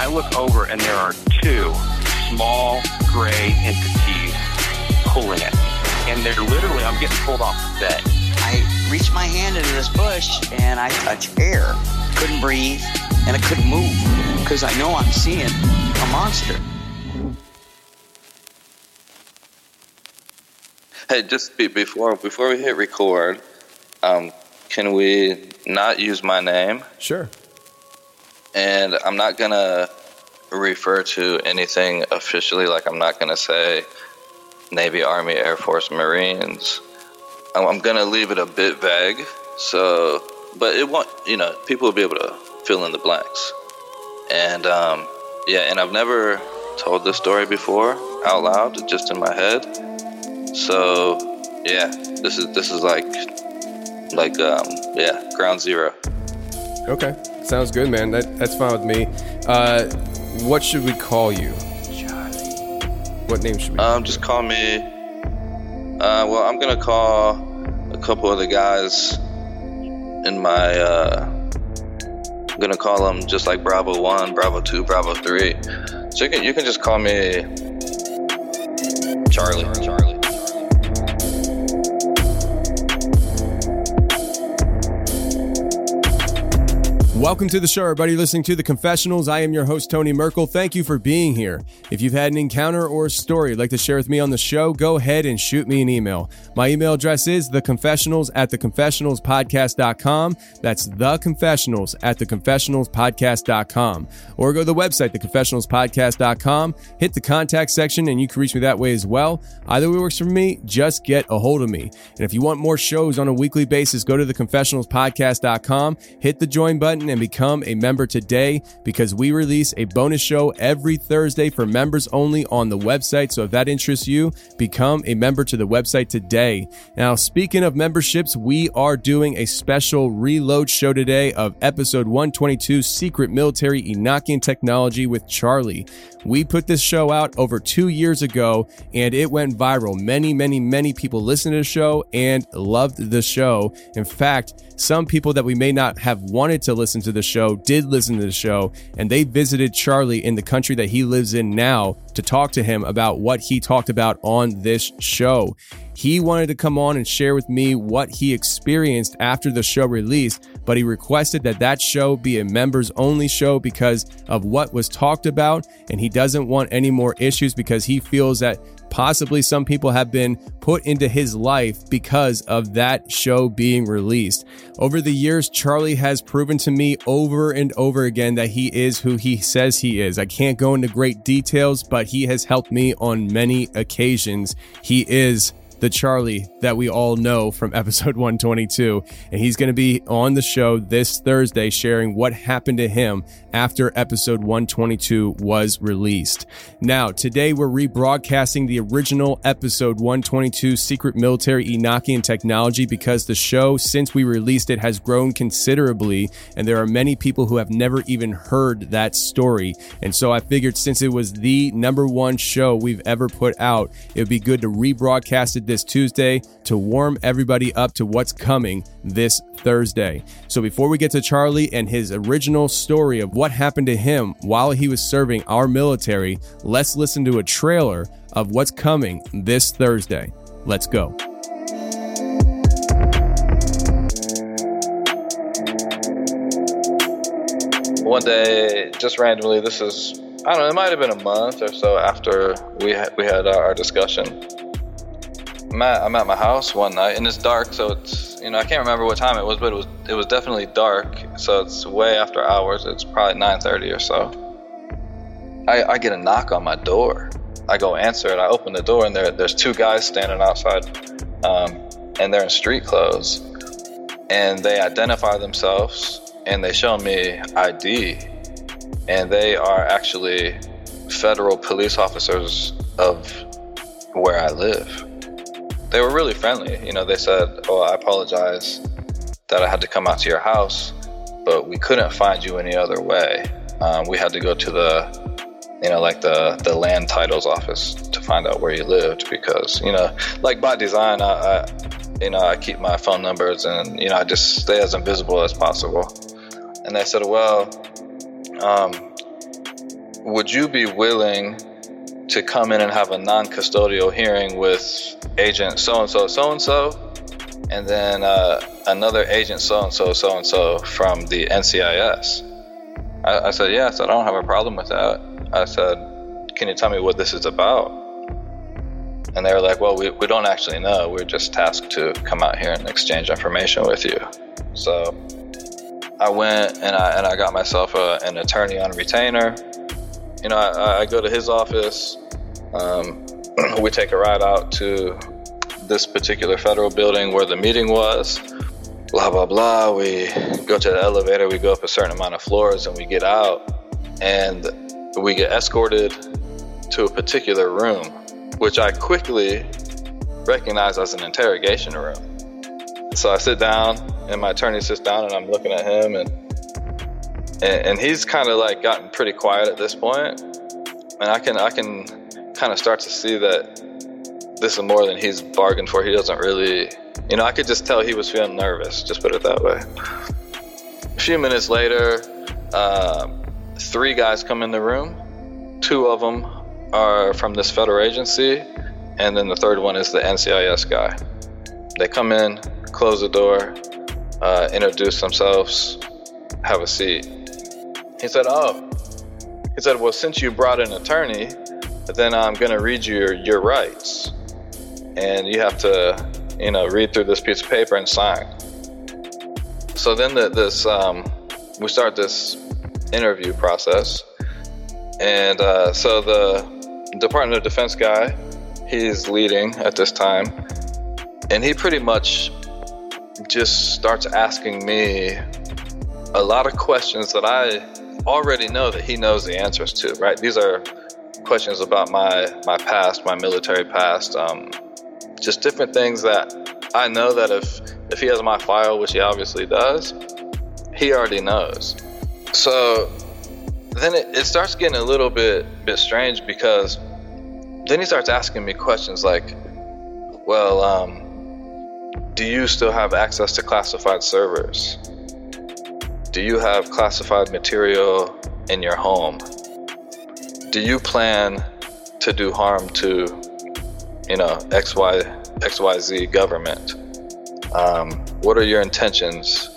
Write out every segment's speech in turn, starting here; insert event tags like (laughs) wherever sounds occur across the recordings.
I look over, and there are two small gray entities pulling at me. And they're literally, I'm getting pulled off the bed. I reached my hand into this bush and I touched air. Couldn't breathe and I couldn't move because I know I'm seeing a monster. Hey, just be, before before we hit record, um, can we not use my name? Sure. And I'm not gonna refer to anything officially. Like I'm not gonna say Navy, Army, Air Force, Marines. I'm, gonna leave it a bit vague. So, but it won't. You know, people will be able to fill in the blanks. And um, yeah, and I've never told this story before out loud, just in my head. So yeah, this is this is like like um, yeah, ground zero. Okay, sounds good, man. That that's fine with me. Uh, what should we call you? What name should we? Um, just call me. Uh, well, I'm gonna call a couple of the guys in my. Uh, I'm gonna call them just like Bravo One, Bravo Two, Bravo Three. So you can you can just call me Charlie. Charlie. Welcome to the show, everybody listening to The Confessionals. I am your host, Tony Merkel. Thank you for being here. If you've had an encounter or a story you'd like to share with me on the show, go ahead and shoot me an email. My email address is theconfessionals at theconfessionalspodcast.com. That's theconfessionals at theconfessionalspodcast.com. Or go to the website, theconfessionalspodcast.com, hit the contact section, and you can reach me that way as well. Either way works for me, just get a hold of me. And if you want more shows on a weekly basis, go to theconfessionalspodcast.com, hit the join button, and become a member today because we release a bonus show every Thursday for members only on the website. So if that interests you, become a member to the website today. Now, speaking of memberships, we are doing a special reload show today of episode 122 Secret Military Enochian Technology with Charlie. We put this show out over two years ago and it went viral. Many, many, many people listened to the show and loved the show. In fact, some people that we may not have wanted to listen to the show did listen to the show and they visited Charlie in the country that he lives in now to talk to him about what he talked about on this show. He wanted to come on and share with me what he experienced after the show released, but he requested that that show be a members only show because of what was talked about. And he doesn't want any more issues because he feels that possibly some people have been put into his life because of that show being released. Over the years, Charlie has proven to me over and over again that he is who he says he is. I can't go into great details, but he has helped me on many occasions. He is the Charlie that we all know from (laughs) episode 122. And he's going to be on the show this Thursday sharing what happened to him after episode 122 was released. Now, today we're rebroadcasting the original episode 122 Secret Military Enochian Technology because the show, since we released it, has grown considerably. And there are many people who have never even heard that story. And so I figured since it was the number one show we've ever put out, it would be good to rebroadcast it this Tuesday to warm everybody up to what's coming this Thursday. So before we get to Charlie and his original story of what happened to him while he was serving our military, let's listen to a trailer of what's coming this Thursday. Let's go. one day, just randomly, this is I don't know, it might have been a month or so after we had, we had our, our discussion. I'm at, I'm at my house one night and it's dark, so it's you know I can't remember what time it was, but it was it was definitely dark. So it's way after hours. It's probably 9:30 or so. I, I get a knock on my door. I go answer it. I open the door and there there's two guys standing outside, um, and they're in street clothes, and they identify themselves and they show me ID, and they are actually federal police officers of where I live they were really friendly. You know, they said, "Oh, I apologize that I had to come out to your house, but we couldn't find you any other way. Um, we had to go to the, you know, like the the land titles office to find out where you lived because, you know, like by design, I, I you know, I keep my phone numbers and you know, I just stay as invisible as possible." And they said, "Well, um, would you be willing?" To come in and have a non-custodial hearing with agent so and so so and so, and then uh, another agent so and so so and so from the NCIS. I, I said, yes, I don't have a problem with that. I said, can you tell me what this is about? And they were like, well, we, we don't actually know. We're just tasked to come out here and exchange information with you. So I went and I, and I got myself a, an attorney on retainer. You know, I, I go to his office. Um, (clears throat) we take a ride out to this particular federal building where the meeting was. Blah, blah, blah. We go to the elevator, we go up a certain amount of floors, and we get out, and we get escorted to a particular room, which I quickly recognize as an interrogation room. So I sit down, and my attorney sits down, and I'm looking at him, and and, and he's kind of like gotten pretty quiet at this point, and I can I can kind of start to see that this is more than he's bargained for. He doesn't really, you know, I could just tell he was feeling nervous, just put it that way. A few minutes later, uh, three guys come in the room. Two of them are from this federal agency, and then the third one is the NCIS guy. They come in, close the door, uh, introduce themselves, have a seat. He said, Oh, he said, Well, since you brought an attorney, then I'm going to read you your, your rights. And you have to, you know, read through this piece of paper and sign. So then the, this, um, we start this interview process, and uh, so the Department of Defense guy, he's leading at this time, and he pretty much just starts asking me a lot of questions that I already know that he knows the answers to. Right? These are questions about my my past, my military past, um, just different things that I know that if if he has my file, which he obviously does, he already knows. So then it, it starts getting a little bit bit strange because then he starts asking me questions like, well, um, do you still have access to classified servers? Do you have classified material in your home? Do you plan to do harm to you know, XY, XYZ government. Um, what are your intentions?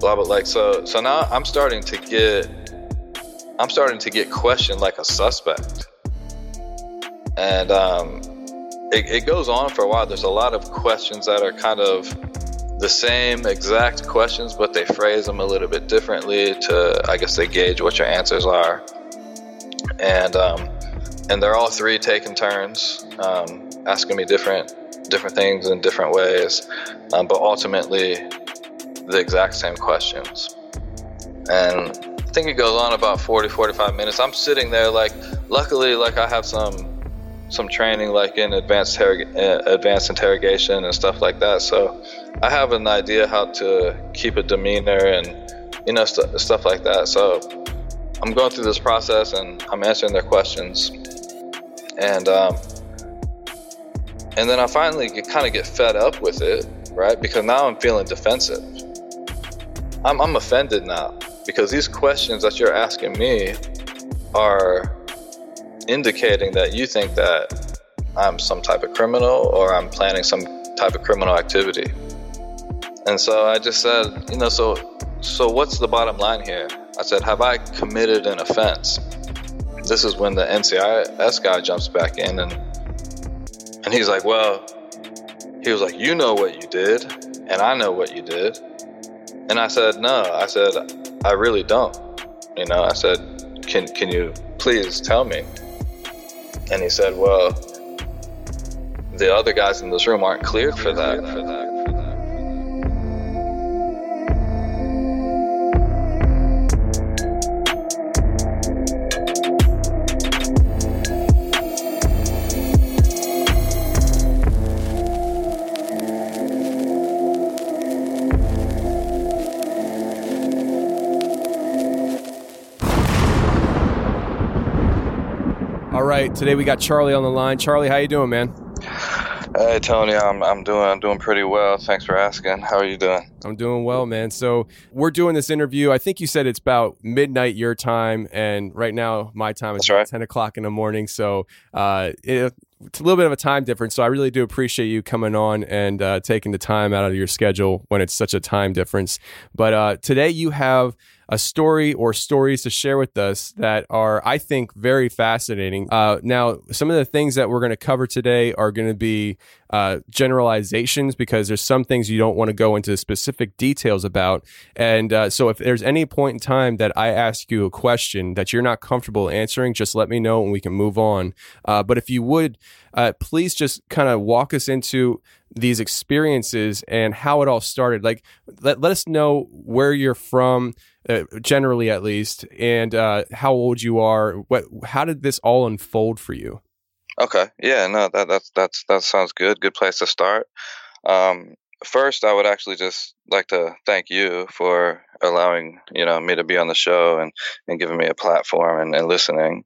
Blah blah. Like so. So now I'm starting to get, I'm starting to get questioned like a suspect, and um, it, it goes on for a while. There's a lot of questions that are kind of the same exact questions, but they phrase them a little bit differently to, I guess, they gauge what your answers are. And um, and they're all three taking turns. Um, asking me different different things in different ways, um, but ultimately the exact same questions. And I think it goes on about 40, 45 minutes. I'm sitting there like, luckily, like I have some some training like in advanced uh, advanced interrogation and stuff like that. So I have an idea how to keep a demeanor and you know st- stuff like that. So I'm going through this process and I'm answering their questions. And um, and then I finally kind of get fed up with it, right? Because now I'm feeling defensive. I'm, I'm offended now because these questions that you're asking me are indicating that you think that I'm some type of criminal or I'm planning some type of criminal activity. And so I just said, you know, so so what's the bottom line here? I said, Have I committed an offense? This is when the NCIS guy jumps back in and and he's like, Well, he was like, You know what you did, and I know what you did. And I said, No. I said, I really don't. You know, I said, Can can you please tell me? And he said, Well, the other guys in this room aren't cleared for that. For that. Right, today we got Charlie on the line. Charlie, how you doing, man? Hey Tony, I'm I'm doing I'm doing pretty well. Thanks for asking. How are you doing? I'm doing well, man. So we're doing this interview. I think you said it's about midnight your time, and right now my time is right. ten o'clock in the morning. So uh, it, it's a little bit of a time difference. So I really do appreciate you coming on and uh, taking the time out of your schedule when it's such a time difference. But uh, today you have a story or stories to share with us that are, I think, very fascinating. Uh, now, some of the things that we're going to cover today are going to be uh, generalizations because there's some things you don't want to go into specific details about. And uh, so, if there's any point in time that I ask you a question that you're not comfortable answering, just let me know and we can move on. Uh, but if you would, uh, please just kind of walk us into these experiences and how it all started. Like, let, let us know where you're from, uh, generally at least, and uh, how old you are. What, how did this all unfold for you? Okay. Yeah, no, that that's that's that sounds good. Good place to start. Um, first, I would actually just like to thank you for allowing you know me to be on the show and and giving me a platform and, and listening.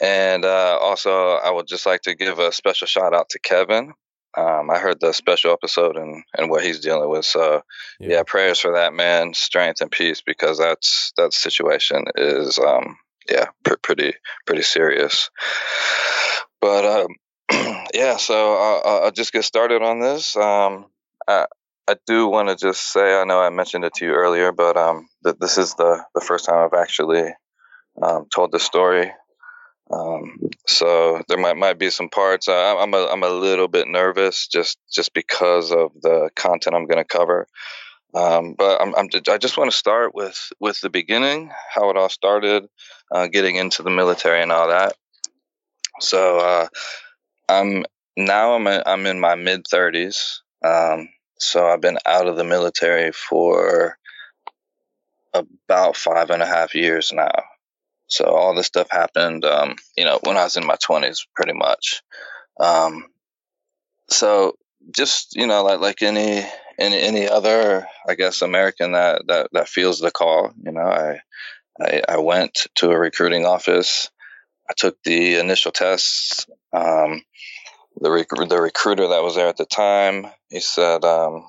And uh, also, I would just like to give a special shout out to Kevin. Um, I heard the special episode and, and what he's dealing with. So, yeah. Yeah. prayers for that man, strength and peace, because that's that situation is, um, yeah, pr- pretty pretty serious. But um, (clears throat) yeah, so I'll, I'll just get started on this. Um, I, I do want to just say, I know I mentioned it to you earlier, but um, that this is the the first time I've actually um, told this story. Um, so there might might be some parts. I, I'm a I'm a little bit nervous just just because of the content I'm going to cover. Um, but I'm, I'm I just want to start with with the beginning, how it all started, uh, getting into the military and all that. So uh, I'm now I'm i I'm in my mid 30s. Um, so I've been out of the military for about five and a half years now. So all this stuff happened, um, you know, when I was in my twenties, pretty much. Um, so just you know, like like any any any other, I guess, American that that that feels the call. You know, I I, I went to a recruiting office. I took the initial tests. Um, the rec- the recruiter that was there at the time, he said um,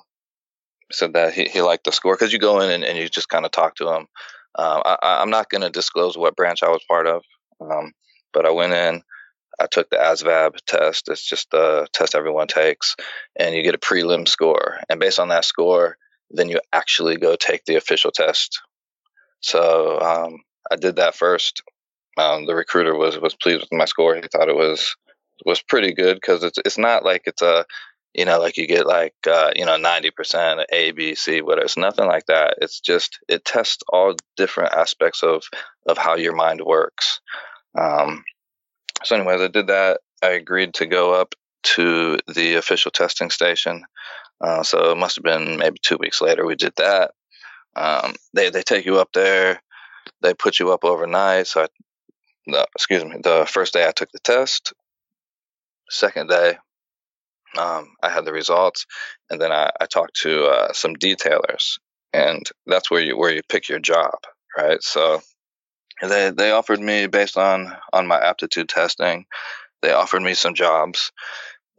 said that he, he liked the score because you go in and, and you just kind of talk to him. Um, I, I'm not going to disclose what branch I was part of, um, but I went in. I took the ASVAB test. It's just a test everyone takes, and you get a prelim score. And based on that score, then you actually go take the official test. So um, I did that first. Um, the recruiter was was pleased with my score. He thought it was was pretty good because it's it's not like it's a you know like you get like uh, you know ninety percent A B C whatever. It's nothing like that. It's just it tests all different aspects of of how your mind works. Um, so anyways, I did that. I agreed to go up to the official testing station. Uh, so it must have been maybe two weeks later we did that. Um, they they take you up there. They put you up overnight. So I, no, excuse me. The first day I took the test. Second day, um, I had the results, and then I, I talked to uh, some detailers, and that's where you where you pick your job, right? So they they offered me based on on my aptitude testing, they offered me some jobs,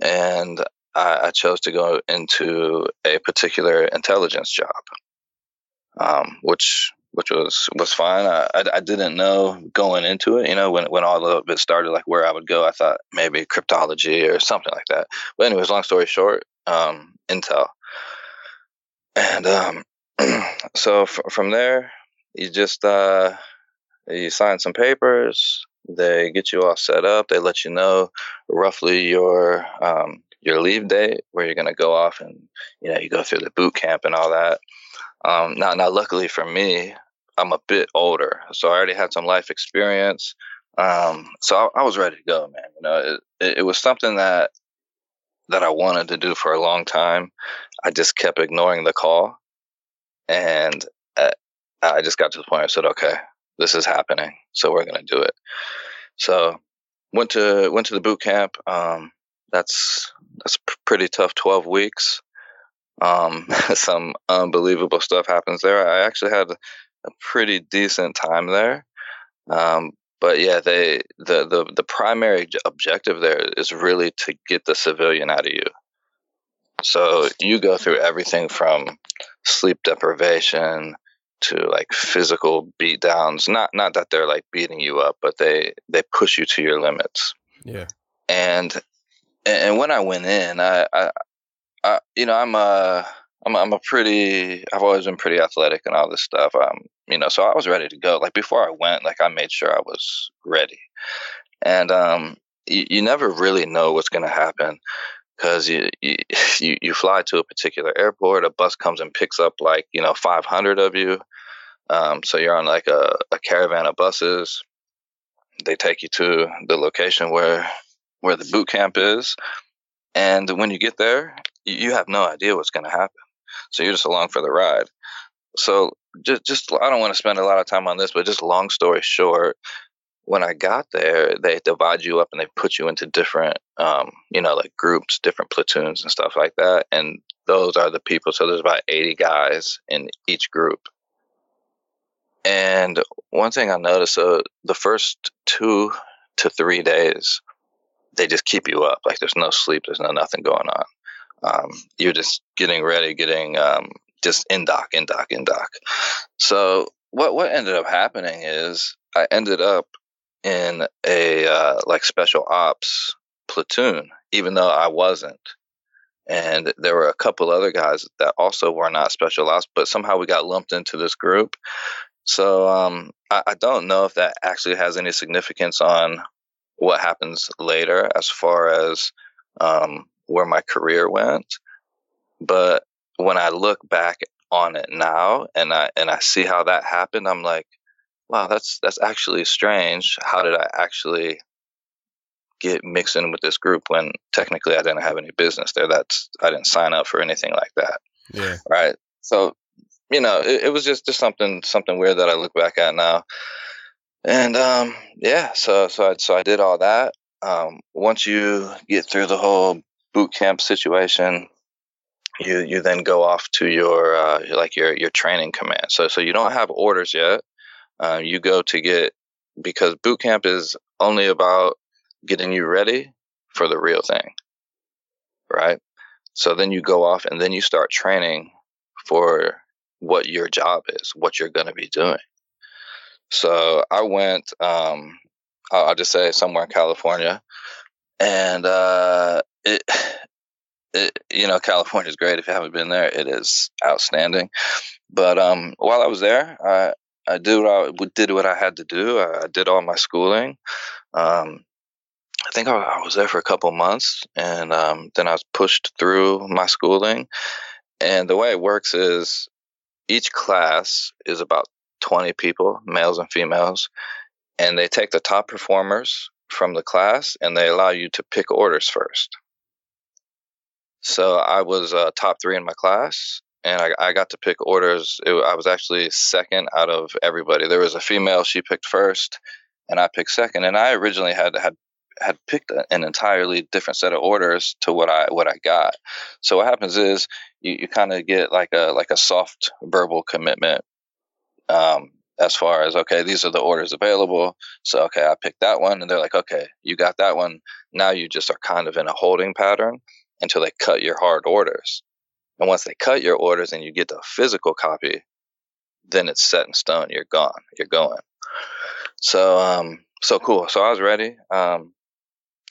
and I, I chose to go into a particular intelligence job, um, which which was was fine. I, I, I didn't know going into it, you know, when when all of it started, like where I would go. I thought maybe cryptology or something like that. But anyways, long story short, um, Intel, and um, (clears throat) so f- from there, you just uh, you sign some papers. They get you all set up. They let you know roughly your um, your leave date, where you're going to go off, and you know you go through the boot camp and all that. Um, now, now, luckily for me, I'm a bit older, so I already had some life experience. Um, so I, I, was ready to go, man. You know, it, it, it was something that that I wanted to do for a long time. I just kept ignoring the call, and uh, I just got to the point. where I said, "Okay, this is happening, so we're going to do it." So went to went to the boot camp. Um, that's that's pretty tough. Twelve weeks. Um, (laughs) some unbelievable stuff happens there. I actually had a pretty decent time there. Um, but yeah, they the, the the primary objective there is really to get the civilian out of you. So you go through everything from sleep deprivation to like physical beat downs. Not not that they're like beating you up, but they they push you to your limits. Yeah. And and when I went in, I, I, I you know, I'm a I'm I'm a pretty I've always been pretty athletic and all this stuff. Um, you know, so I was ready to go. Like before I went, like I made sure I was ready. And um, you, you never really know what's going to happen because you, (laughs) you you fly to a particular airport, a bus comes and picks up like you know 500 of you. Um, so you're on like a, a caravan of buses. They take you to the location where where the boot camp is, and when you get there, you have no idea what's going to happen. So you're just along for the ride. So just just I don't want to spend a lot of time on this, but just long story short, when I got there, they divide you up and they put you into different, um, you know, like groups, different platoons and stuff like that. And those are the people. So there's about 80 guys in each group. And one thing I noticed, so the first two to three days, they just keep you up. Like there's no sleep, there's no nothing going on. Um, you're just getting ready, getting um, just indoc, in dock, indoc. So what what ended up happening is I ended up in a uh, like special ops platoon, even though I wasn't. And there were a couple other guys that also were not special ops, but somehow we got lumped into this group. So um, I, I don't know if that actually has any significance on what happens later as far as um, where my career went. But when I look back on it now and I and I see how that happened, I'm like, wow, that's that's actually strange. How did I actually get mixed in with this group when technically I didn't have any business there? That's I didn't sign up for anything like that. Yeah. Right. So, you know, it, it was just just something something weird that I look back at now. And um, yeah, so so I, so I did all that. Um, once you get through the whole boot camp situation, you you then go off to your uh, like your your training command. So so you don't have orders yet. Uh, you go to get because boot camp is only about getting you ready for the real thing, right? So then you go off and then you start training for what your job is, what you're going to be doing. So I went, um, I'll just say somewhere in California, and uh, it (sighs) it, you know, California is great. If you haven't been there, it is outstanding. But um, while I was there, I, I did what I did what I had to do. I, did all my schooling. Um, I think I, I, was there for a couple months, and um, then I was pushed through my schooling. And the way it works is each class is about 20 people, males and females, and they take the top performers from the class and they allow you to pick orders first. So I was uh, top three in my class, and I, I got to pick orders. It, I was actually second out of everybody. There was a female; she picked first, and I picked second. And I originally had had had picked an entirely different set of orders to what I what I got. So what happens is you, you kind of get like a like a soft verbal commitment um, as far as okay, these are the orders available. So okay, I picked that one, and they're like, okay, you got that one. Now you just are kind of in a holding pattern until they cut your hard orders. And once they cut your orders and you get the physical copy, then it's set in stone. You're gone. You're going. So, um, so cool. So I was ready. Um,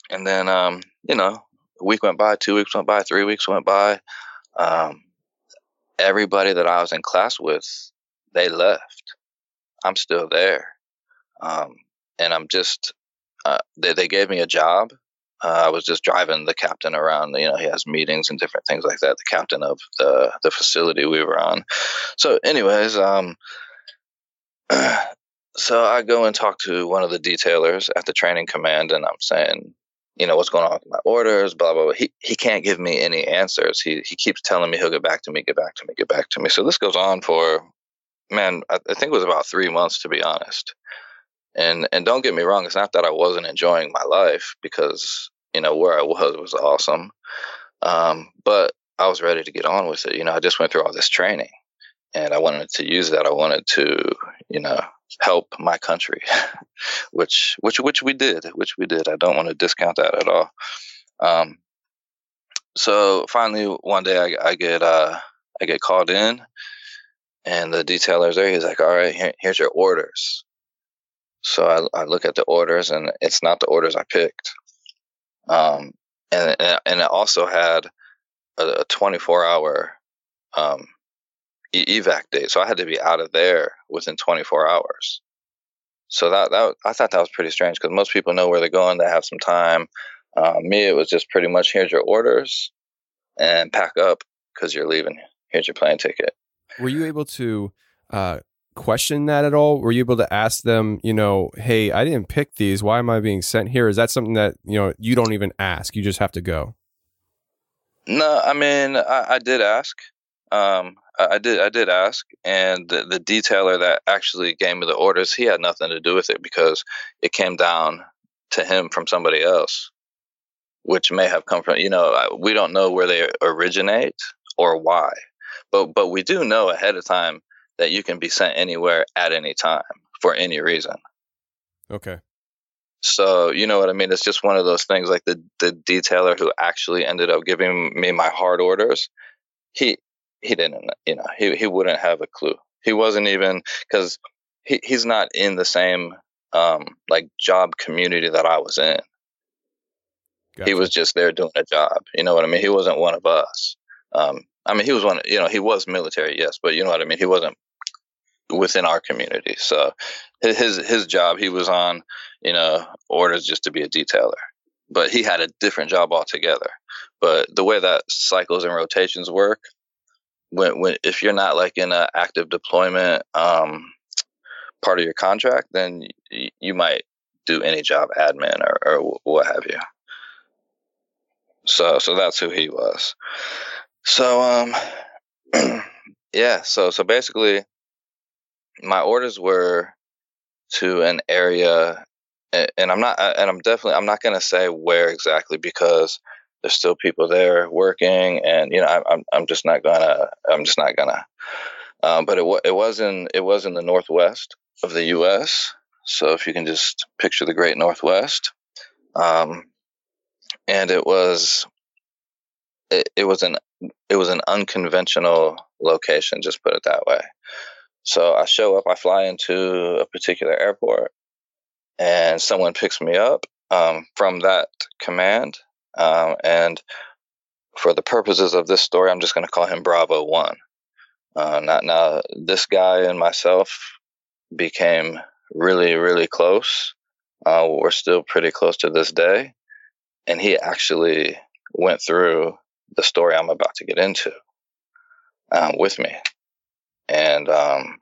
and then, um, you know, a week went by, two weeks went by, three weeks went by. Um, everybody that I was in class with, they left. I'm still there, um, and I'm just uh, they they gave me a job. Uh, I was just driving the captain around. You know, he has meetings and different things like that. The captain of the the facility we were on. So, anyways, um, (clears throat) so I go and talk to one of the detailers at the training command, and I'm saying, you know, what's going on with my orders, blah blah blah. He he can't give me any answers. He he keeps telling me he'll get back to me, get back to me, get back to me. So this goes on for, man, I, think it was about three months to be honest. And and don't get me wrong, it's not that I wasn't enjoying my life because you know where I was was awesome, um, but I was ready to get on with it. You know, I just went through all this training, and I wanted to use that. I wanted to, you know, help my country, (laughs) which which which we did, which we did. I don't want to discount that at all. Um, so finally, one day I, I get uh, I get called in, and the detailer's there. He's like, "All right, here, here's your orders." So I, I look at the orders, and it's not the orders I picked. Um, and and it also had a 24 hour um, evac date, so I had to be out of there within 24 hours. So that that I thought that was pretty strange because most people know where they're going, they have some time. Um, me, it was just pretty much here's your orders and pack up because you're leaving. Here's your plane ticket. Were you able to uh, question that at all? Were you able to ask them, you know, hey, I didn't pick these. Why am I being sent here? Is that something that, you know, you don't even ask? You just have to go? No, I mean, I, I did ask. Um, I, did. I did ask, and the, the detailer that actually gave me the orders, he had nothing to do with it because it came down to him from somebody else, which may have come from. You know, we don't know where they originate or why, but but we do know ahead of time that you can be sent anywhere at any time for any reason. Okay. So you know what I mean? It's just one of those things. Like the the detailer who actually ended up giving me my hard orders, he he didn't. You know, he he wouldn't have a clue. He wasn't even because he he's not in the same um like job community that I was in. Gotcha. He was just there doing a job. You know what I mean? He wasn't one of us. Um, I mean, he was one. You know, he was military, yes, but you know what I mean. He wasn't within our community. So his his job, he was on, you know, orders just to be a detailer, but he had a different job altogether. But the way that cycles and rotations work, when when if you're not like in an active deployment um, part of your contract, then y- you might do any job, admin or, or what have you. So so that's who he was. So um (clears throat) yeah, so so basically my orders were to an area and I'm not and I'm definitely I'm not to say where exactly because there's still people there working and you know I'm I'm just not to I'm just not to um, but it it was in it was in the northwest of the US so if you can just picture the great northwest um, and it was it, it was an it was an unconventional location just put it that way so I show up, I fly into a particular airport, and someone picks me up um, from that command. Um, and for the purposes of this story, I'm just going to call him Bravo One. Uh, not now, this guy and myself became really, really close. Uh, we're still pretty close to this day. And he actually went through the story I'm about to get into um, with me and um,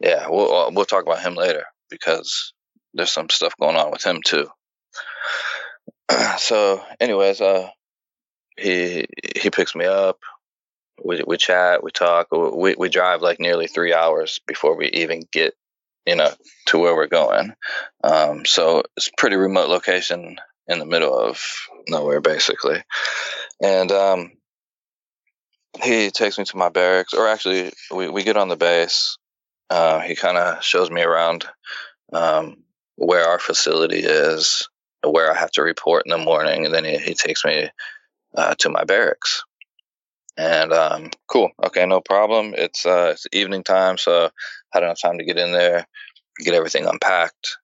yeah, we'll uh, we'll talk about him later because there's some stuff going on with him too. (clears throat) so, anyways, uh, he he picks me up. We we chat, we talk, we we drive like nearly three hours before we even get you know to where we're going. Um, so it's pretty remote location in the middle of nowhere, basically, and um, he takes me to my barracks, or actually, we, we get on the base. Uh, he kind of shows me around um, where our facility is, where I have to report in the morning, and then he, he takes me uh, to my barracks. And um, cool, okay, no problem. It's uh, it's evening time, so I had enough time to get in there, get everything unpacked,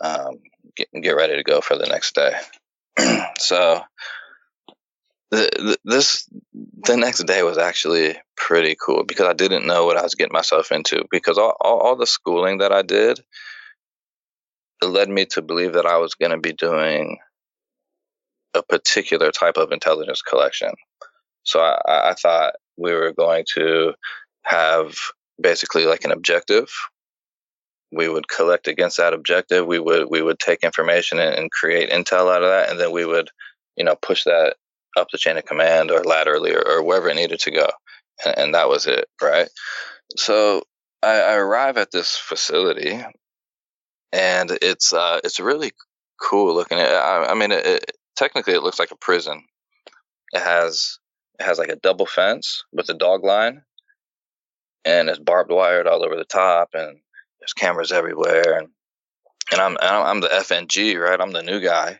um, get get ready to go for the next day. (clears throat) so the, this the next day was actually pretty cool because I didn't know what I was getting myself into because all, all, all the schooling that I did led me to believe that I was going to be doing a particular type of intelligence collection. So I, I thought we were going to have basically like an objective. We would collect against that objective. We would we would take information and, and create intel out of that, and then we would, you know, push that up the chain of command or laterally or, or wherever it needed to go, and, and that was it, right? So I, I arrive at this facility, and it's uh, it's really cool looking. I, I mean, it, it, technically it looks like a prison. It has it has like a double fence with a dog line, and it's barbed wired all over the top, and there's cameras everywhere, and and I'm I'm the FNG, right? I'm the new guy,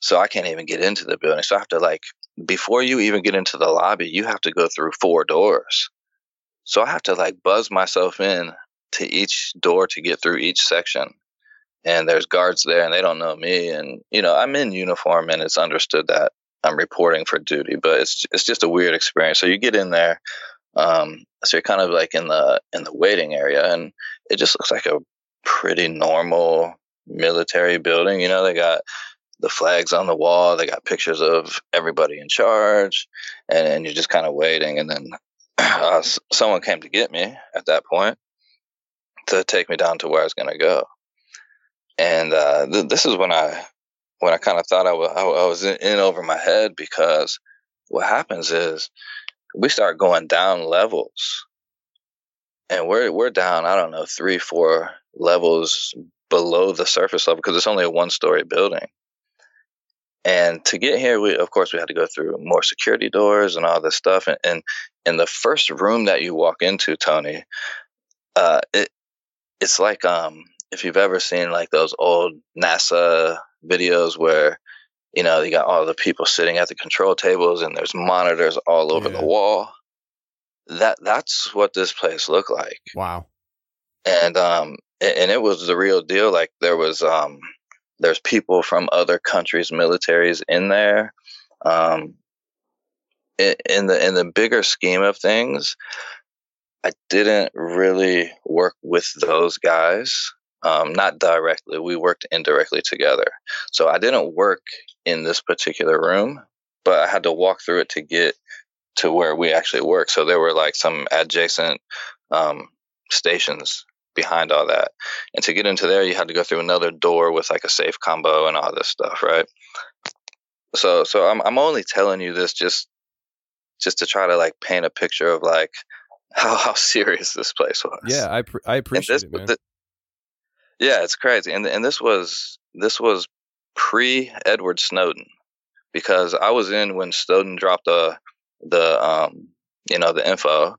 so I can't even get into the building. So I have to like before you even get into the lobby, you have to go through four doors. So I have to like buzz myself in to each door to get through each section. And there's guards there and they don't know me. And, you know, I'm in uniform and it's understood that I'm reporting for duty, but it's, it's just a weird experience. So you get in there. Um, so you're kind of like in the, in the waiting area and it just looks like a pretty normal military building. You know, they got the flags on the wall. They got pictures of everybody in charge, and, and you're just kind of waiting. And then (clears throat) uh, someone came to get me at that point, to take me down to where I was going to go. And uh, th- this is when I when I kind of thought I, w- I was in, in over my head because what happens is we start going down levels, and we're we're down I don't know three four levels below the surface level because it's only a one story building. And to get here, we of course we had to go through more security doors and all this stuff. And, and in the first room that you walk into, Tony, uh, it it's like um if you've ever seen like those old NASA videos where you know you got all the people sitting at the control tables and there's monitors all over yeah. the wall. That that's what this place looked like. Wow. And um and it was the real deal. Like there was um there's people from other countries' militaries in there. Um, in the in the bigger scheme of things, I didn't really work with those guys. Um, not directly. We worked indirectly together. So I didn't work in this particular room, but I had to walk through it to get to where we actually work. So there were like some adjacent um, stations behind all that. And to get into there, you had to go through another door with like a safe combo and all this stuff, right? So, so I'm I'm only telling you this just just to try to like paint a picture of like (laughs) how how serious this place was. Yeah, I pr- I appreciate this, it, man. The, yeah, it's crazy, and and this was this was pre Edward Snowden because I was in when Snowden dropped the the um you know the info,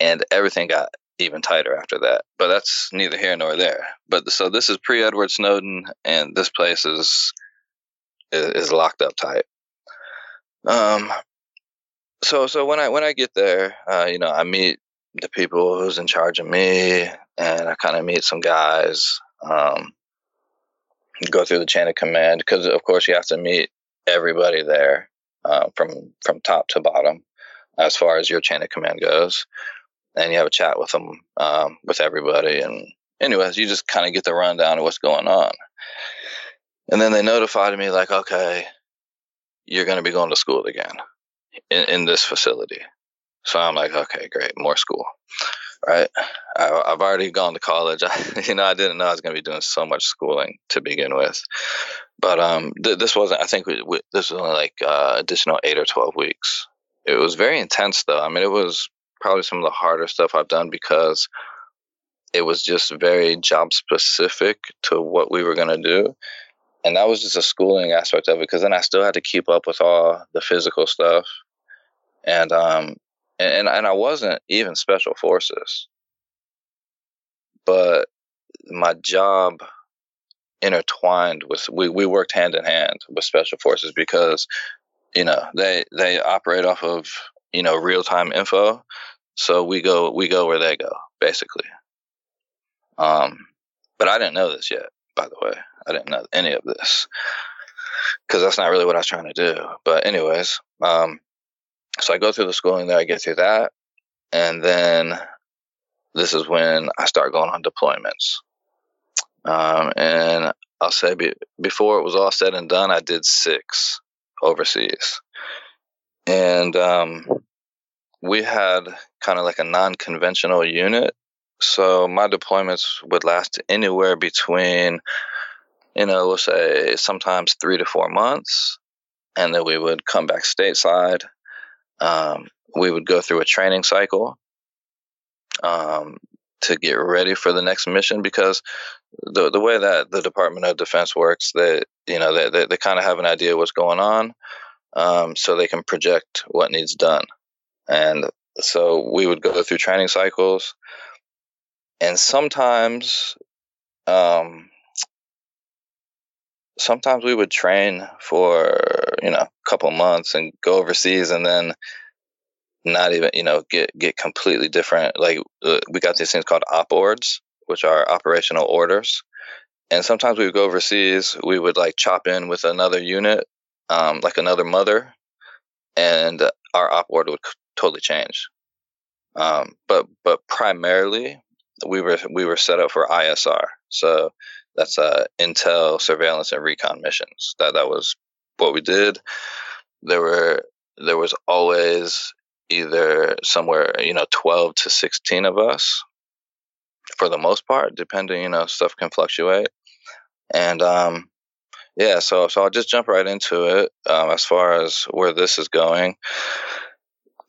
and everything got even tighter after that. But that's neither here nor there. But so this is pre Edward Snowden, and this place is is, locked up tight. Um, so so when I when I get there, uh, you know, I meet the people who's in charge of me, and I kind of meet some guys. Um, go through the chain of command because, of course, you have to meet everybody there uh, from from top to bottom, as far as your chain of command goes, and you have a chat with them um, with everybody. And anyways, you just kind of get the rundown of what's going on, and then they notified me like, okay, you're going to be going to school again in, in this facility. So I'm like, okay, great, more school, right? I, have already gone to college. (laughs) I, you know, I didn't know I was going to be doing so much schooling to begin with, but um, th- this wasn't. I think we, we, this was only like uh, additional eight or twelve weeks. It was very intense, though. I mean, it was probably some of the harder stuff I've done because it was just very job specific to what we were going to do and that was just a schooling aspect of it because then I still had to keep up with all the physical stuff, and um, and and I wasn't even special forces, but my job intertwined with we we worked hand in hand with special forces because you know they they operate off of you know real time info, so we go we go where they go basically. Um, but I didn't know this yet by the way. I didn't know any of this. because that's not really what I was trying to do. But anyways, um, so I go through the schooling there, I get through that, and then this is when I start going on deployments. Um, and I'll say be, before it was all said and done, I did six overseas, and um, we had kind of like a non-conventional unit. So my deployments would last anywhere between, you know, we'll say sometimes three to four months, and then we would come back stateside. Um, we would go through a training cycle um, to get ready for the next mission because the the way that the Department of Defense works, that you know they they, they kind of have an idea what's going on, um, so they can project what needs done, and so we would go through training cycles, and sometimes, um, sometimes we would train for you know a couple months and go overseas, and then not even you know get get completely different. Like uh, we got these things called op ords which are operational orders. And sometimes we would go overseas we would like chop in with another unit um, like another mother and our op ord would totally change. Um, but but primarily we were we were set up for isr so that's uh, intel surveillance and recon missions. That that was what we did. There were there was always either somewhere you know 12 to 16 of us for the most part depending you know stuff can fluctuate. And um yeah so so i'll just jump right into it um, as far as where this is going.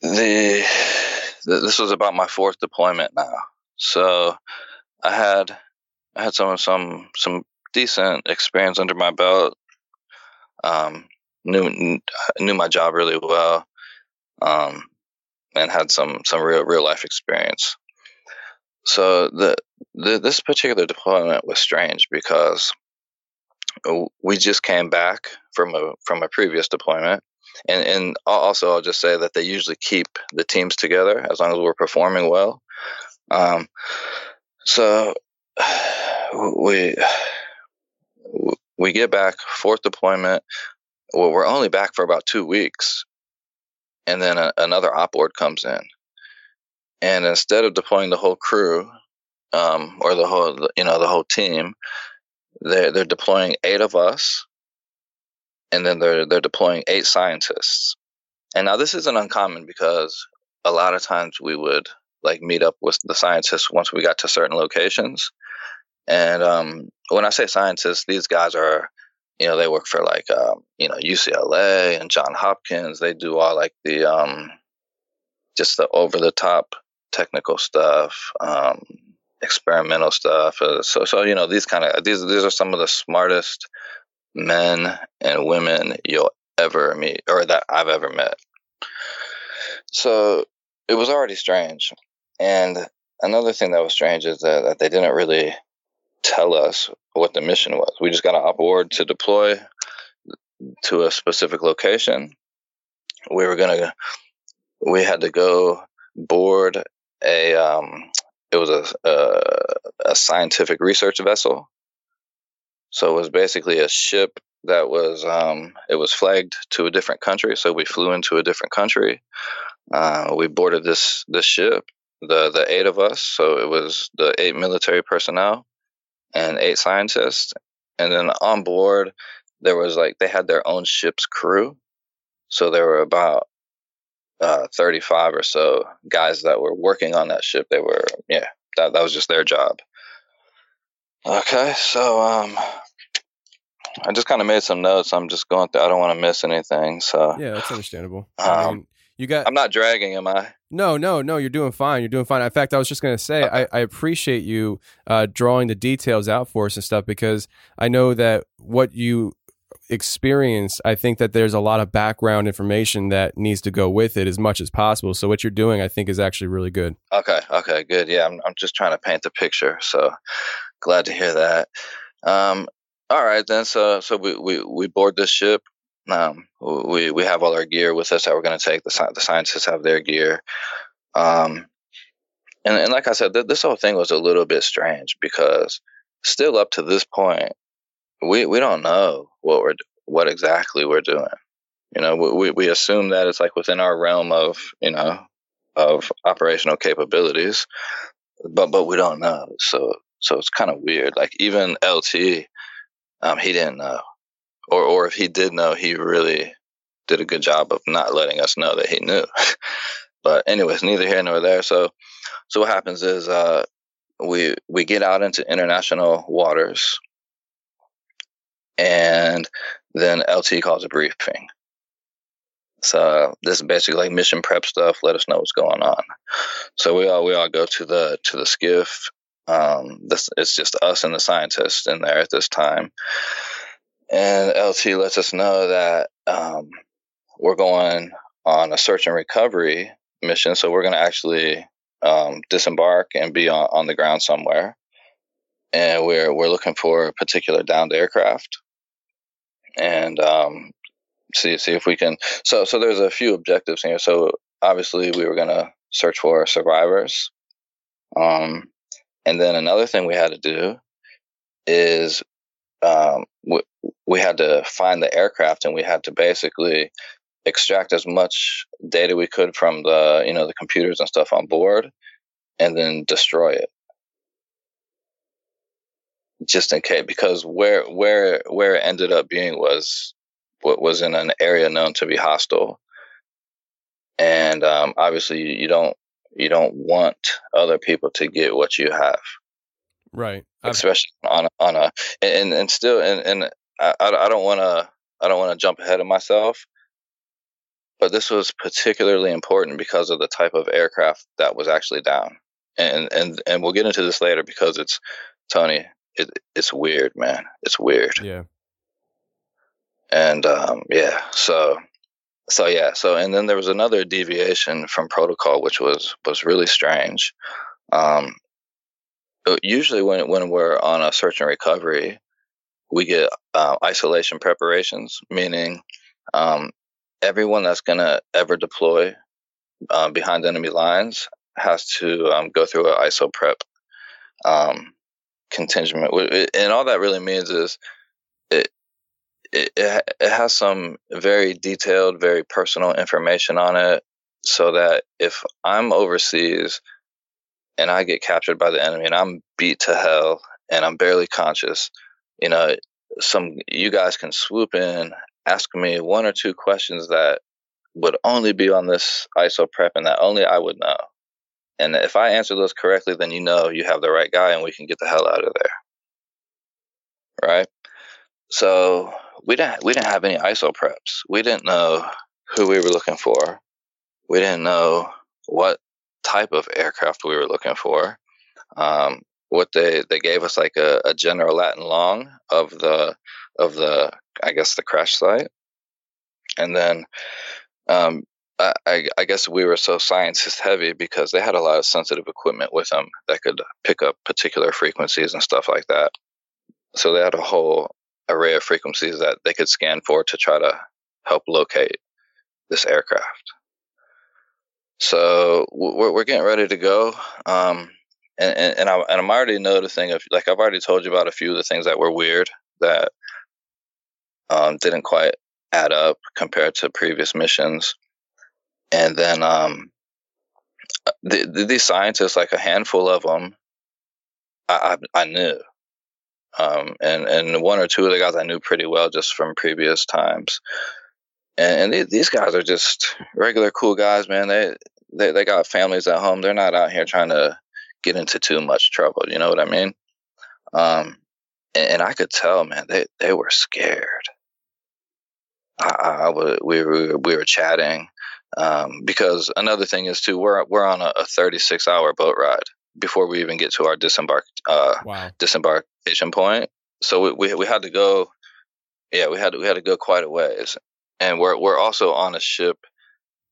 The, the this was about my fourth deployment now. So i had i had some some some decent experience under my belt um knew knew my job really well um and had some some real real life experience. So the, the this particular deployment was strange because we just came back from a from a previous deployment, and and also I'll just say that they usually keep the teams together as long as we're performing well. Um, so we we get back fourth deployment. Well, we're only back for about two weeks, and then a, another op ord comes in, and instead of deploying the whole crew um, or the whole you know the whole team, they're they're deploying eight of us, and then they're they're deploying eight scientists. And now this isn't uncommon because a lot of times we would like meet up with the scientists once we got to certain locations. And um, when I say scientists, these guys are you know, they work for like, um, you know, UCLA and John Hopkins. They do all like the, um, just the over the top technical stuff, um, experimental stuff. Uh, so, so, you know, these kind of, these, these are some of the smartest men and women you'll ever meet or that I've ever met. So it was already strange. And another thing that was strange is that, that they didn't really tell us what the mission was. We just got op ord to deploy to a specific location. We were gonna, we had to go board a, um, it was a, a, a scientific research vessel. So it was basically a ship that was, um, it was flagged to a different country. So we flew into a different country. Uh, we boarded this this ship, the the eight of us. So it was the eight military personnel and eight scientists. And then on board, there was like they had their own ship's crew. So there were about uh, 35 or so guys that were working on that ship. They were, yeah, that, that was just their job. Okay, so um, I just kind of made some notes. I'm just going through. I don't want to miss anything. So yeah, that's understandable. Um, I mean, you got. I'm not dragging, am I? No, no, no. You're doing fine. You're doing fine. In fact, I was just going to say, I, I, appreciate you uh, drawing the details out for us and stuff because I know that what you experience, I think that there's a lot of background information that needs to go with it as much as possible. So what you're doing, I think, is actually really good. Okay. Okay. Good. Yeah. I'm, I'm just trying to paint the picture. So glad to hear that. Um, all right then. So so we we, we board this ship. Um, we we have all our gear with us that we're going to take. The the scientists have their gear. Um, and and like I said, th- this whole thing was a little bit strange because still up to this point, we we don't know what we're what exactly we're doing. You know, we we assume that it's like within our realm of you know of operational capabilities, but but we don't know. So so it's kind of weird. Like even LT, um, he didn't know, or or if he did know, he really did a good job of not letting us know that he knew. (laughs) but anyways, neither here nor there. So so what happens is uh, we we get out into international waters, and then LT calls a briefing. So this is basically like mission prep stuff. Let us know what's going on. So we all we all go to the to the SCIF. Um, this it's just us and the scientists in there at this time. And LT lets us know that um, we're going on a search and recovery mission. So we're going to actually um, disembark and be on, on the ground somewhere. And we're we're looking for a particular downed aircraft. And um, see see if we can. So so there's a few objectives here. So obviously we were gonna search for survivors. Um, and then another thing we had to do is um, we, we had to find the aircraft and we had to basically extract as much data we could from the you know the computers and stuff on board and then destroy it. Just in case because where where where it ended up being was what was in an area known to be hostile, and um, obviously you don't you don't want other people to get what you have, right? Especially on a, on a and and still and and I I don't want to I don't want to jump ahead of myself, but this was particularly important because of the type of aircraft that was actually down, and and and we'll get into this later because it's Tony. It, it's weird, man. It's weird. Yeah and um, yeah, so so yeah, so and then there was another deviation from protocol, which was was really strange. Um, usually, when when we're on a search and recovery, we get uh, isolation preparations, meaning um, everyone that's gonna ever deploy uh, behind enemy lines has to um, go through an ISO prep um, contingent, and all that really means is it, it, it has some very detailed, very personal information on it, so that if I'm overseas and I get captured by the enemy and I'm beat to hell and I'm barely conscious, you know, some you guys can swoop in, ask me one or two questions that would only be on this ISO prep and that only I would know. And if I answer those correctly, then you know you have the right guy and we can get the hell out of there. Right? So we didn't we didn't have any ISO preps. We didn't know who we were looking for. We didn't know what type of aircraft we were looking for. Um, what they they gave us like a, a general Latin long of the of the I guess the crash site, and then um, I, I, guess we were so scientist heavy because they had a lot of sensitive equipment with them that could pick up particular frequencies and stuff like that. So they had a whole array of frequencies that they could scan for to try to help locate this aircraft. So we're, we're getting ready to go. Um, and, and, and, I, and I'm already noticing, of, like I've already told you about a few of the things that were weird that um, didn't quite add up compared to previous missions. And then um, the, the, these scientists, like a handful of them, I, I, I knew. Um, and and one or two of the guys I knew pretty well just from previous times. And, and they, these guys are just regular cool guys, man. They, they they got families at home. They're not out here trying to get into too much trouble. You know what I mean? Um, and, and I could tell, man, they they were scared. I, I would, we were we were chatting um, because another thing is too we're we're on a, a 36 hour boat ride before we even get to our disembark uh, wow. disembarkation point. So we, we we had to go. Yeah, we had to, we had to go quite a ways, and we're we're also on a ship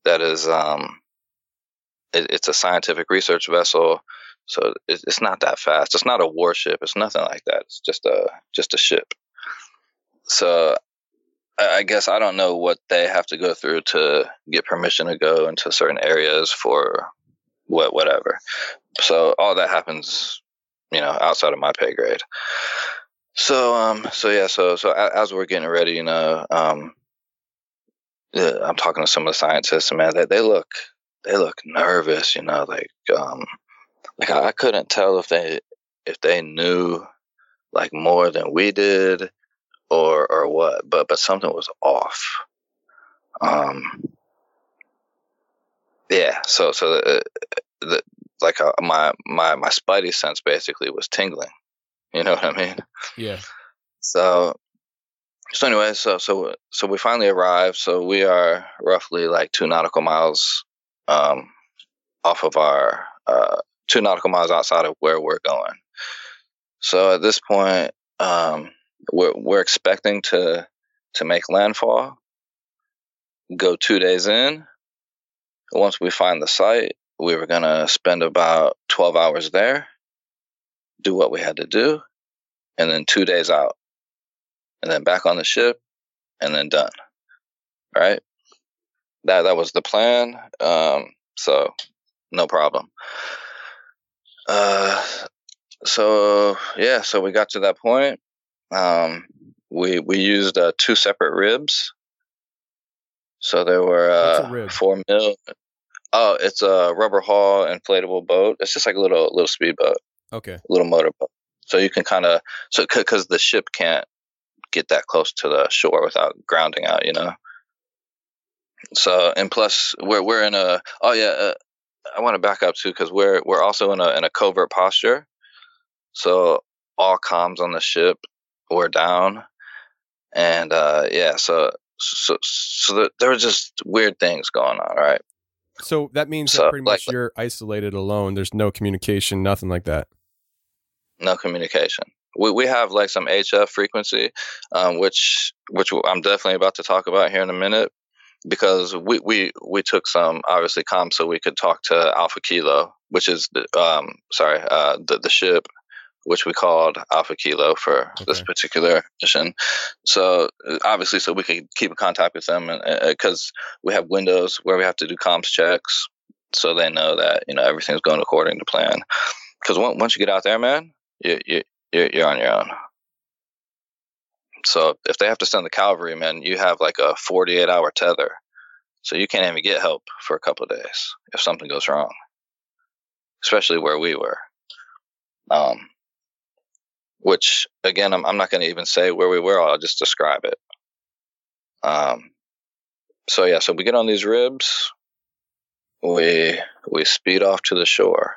that is um, it, it's a scientific research vessel. So it, it's not that fast. It's not a warship. It's nothing like that. It's just a just a ship. So I guess I don't know what they have to go through to get permission to go into certain areas for what whatever. So all that happens, you know, outside of my pay grade. So um so yeah so so as we're getting ready, you know, um, I'm talking to some of the scientists, and man, they they look they look nervous, you know, like um like I, I couldn't tell if they if they knew like more than we did or or what, but but something was off. Um, yeah. So so the, the like uh, my my my spidey sense basically was tingling. (laughs) You know what I mean? Yeah. So so anyway, so so so we finally arrived. So we are roughly like two nautical miles um, off of our uh, two nautical miles outside of where we're going. So at this point, um, we're we're expecting to to make landfall. Go two days in. Once we find the site, we were gonna spend about twelve hours there, do what we had to do, and then two days out, and then back on the ship, and then done. Right. That that was the plan. Um, so no problem. Uh, so yeah, so we got to that point. Um, we we used uh, two separate ribs. So there were uh, four mil. Oh, it's a rubber hull inflatable boat. It's just like a little little speedboat, Okay. little motorboat. So you can kind of so because the ship can't get that close to the shore without grounding out, you know. So and plus we're we're in a oh yeah uh, I want to back up too because we're we're also in a in a covert posture. So all comms on the ship were down, and uh, yeah, so so so there, there were just weird things going on, right? So that means So, that pretty much like- you're isolated alone. There's no communication, nothing like that. No communication. We we have like some HF frequency, um, which which I'm definitely about to talk about here in a minute, because we we we took some obviously comms so we could talk to Alpha Kilo, which is the um sorry uh the the ship which we called Alpha Kilo for this particular mission. So uh, obviously, so we could keep in contact with them, and because we have windows where we have to do comms checks, so they know that you know everything's going according to plan. Because once you get out there, man, you you you're, you're on your own. So if they have to send the cavalry, man, you have like a 48 hour tether. So you can't even get help for a couple of days if something goes wrong, especially where we were. Um, which again, I'm, I'm not going to even say where we were. I'll just describe it. Um, so yeah, so we get on these ribs, we we speed off to the shore,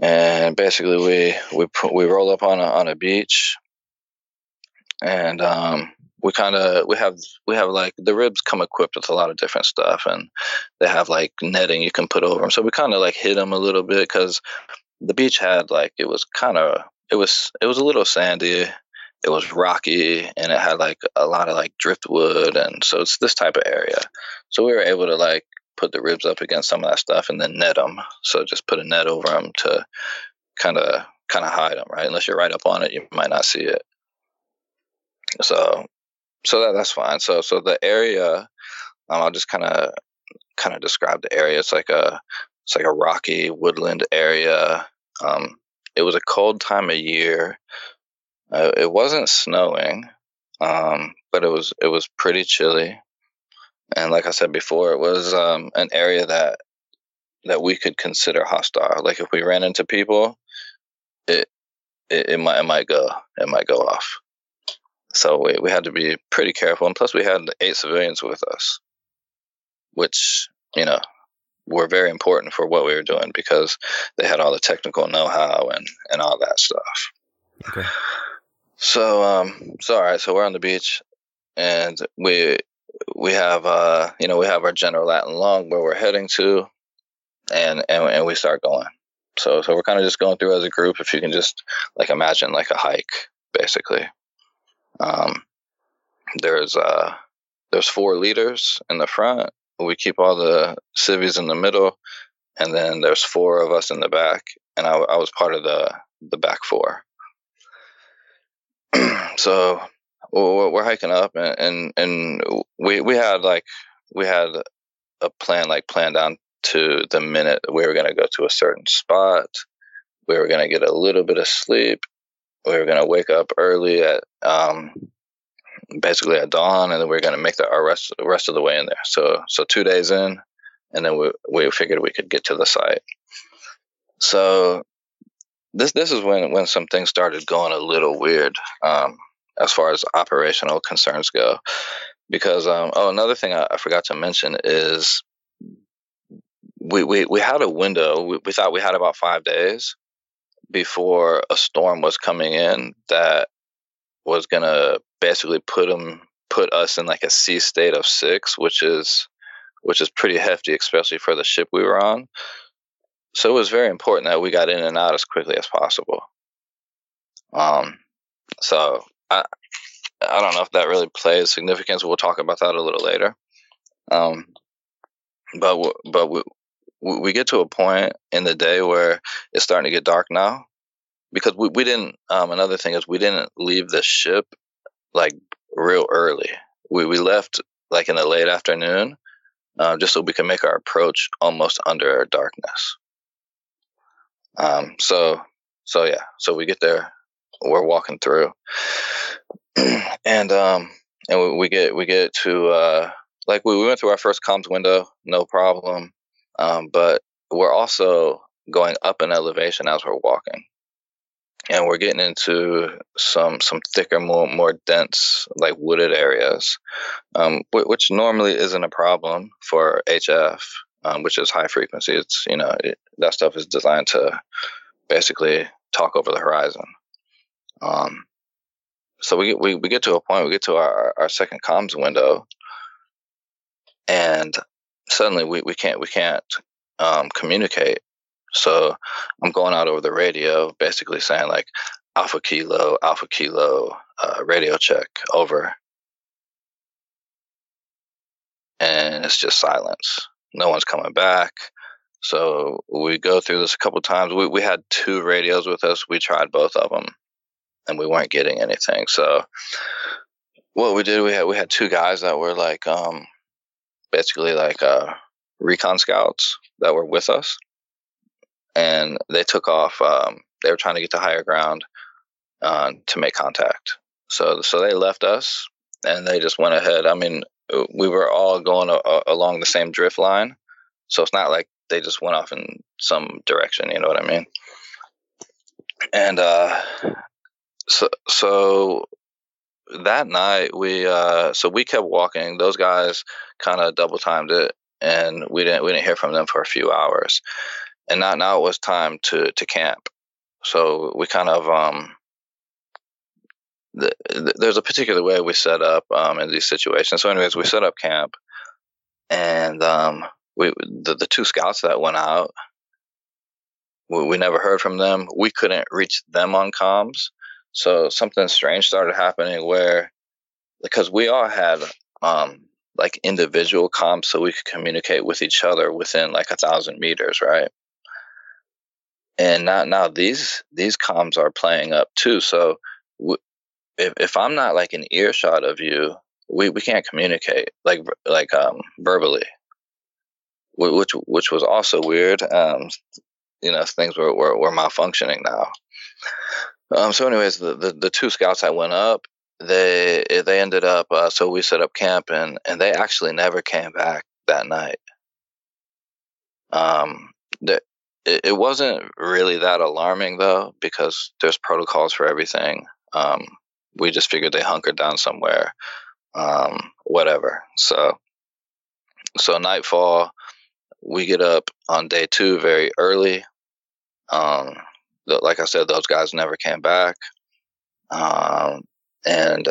and basically we we we roll up on a on a beach, and um, we kind of we have we have like the ribs come equipped with a lot of different stuff, and they have like netting you can put over them. So we kind of like hit them a little bit because the beach had like it was kind of it was it was a little sandy it was rocky and it had like a lot of like driftwood and so it's this type of area so we were able to like put the ribs up against some of that stuff and then net them so just put a net over them to kind of kind of hide them right unless you're right up on it you might not see it so so that that's fine so so the area um, i'll just kind of kind of describe the area it's like a it's like a rocky woodland area um, it was a cold time of year. Uh, it wasn't snowing, um, but it was it was pretty chilly. And like I said before, it was um, an area that that we could consider hostile. Like if we ran into people, it it, it might it might go it might go off. So we we had to be pretty careful. And plus, we had eight civilians with us, which you know were very important for what we were doing because they had all the technical know-how and and all that stuff. Okay. So um so all right, so we're on the beach and we we have uh you know we have our general Latin long where we're heading to and and, and we start going. So so we're kind of just going through as a group if you can just like imagine like a hike basically. Um there's uh there's four leaders in the front we keep all the civvies in the middle, and then there's four of us in the back, and I, I was part of the the back four. (clears throat) so we're, hiking up, and, and and we we had like we had a plan like planned down to the minute we were going to go to a certain spot. We were going to get a little bit of sleep. We were gonna wake up early at um, basically at dawn, and then we are gonna make the our rest rest of the way in there. So so two days in, and then we we figured we could get to the site. So this this is when when some things started going a little weird um, as far as operational concerns go, because um, oh another thing I, I, forgot to mention is we we, we had a window we, we thought we had about five days before a storm was coming in that was gonna basically put them put us in like a sea state of six, which is which is pretty hefty, especially for the ship we were on. So it was very important that we got in and out as quickly as possible. Um, so I I don't know if that really plays significance. We'll talk about that a little later. Um, but but we, we get to a point in the day where it's starting to get dark now because we, we didn't um, another thing is we didn't leave the ship like real early. We, we left like in the late afternoon uh, just so we can make our approach almost under darkness. Um, so so yeah so we get there we're walking through (clears throat) and um and we, we, get we get to uh like we, we went through our first comms window no problem um, but we're also going up in elevation as we're walking. And we're getting into some some thicker, more more dense, like wooded areas, um, which normally isn't a problem for HF, um, which is high frequency. It's you know it, that stuff is designed to basically talk over the horizon. Um, so we, we we get to a point, we get to our, our second comms window, and suddenly we, we can't we can't um, communicate. So I'm going out over the radio, basically saying like Alpha Kilo, Alpha Kilo, uh, radio check over, and it's just silence. No one's coming back. So we go through this a couple times. We we had two radios with us. We tried both of them, and we weren't getting anything. So what we did, we had we had two guys that were like um, basically like uh, recon scouts that were with us, and they took off. Um, they were trying to get to higher ground uh, to make contact. So so they left us, and they just went ahead. I mean, we were all going a, a, along the same drift line, so it's not like they just went off in some direction. You know what I mean? And uh, so so that night we uh, so we kept walking. Those guys kind of double timed it, and we didn't we didn't hear from them for a few hours. And now now it was time to to camp. So we kind of um, the, the, there's a particular way we set up um, in these situations. So, anyways, we set up camp, and um, we the, the two scouts that went out, we, we never heard from them. We couldn't reach them on comms. So something strange started happening where, because we all had um, like individual comms so we could communicate with each other within like a thousand meters, right? And now, now these these comms are playing up too. So w- if if I'm not like an earshot of you, we, we can't communicate like like um, verbally, which which was also weird. Um, you know, things were, were, were malfunctioning now. Um, so, anyways, the, the, the two scouts I went up, they they ended up. Uh, so we set up camp, and and they actually never came back that night. Um, the, it, it wasn't really that alarming though, because there's protocols for everything. Um, we just figured they hunkered down somewhere, um, whatever. So, so nightfall, we get up on day two very early. Um, like I said, those guys never came back. Um, and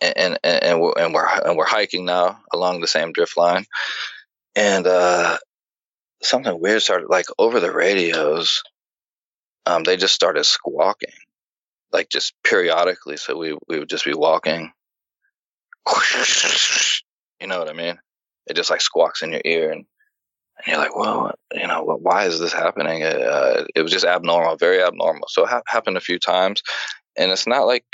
and and and we're, and we're and we're hiking now along the same drift line, and uh, something weird started like over the radios. Um, they just started squawking, like just periodically. So we we would just be walking. (laughs) You know what I mean? It just like squawks in your ear, and and you're like, well, you know, why is this happening? Uh, it was just abnormal, very abnormal. So it ha- happened a few times, and it's not like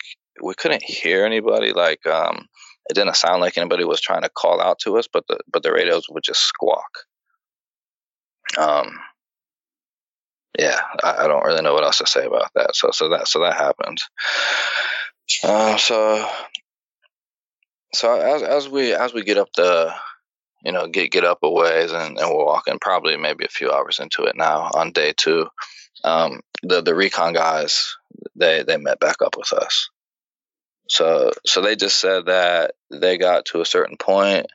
we couldn't hear anybody. Like, um, it didn't sound like anybody was trying to call out to us, but the but the radios would just squawk. Um, yeah, I, I, don't really know what else to say about that. So so that so that happened. Uh, so so as as we as we get up the you know get get up a ways and, and we're walking probably maybe a few hours into it now on day two. Um, the the recon guys they they met back up with us. So so they just said that they got to a certain point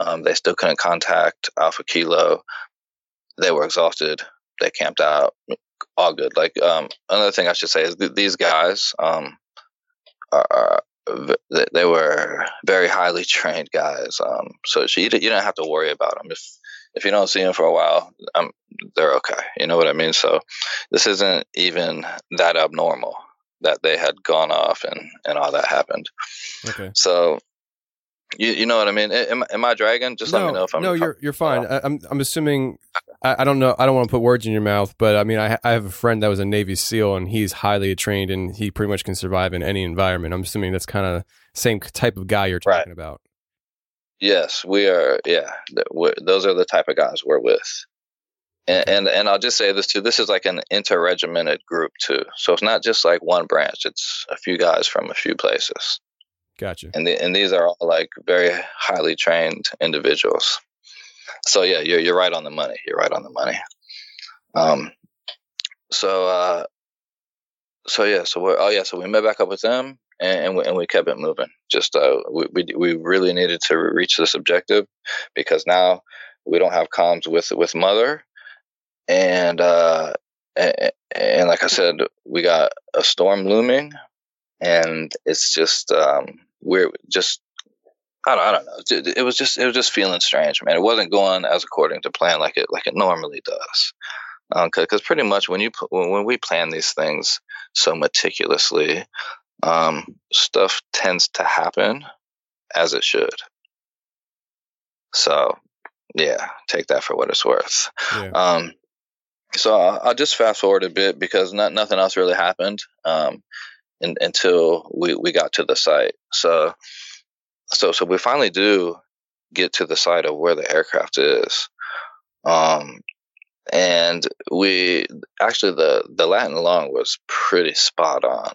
um, they still couldn't contact alpha kilo. They were exhausted. They camped out. All good. Like um, another thing i should say is th- these guys um, are, are they were very highly trained guys. Um, so you, you don't have to worry about them. If if you don't see them for a while, um, they're okay. You know what I mean? So this isn't even that abnormal that they had gone off and and all that happened. Okay. So you, you know what I mean? Am, am I dragging? Just no, let me know if I'm. No, you're you're fine. Oh. I, am I'm assuming. I, I, don't know. I don't want to put words in your mouth, but I mean, I I have a friend that was a Navy SEAL, and he's highly trained, and he pretty much can survive in any environment. I'm assuming that's kind of same type of guy you're talking right. about. Yes, we are. Yeah, those are the type of guys we're with. And, and, and I'll just say this too. This is like an interregimented group too. So it's not just like one branch. It's a few guys from a few places. Gotcha. And the, and these are all like very highly trained individuals. So yeah, you're you're right on the money. You're right on the money. Um, so uh, so yeah, so we oh yeah, so we met back up with them and and we, and we kept it moving. Just uh, we, we we really needed to reach this objective because now we don't have comms with with mother, and uh, and, and like I said, we got a storm looming, and it's just um, we're just I don't, I don't know. It was just it was just feeling strange, man. It wasn't going as according to plan like it like it normally does. Because um, pretty much when you when we plan these things so meticulously, um, stuff tends to happen as it should. So, yeah, take that for what it's worth. Yeah. Um, so I'll, I'll, just fast forward a bit because not, nothing else really happened. Um, in, until we, we got to the site. So, so, so we finally do get to the site of where the aircraft is. Um, and we actually the the Latin long was pretty spot on.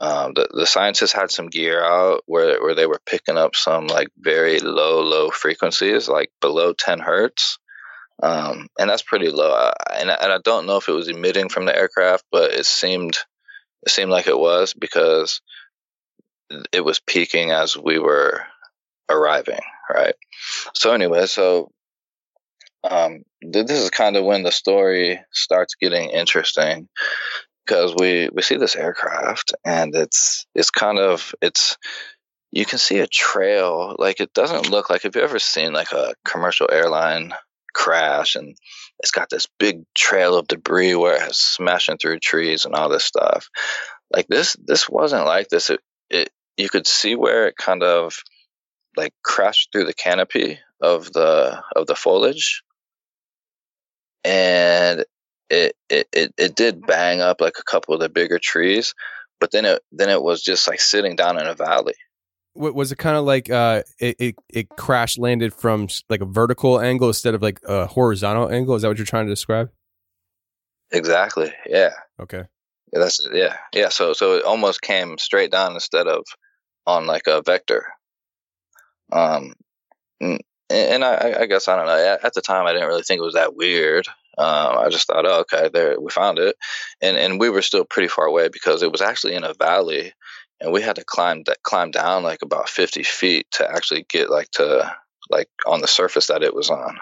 Um, the the scientists had some gear out where where they were picking up some like very low low frequencies, like below ten hertz, um, and that's pretty low. And and I don't know if it was emitting from the aircraft, but it seemed it seemed like it was because it was peaking as we were arriving, right? So anyway, so um, this is kind of when the story starts getting interesting because we we see this aircraft and it's it's kind of it's you can see a trail like it doesn't look like have you ever seen like a commercial airline crash and it's got this big trail of debris where it has smashing through trees and all this stuff. Like this, this wasn't like this. It, it you could see where it kind of like crashed through the canopy of the of the foliage, and it it it, it did mm-hmm. bang up like a couple of the bigger trees, but then it then it was just like sitting down in a valley was it kind of like uh, it, it, it crash landed from like a vertical angle instead of like a horizontal angle? Is that what you're trying to describe? Exactly. Yeah. Okay. Yeah, that's yeah yeah. So so it almost came straight down instead of on like a vector. Um, and, and I, I guess I don't know. At the time, I didn't really think it was that weird. Um, I just thought, oh, okay, there we found it, and and we were still pretty far away because it was actually in a valley and we had to climb that climb down like about 50 feet to actually get like to like on the surface that it was on.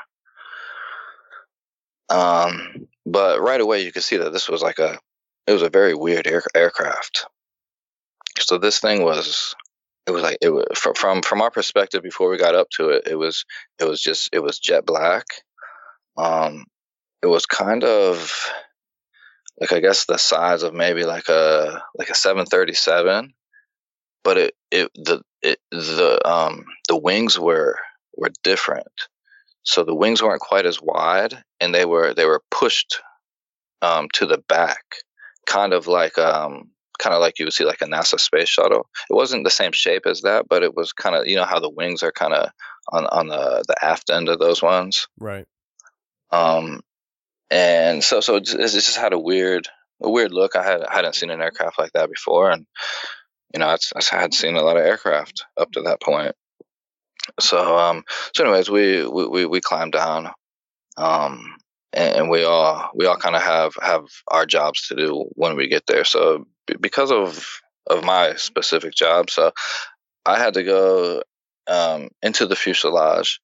Um but right away you could see that this was like a it was a very weird air, aircraft. So this thing was it was like it was from from our perspective before we got up to it it was it was just it was jet black. Um it was kind of like I guess the size of maybe like a like a 737 but it, it the it, the um the wings were were different. So the wings weren't quite as wide, and they were they were pushed um, to the back, kind of like um, kind of like you would see like a NASA space shuttle. It wasn't the same shape as that, but it was kind of you know how the wings are kind of on on the the aft end of those ones, right? Um, and so so it just, it just had a weird a weird look. I had I hadn't seen an aircraft like that before, and you know I, had seen a lot of aircraft up to that point. So um so anyways we we we climbed down, um and, and we all we all kind of have have our jobs to do when we get there. So because of of my specific job, so I had to go um, into the fuselage.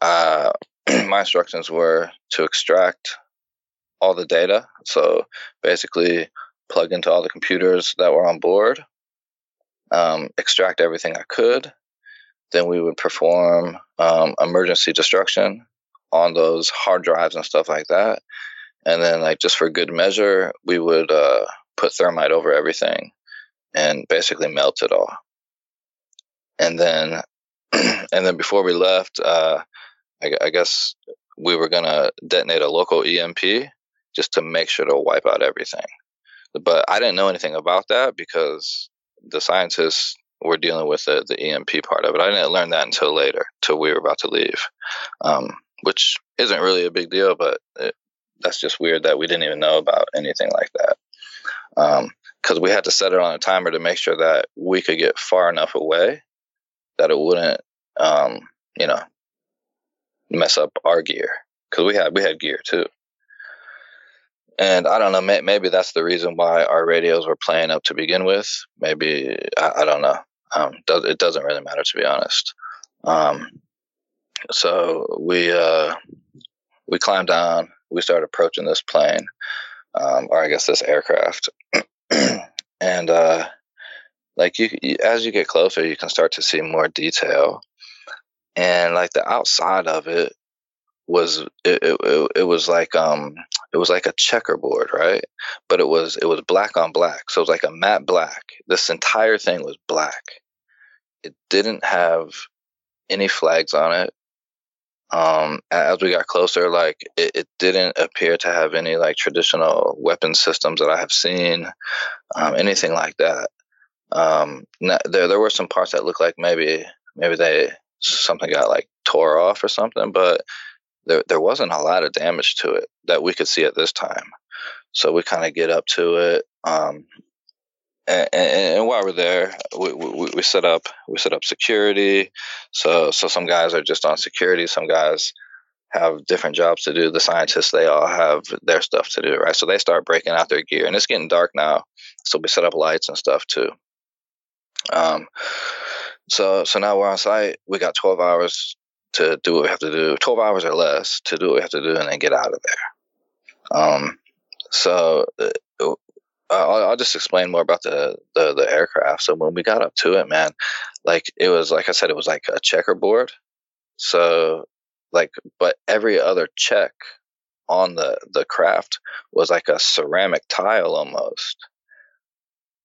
Uh, (clears throat) my instructions were to extract all the data. So basically, plug into all the computers that were on board, um, extract everything I could. Then we would perform um, emergency destruction on those hard drives and stuff like that. And then, like just for good measure, we would uh, put thermite over everything and basically melt it all. And then, (clears throat) and then before we left, uh, I, I guess we were gonna detonate a local EMP just to make sure to wipe out everything. But I didn't know anything about that because the scientists were dealing with the, the EMP part of it. I didn't learn that until later, till we were about to leave, um, which isn't really a big deal, but it, that's just weird that we didn't even know about anything like that. Because um, we had to set it on a timer to make sure that we could get far enough away that it wouldn't, um, you know, mess up our gear because we had we had gear too. And I don't know, may, maybe that's the reason why our radios were playing up to begin with. Maybe I, I don't know. Um, it doesn't really matter to be honest. Um, so we uh, we climbed down. We started approaching this plane, um, or I guess this aircraft, (clears throat) and uh, like you, as you get closer, you can start to see more detail and like the outside of it was it, it, it was like um it was like a checkerboard right? But it was it was black on black. So it was like a matte black. This entire thing was black. It didn't have any flags on it. Um as we got closer like it, it didn't appear to have any like traditional weapon systems that i have seen um anything like that. Um there there were some parts that looked like maybe maybe they something got like tore off or something, but there there wasn't a lot of damage to it that we could see at this time. So we kind of get up to it, um, and, and, and, while we're there, we, we, we set up we set up security. So so some guys are just on security, some guys have different jobs to do. The scientists they all have their stuff to do, right? So they start breaking out their gear, and it's getting dark now. So we set up lights and stuff too. Um, so so now we're on site. We got 12 hours to do what we have to do, 12 hours or less to do what we have to do, and then get out of there. Um, so uh, I'll, I'll, just explain more about the, the the aircraft. So when we got up to it, man, like it was like I said, it was like a checkerboard. So like, but every other check on the the craft was like a ceramic tile almost,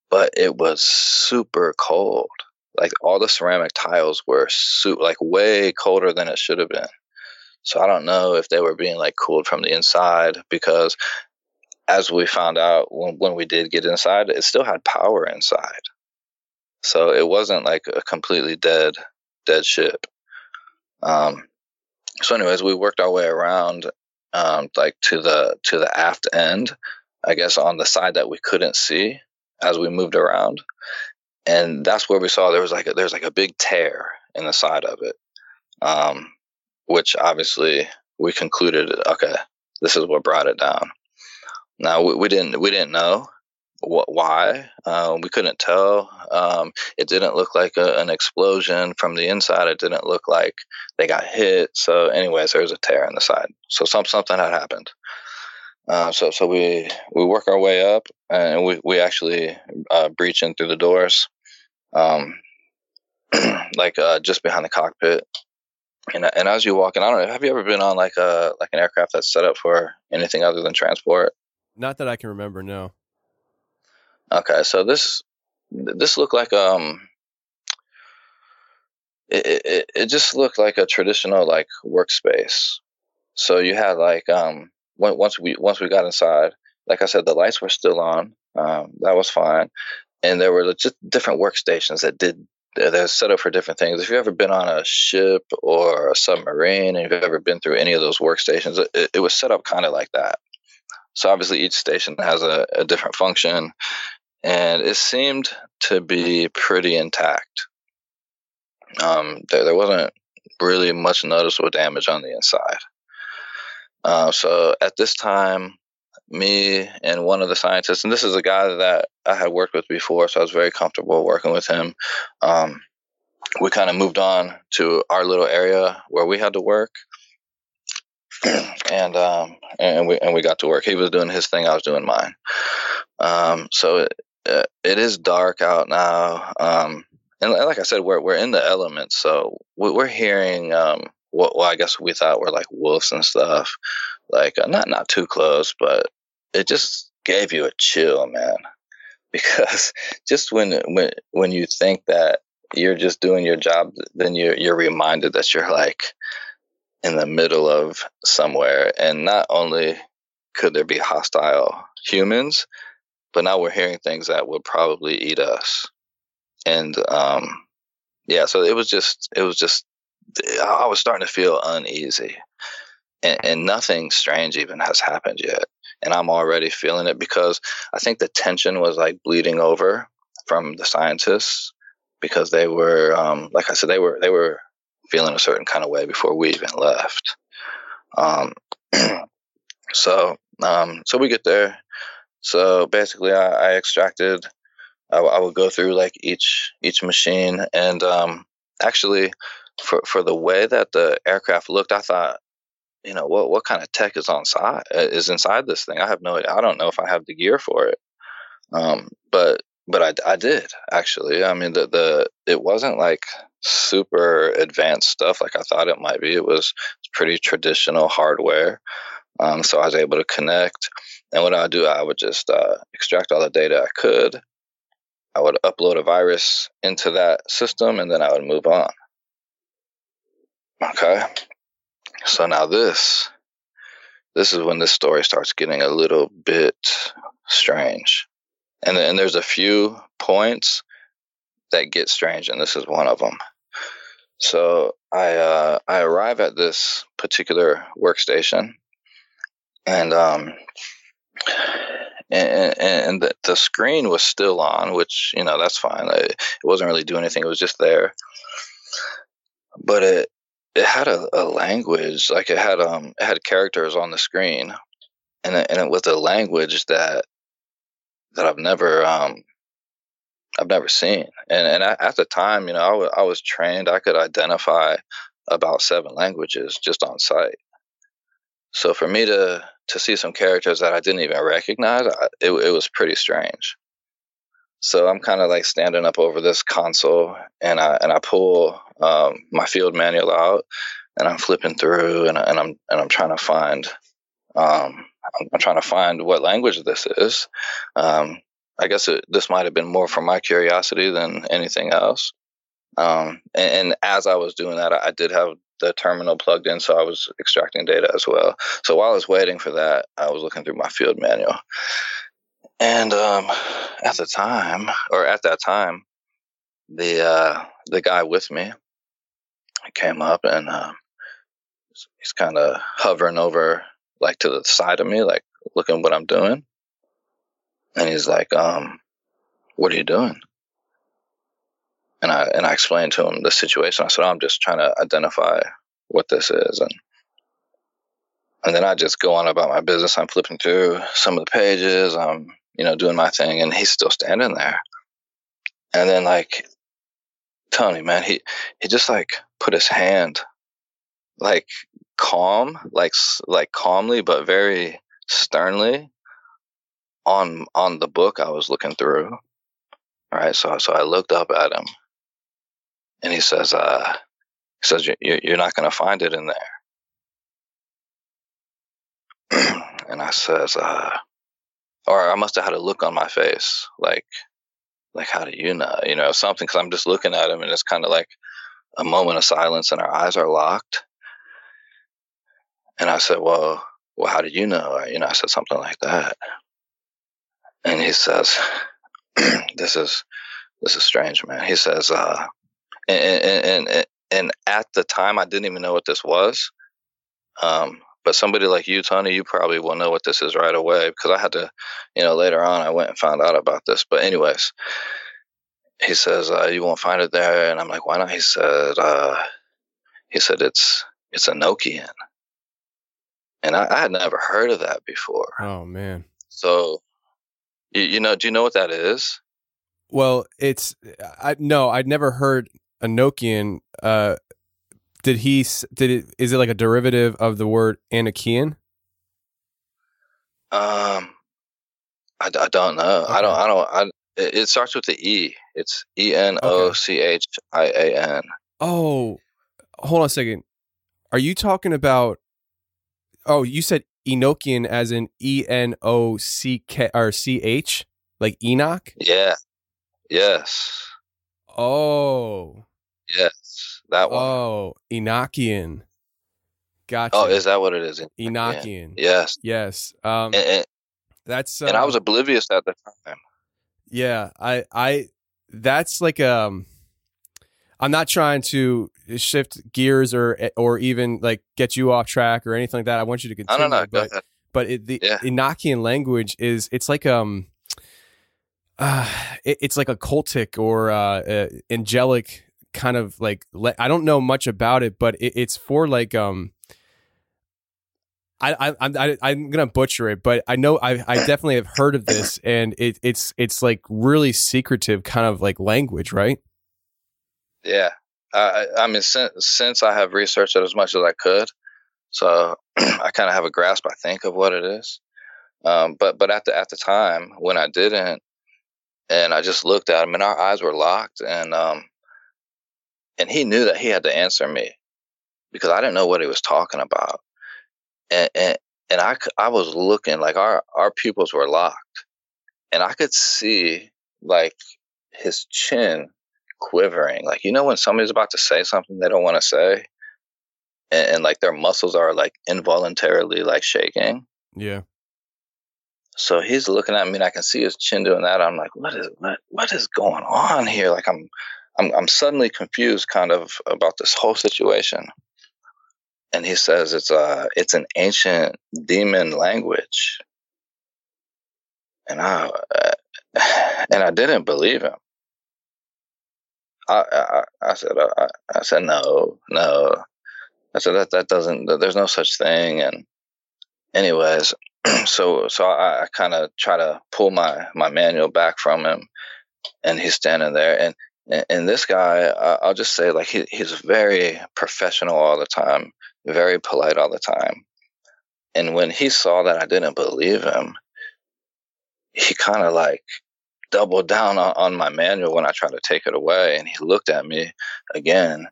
but it was super cold like all the ceramic tiles were su- like way colder than it should have been. So I don't know if they were being like cooled from the inside because as we found out when, when we did get inside, it still had power inside. So it wasn't like a completely dead dead ship. Um, so anyways, we worked our way around um, like to the to the aft end, I guess on the side that we couldn't see as we moved around and that's where we saw there was like a, there's like a big tear in the side of it, um, which obviously we concluded okay, this is what brought it down. Now we, we didn't we didn't know what why uh, we couldn't tell. Um, it didn't look like a, an explosion from the inside. It didn't look like they got hit. So, anyways, there was a tear in the side. So some something had happened. Uh, so so we we work our way up and we we actually uh, breach in through the doors, um, (clears throat) like uh, just behind the cockpit. And and as you walk in, I don't know. Have you ever been on like a like an aircraft that's set up for anything other than transport? Not that I can remember. No. Okay, so this this looked like um. It, it, it just looked like a traditional like workspace. So you had like um once we once we got inside, like I said, the lights were still on. Um, that was fine, and there were just different workstations that did they're, set up for different things. If you've ever been on a ship or a submarine, and you've ever been through any of those workstations, it, it was set up kind of like that. So obviously, each station has a, a different function, and it seemed to be pretty intact. Um, there, there wasn't really much noticeable damage on the inside. Uh, so at this time, me and one of the scientists, and this is a guy that I had worked with before, so I was very comfortable working with him. Um, we kind of moved on to our little area where we had to work, and um, and we and we got to work. He was doing his thing, I was doing mine. Um, so it, uh, it is dark out now, um, and like I said, we're we're in the elements, so we're hearing what well, I guess we thought were like wolves and stuff, like uh, not not too close, but it just gave you a chill, man. (laughs) Because just when when when you think that you're just doing your job, then you're you're reminded that you're like in the middle of somewhere, and not only could there be hostile humans, but now we're hearing things that would probably eat us, and um, yeah, so it was just it was just I was starting to feel uneasy, and, and nothing strange even has happened yet and I'm already feeling it because I think the tension was like bleeding over from the scientists because they were, um, like I said, they were they were feeling a certain kind of way before we even left. Um, (clears throat) so um, so we get there. So basically, I, I extracted. I, I, would go through like each each machine, and um, actually, for for the way that the aircraft looked, I thought you know what what kind of tech is on side uh, is inside this thing? I have no i don't know if i have the gear for it. Um, but but I, I did actually. I mean the the it wasn't like super advanced stuff like i thought it might be. It was pretty traditional hardware um, so i was able to connect. And what i would do i would just uh, extract all the data i could. I would upload a virus into that system and then i would move on okay so now this, this is when this story starts getting a little bit strange, and and there's a few points that get strange, and this is one of them. So I uh, I arrive at this particular workstation, and um, and, and the, the screen was still on, which you know that's fine. It, it wasn't really doing anything; it was just there. But it it had a, a language like it had um it had characters on the screen and it, and it was a language that that I've never um I've never seen. And and at the time you know I, w- I was trained I could identify about seven languages just on sight so for me to to see some characters that I didn't even recognize I, it, it was pretty strange so I'm kind of like standing up over this console, and I and I pull um, my field manual out, and I'm flipping through, and, and I'm and I'm trying to find, um, I'm, I'm, trying to find what language this is. Um, I guess it, this might have been more for my curiosity than anything else. Um, and, and, as I was doing that, I, I did have the terminal plugged in, so I was extracting data as well. So while I was waiting for that, I was looking through my field manual, and um, at the time, or at that time, the uh, the guy with me came up and uh, he's kind of hovering over, like to the side of me, like looking what I'm doing. And he's like, um, "What are you doing?" And I and I explained to him the situation. I said, oh, "I'm just trying to identify what this is," and and then I just go on about my business. I'm flipping through some of the pages. I'm you know, doing my thing, and he's still standing there. And then like Tony, man, he he just like put his hand like calm, like like calmly but very sternly on on the book I was looking through. Right, so so I looked up at him, and he says, uh, he says you're not to find it in there. (clears throat) and I says, uh, or I must have had a look on my face, like, like how do you know? You know, something because I'm just looking at him, and it's kind of like a moment of silence, and our eyes are locked. And I said, "Well, well, how did you know?" You know, I said something like that, and he says, (clears throat) "This is this is strange, man." He says, uh, and and and, and at the time I didn't even know what this was. Um, but somebody like you, Tony, you probably will know what this is right away because I had to, you know, later on I went and found out about this. But anyways, he says uh, you won't find it there, and I'm like, why not? He said, uh, he said it's it's a Enochian, and I, I had never heard of that before. Oh man. So, you, you know, do you know what that is? Well, it's I no, I'd never heard Enochian. Uh, did he? Did it? Is it like a derivative of the word Anakian? Um, I, I don't know. I don't. I don't. I, it, it starts with the E. It's E N O C H I A N. Oh, hold on a second. Are you talking about? Oh, you said Enochian as in E N O C K or C H, like Enoch. Yeah. Yes. Oh, Yes. That one. oh, Enochian. Gotcha. oh, is that what it is? Enochian? Yes. Yes. Um, And, and, that's. Uh, and I was oblivious at the time. Yeah, I I that's like um I'm not trying to shift gears or or even like get you off track or anything like that. I want you to I continue. don't know. But ahead. but it, the Yeah. Enochian language is it's like um uh (sighs) it, it's like a cultic or uh, uh angelic kind of like le- I don't know much about it, but it, it's for like um I, I, I'm I, I'm gonna butcher it, but I know I, I definitely have heard of this, and it, it's it's like really secretive kind of like language, right? Yeah. I, I I mean, since, since I have researched it as much as I could, so (clears throat) I kind of have a grasp, I think, of what it is. Um, but but at the at the time when I didn't, and I just looked at him, and our eyes were locked, and um, and he knew that he had to answer me because I didn't know what he was talking about, and and, and I I was looking like our our pupils were locked, and I could see like his chin quivering. Like you know when somebody's about to say something they don't want to say, and, and like their muscles are like involuntarily like shaking. Yeah. So he's looking at me, and I can see his chin doing that. I'm like, what is what what is going on here? Like I'm I'm I'm suddenly confused, kind of about this whole situation. And he says it's uh it's an ancient demon language, and I uh, (sighs) and I didn't believe him. I I, I said uh, I, I said no no. I said that that doesn't there's no such thing. And anyways, (clears throat) so so I, I kind of try to pull my my manual back from him, and he's standing there. And and, and this guy, I'll just say like he he's very professional all the time, very polite all the time. And when he saw that I didn't believe him, he kind of like doubled down on, on my manual when I tried to take it away. And he looked at me again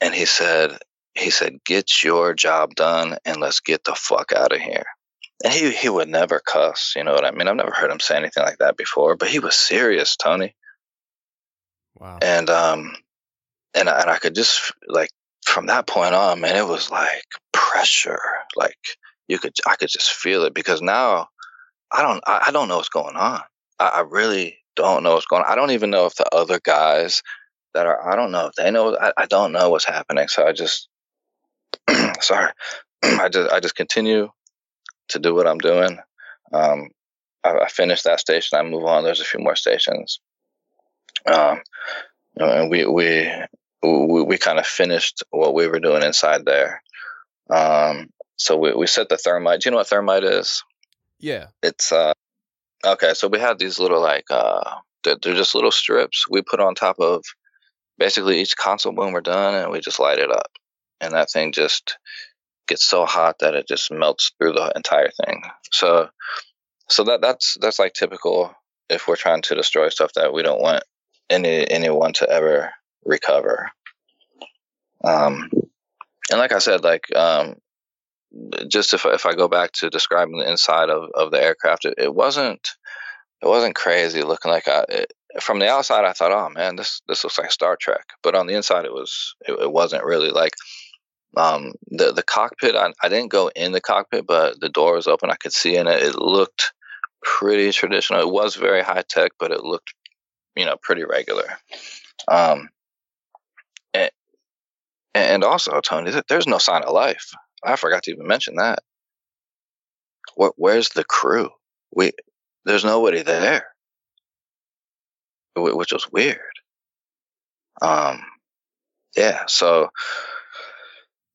and he said, he said, get your job done and let's get the fuck out of here. And he, he would never cuss, you know what I mean? I've never heard him say anything like that before, but he was serious, Tony. Wow. And, um, and I, and I could just like from that point on, man, it was like pressure. Like you could, I could just feel it because now I don't, I, I don't know what's going on. I, I really don't know what's going on. I don't even know if the other guys that are, I don't know if they know, I, I don't know what's happening. So I just, (clears throat) sorry, (clears throat) I just, I just continue to do what I'm doing. Um, I, I finish that station. I move on. There's a few more stations. Um, and we, we, we, we kind of finished what we were doing inside there. Um, so we, we set the thermite. Do you know what thermite is? Yeah. It's uh okay. So we had these little like uh they're, they're just little strips we put on top of basically each console when we're done, and we just light it up, and that thing just gets so hot that it just melts through the entire thing. So so that that's that's like typical if we're trying to destroy stuff that we don't want any anyone to ever recover. Um, and like I said, like um, just if if I go back to describing the inside of, of the aircraft, it, it wasn't it wasn't crazy looking like I it, from the outside. I thought, oh man, this this looks like Star Trek, but on the inside, it was it, it wasn't really like um, the the cockpit. I, I didn't go in the cockpit, but the door was open. I could see in it. It looked pretty traditional. It was very high tech, but it looked you know pretty regular. Um, And also, Tony, there's no sign of life. I forgot to even mention that. What? where's the crew? We there's nobody there, which was weird. Um, yeah. So,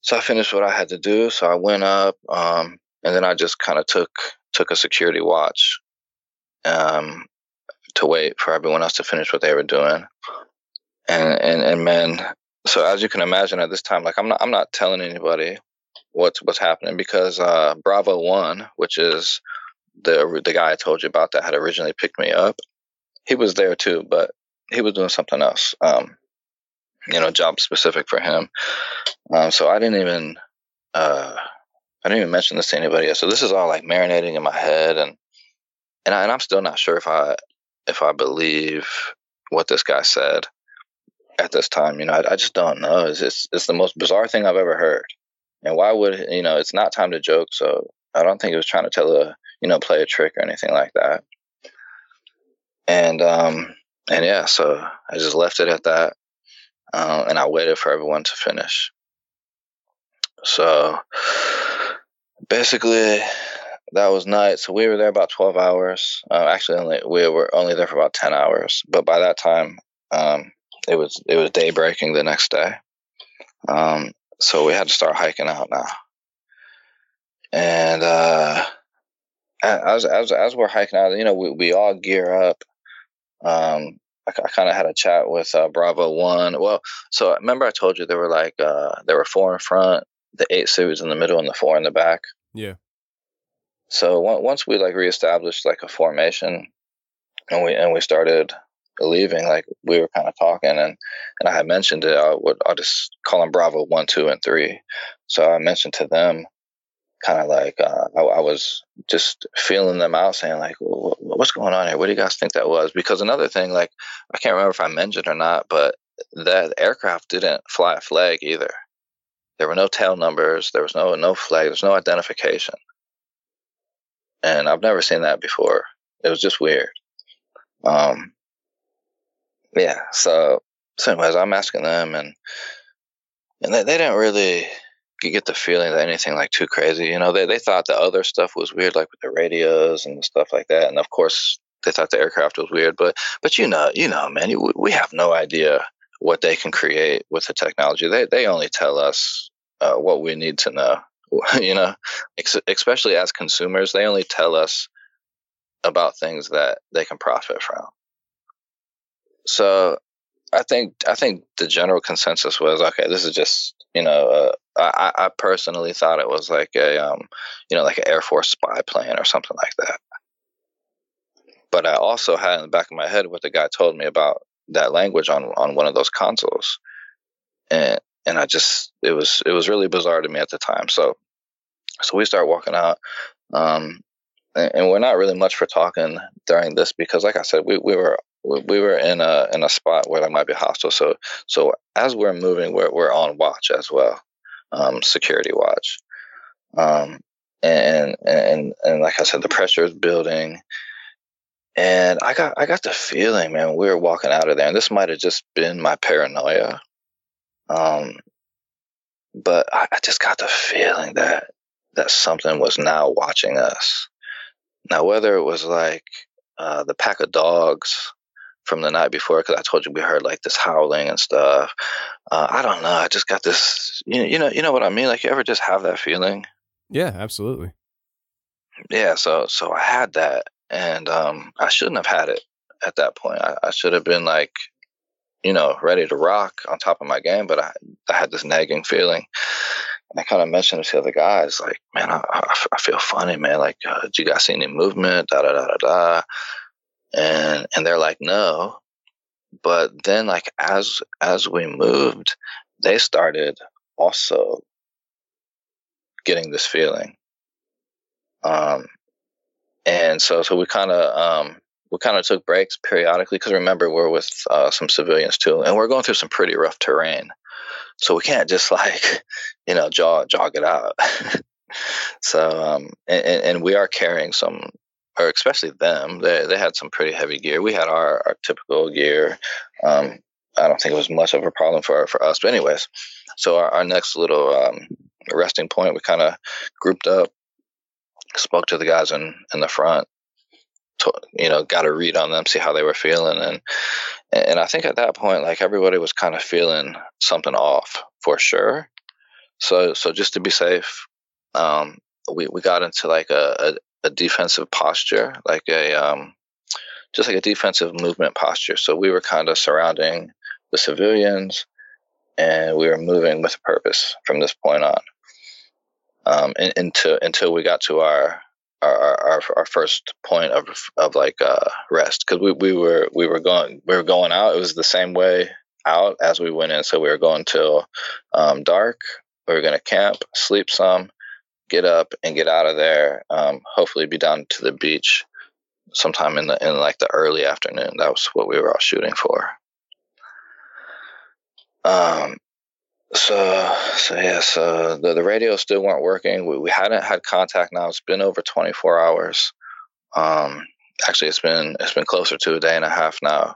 so I finished what I had to do. So I went up, um, and then I just kind of took took a security watch, um, to wait for everyone else to finish what they were doing. And and and man, so as you can imagine at this time, like I'm not I'm not telling anybody what's what's happening because uh, Bravo One, which is the the guy I told you about that had originally picked me up, he was there too, but he was doing something else. Um, you know, job specific for him. Um, so I didn't even uh, I didn't even mention this to anybody. So this is all like marinating in my head, and and, I, and I'm still not sure if I if I believe what this guy said at this time. You know, I, I just don't know. It's, it's it's the most bizarre thing I've ever heard. And why would you know? It's not time to joke. So I don't think he was trying to tell a you know play a trick or anything like that. And um and yeah, so I just left it at that, uh, and I waited for everyone to finish. So basically, that was night. So we were there about twelve hours. Uh, actually, only we were only there for about ten hours. But by that time, um, it was it was day breaking the next day. Um, so we had to start hiking out now. And uh, as as as we're hiking out, you know, we, we all gear up. Um, I, I kind of had a chat with uh, Bravo One. Well, so remember I told you there were like uh, there were four in front, the eight suits in the middle, and the four in the back. Yeah. So once we like reestablished like a formation, and we and we started leaving, like we were kind of talking, and and I had mentioned it. I would I'll just call them Bravo one, two, and three. So I mentioned to them, kind of like uh, I, I, was just feeling them out, saying like, "What's going on here? What do you guys think that was?" Because another thing, like I can't remember if I mentioned or not, but that aircraft didn't fly a flag either. There were no tail numbers. There was no no flag. There's no identification, and I've never seen that before. It was just weird. Um, yeah. So, so anyways, I'm asking them, and and they, they didn't really get the feeling that anything like too crazy. You know, they they thought the other stuff was weird, like with the radios and stuff like that, and of course they thought the aircraft was weird. But but you know, you know, man, we have no idea what they can create with the technology. They they only tell us uh, what we need to know. (laughs) you know, Ex- especially as consumers, they only tell us about things that they can profit from. So I think I think the general consensus was okay. This is just you know uh, I, I personally thought it was like a um you know like an Air Force spy plane or something like that. But I also had in the back of my head what the guy told me about that language on on one of those consoles, and and I just it was it was really bizarre to me at the time. So so we start walking out. Um, and we're not really much for talking during this because, like I said, we, we were we were in a in a spot where there might be hostile. So so as we're moving, we're we're on watch as well, um, security watch, um, and and and like I said, the pressure is building, and I got I got the feeling, man, we were walking out of there, and this might have just been my paranoia, um, but I, I just got the feeling that that something was now watching us. Now, whether it was like uh, the pack of dogs from the night before because I told you we heard like this howling and stuff. Uh, I don't know. I just got this. You know, you know, you know what I mean. Like you ever just have that feeling? Yeah, absolutely. Yeah. So so I had that, and um, I shouldn't have had it at that point. I, I should have been like, you know, ready to rock on top of my game, but I I had this nagging feeling. And I kind of mentioned to the other guys, like, man, I, I, feel funny, man. Like, uh, did you guys see any movement? Da da da da da and and they're like no but then like as as we moved they started also getting this feeling um and so so we kind of um we kind of took breaks periodically because remember we're with uh, some civilians too and we're going through some pretty rough terrain so we can't just (laughs) like you know jog jog it out (laughs) so um and, and we are carrying some or especially them, they they had some pretty heavy gear. We had our, our typical gear, um, I don't think it was much of a problem for for us. But anyways, so our, our next little um, resting point, we kind of grouped up, spoke to the guys in in the front, to, you know, got a read on them, see how they were feeling, and and I think at that point, like everybody was kind of feeling something off for sure. So so just to be safe, um, we we got into like a, a, a defensive posture, like a um, just like a defensive movement posture. So we were kind of surrounding the civilians, and we were moving with a purpose from this point on. Um, and, until until we got to our our, our, our first point of of like uh, rest because we, we were we were going we were going out. It was the same way out as we went in. So we were going till um, dark. We were going to camp, sleep some, get up, and get out of there. Um, hopefully, be down to the beach sometime in the in like the early afternoon. That was what we were all shooting for. Um, so, so yeah, so the, the radio still weren't working. We, we hadn't had contact now. It's been over 24 hours. Um, actually, it's been it's been closer to a day and a half now,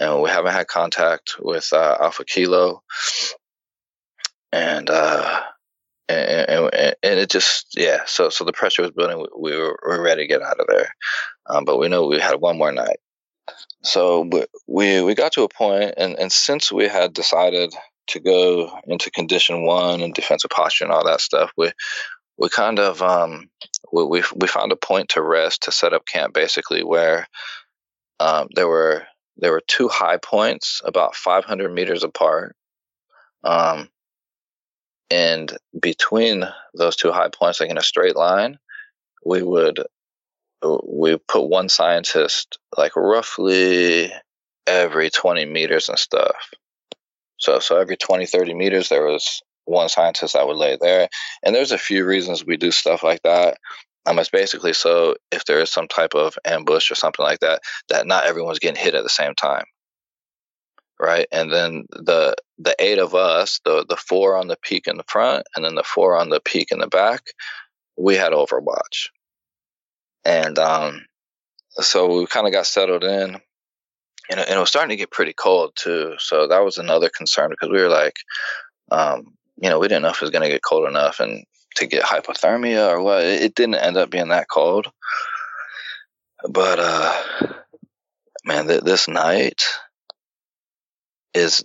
and we haven't had contact with uh, Alpha Kilo. And uh, and, and, and it just yeah. So so the pressure was building. We, we were, we were ready to get out of there, um, but we know we had one more night. So we we got to a point, and and since we had decided to go into condition one and defensive posture and all that stuff, we we kind of um, we, we we found a point to rest to set up camp basically where um, there were there were two high points about 500 meters apart, um, and between those two high points, like in a straight line, we would we put one scientist like roughly every 20 meters and stuff so, so every 20, 30 meters, there was one scientist that would lay there. And there's a few reasons we do stuff like that. Um, it's basically so if there is some type of ambush or something like that, that not everyone's getting hit at the same time. Right. And then the the eight of us, the the four on the peak in the front and then the four on the peak in the back, we had overwatch. And um so we kind of got settled in and, and it was starting to get pretty cold too. So that was another concern because we were like, um, you know, we didn't know if it was going to get cold enough and to get hypothermia or what. It, it didn't end up being that cold. But, uh, man, th- this night is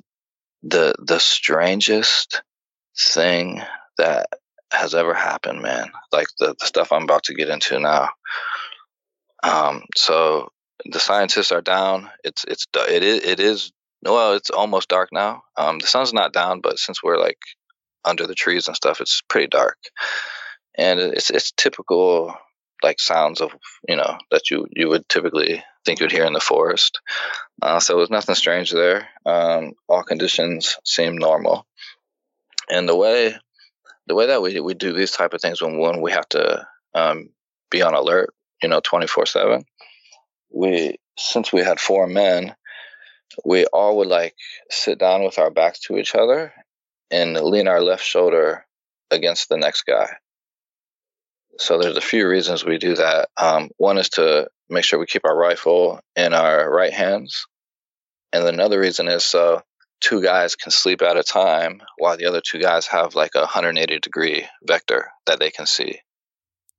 the, the strangest thing that has ever happened, man. Like the, the stuff I'm about to get into now. Um, so the scientists are down. It's it's it is it is well, it's almost dark now. Um, the sun's not down, but since we're like under the trees and stuff, it's pretty dark, and it's it's typical like sounds of you know that you you would typically think you'd hear in the forest. Uh, so was nothing strange there. Um, all conditions seemed normal, and the way the way that we we do these type of things when when we have to um, be on alert, you know, twenty four seven we since we had four men, we all would like sit down with our backs to each other and lean our left shoulder against the next guy. So there's a few reasons we do that. Um, one is to make sure we keep our rifle in our right hands, and another reason is so two guys can sleep at a time while the other two guys have like a 180 degree vector that they can see.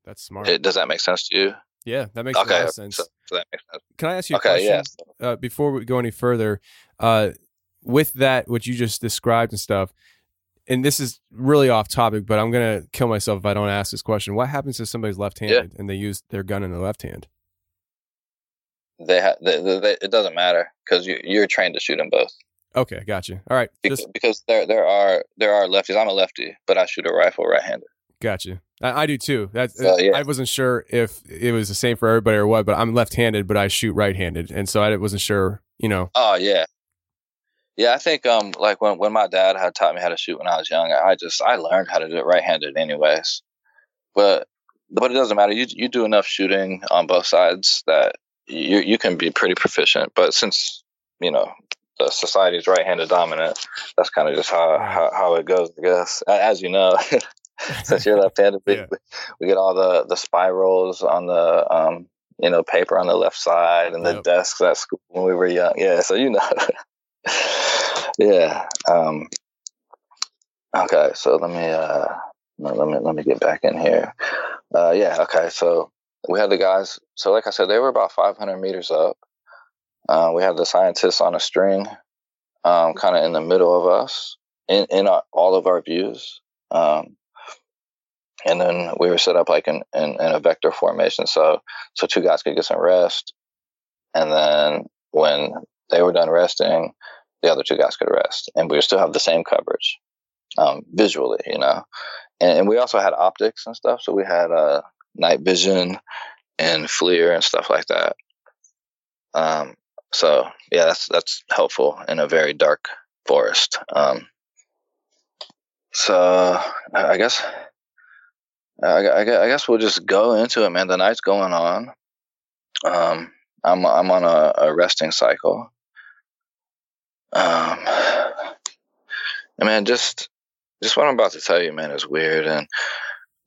That's smart. It, does that make sense to you? Yeah, that makes okay, a lot of sense. So, so that makes sense. Can I ask you a Okay, question yes. uh, before we go any further? Uh, with that, what you just described and stuff, and this is really off topic, but I'm gonna kill myself if I don't ask this question. What happens if somebody's left-handed and they use their gun in the left hand? They, ha- they, they, they it doesn't matter because you, you're trained to shoot them both. Okay, gotcha. All right, Because, just because there there are there are lefties. I'm a lefty, but I shoot a rifle right-handed. gotcha. I, I do too. That's So, yeah. I wasn't sure if it was the same for everybody or what, but I'm left-handed, but I shoot right-handed, and so I wasn't sure. You know, Oh yeah, yeah. I think um like when when my dad had taught me how to shoot when I was young, I just I learned how to do it right-handed anyways. But but it doesn't matter. You you do enough shooting on both sides that you you can be pretty proficient. But since you know the society is right-handed dominant, that's kind of just how, how how it goes, I guess. As you know, (laughs) since you're left-handed, we, we get all the the spirals on the um you know paper on the left side and the Yep. desks at school when we were young. Yeah, so you know. (laughs) (sighs) yeah. Um, okay, so let me uh, let me let me get back in here. Uh, yeah. Okay, so we had the guys. So like I said, they were about 500 meters up. Uh, we had the scientists on a string, um, kind of in the middle of us, in in our, all of our views. Um, and then we were set up like in, in, in a vector formation, so so two guys could get some rest, and then when they were done resting, the other two guys could rest, and we still have the same coverage um, visually, you know. And, and, we also had optics and stuff, so we had uh, night vision and FLIR and stuff like that. Um, so yeah, that's that's helpful in a very dark forest. Um, so I guess I, I, guess we'll just go into it, man. The night's going on. Um, I'm I'm on a, a resting cycle. Um, and man, just just what I'm about to tell you, man, is weird, and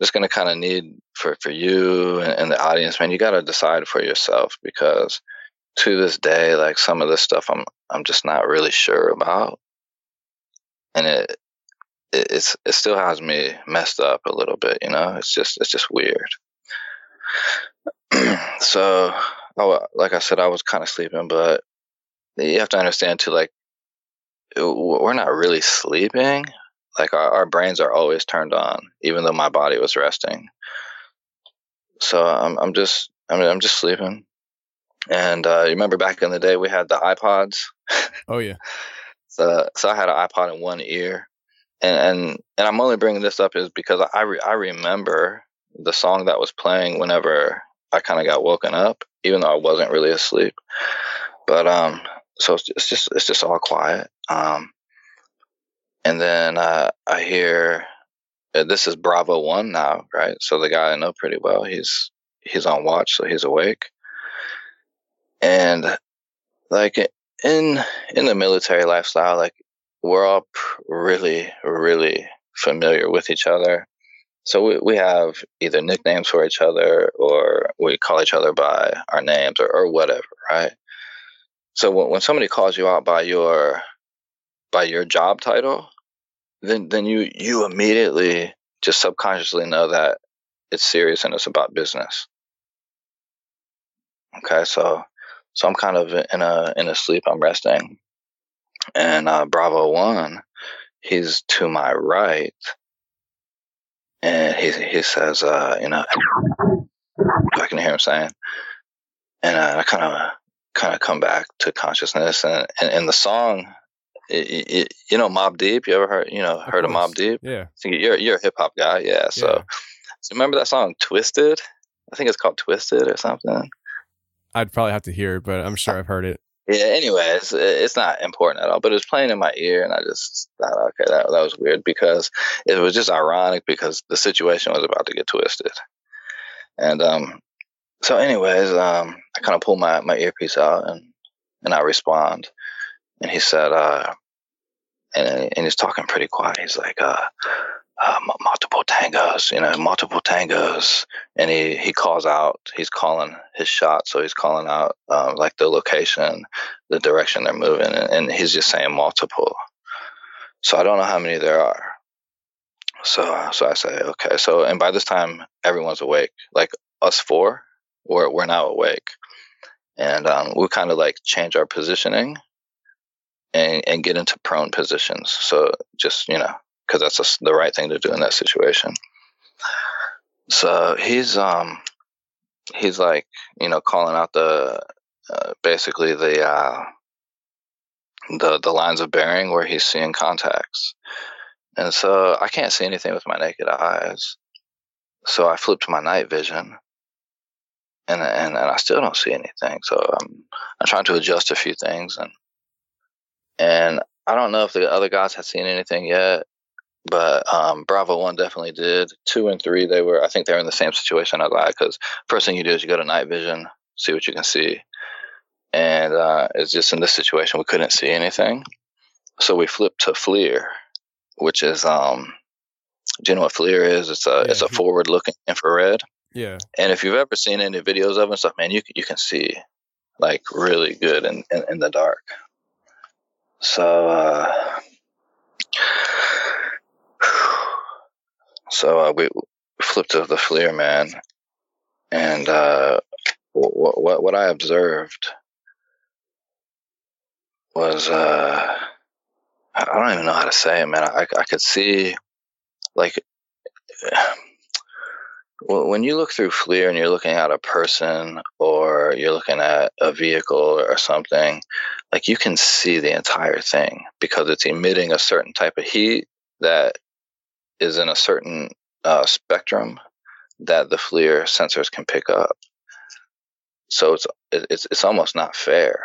just gonna kind of need for for you and, and the audience, man. You got to decide for yourself because to this day, like some of this stuff, I'm I'm just not really sure about, and it it, it's it still has me messed up a little bit. You know, it's just it's just weird. (clears throat) so, oh, like I said, I was kind of sleeping, but you have to understand too, like we're not really sleeping. Like our, our brains are always turned on, even though my body was resting. So I'm I'm just I mean I'm just sleeping. And uh, you remember back in the day we had the iPods. (laughs) Oh yeah. so so I had an iPod in one ear, and and and I'm only bringing this up is because I re- I remember the song that was playing whenever I kind of got woken up, even though I wasn't really asleep. But um, so it's, it's just it's just all quiet. Um, and then uh, I hear uh, this is Bravo One now, right? So the guy I know pretty well, he's he's on watch, so he's awake. And like in in the military lifestyle, like we're all really, really familiar with each other. So we, we have either nicknames for each other or we call each other by our names or, or whatever, right? So when, when somebody calls you out by your by your job title, then then you you immediately just subconsciously know that it's serious and it's about business. Okay, so so I'm kind of in a in a sleep. I'm resting, and uh, Bravo One, he's to my right, and he he says, uh, you know, (coughs) I can hear him saying, and uh, I kind of kind of come back to consciousness, and and, and the song. It, it, you know Mobb Deep. You ever heard you know heard of, of Mobb Deep? Yeah. you're you're a hip hop guy, yeah. So, yeah. so remember that song Twisted? I think it's called Twisted or something. I'd probably have to hear it, but I'm sure I've heard it yeah anyways it's not important at all but it was playing in my ear and i just thought okay that, that was weird because it was just ironic because the situation was about to get twisted and um so anyways um i kind of pull my my earpiece out and and i respond and he said uh and, and he's talking pretty quiet he's like uh uh, multiple tangos, you know, multiple tangos, and he he calls out. He's calling his shot, so he's calling out um, like the location, the direction they're moving, and, and, he's just saying multiple. So I don't know how many there are. So so I say okay. So and by this time everyone's awake, like us four, we're we're now awake, and um, we kind of like change our positioning. And, and get into prone positions. So just you know, because that's a, the right thing to do in that situation. So he's um he's like you know calling out the uh, basically the uh, the the lines of bearing where he's seeing contacts, and so I can't see anything with my naked eyes. So I flipped my night vision, and and, and I still don't see anything. So I'm I'm trying to adjust a few things, and and I don't know if the other guys had seen anything yet, but um, Bravo One definitely did. Two and three, they were. I think they were in the same situation as I. Because first thing you do is you go to night vision, see what you can see, and uh, it's just in this situation we couldn't see anything, so we flipped to FLIR, which is um, do you know what FLIR is? It's a yeah. it's a forward looking infrared. Yeah. And if you've ever seen any videos of and stuff, man, you you can see like really good in, in, in the dark. So, uh, so uh, we flipped to the FLIR man, and uh, what, what what I observed was uh, I don't even know how to say it, man. I I could see like when you look through FLIR and you're looking at a person or you're looking at a vehicle or something, like you can see the entire thing because it's emitting a certain type of heat that is in a certain uh, spectrum that the FLIR sensors can pick up. So it's it's it's almost not fair.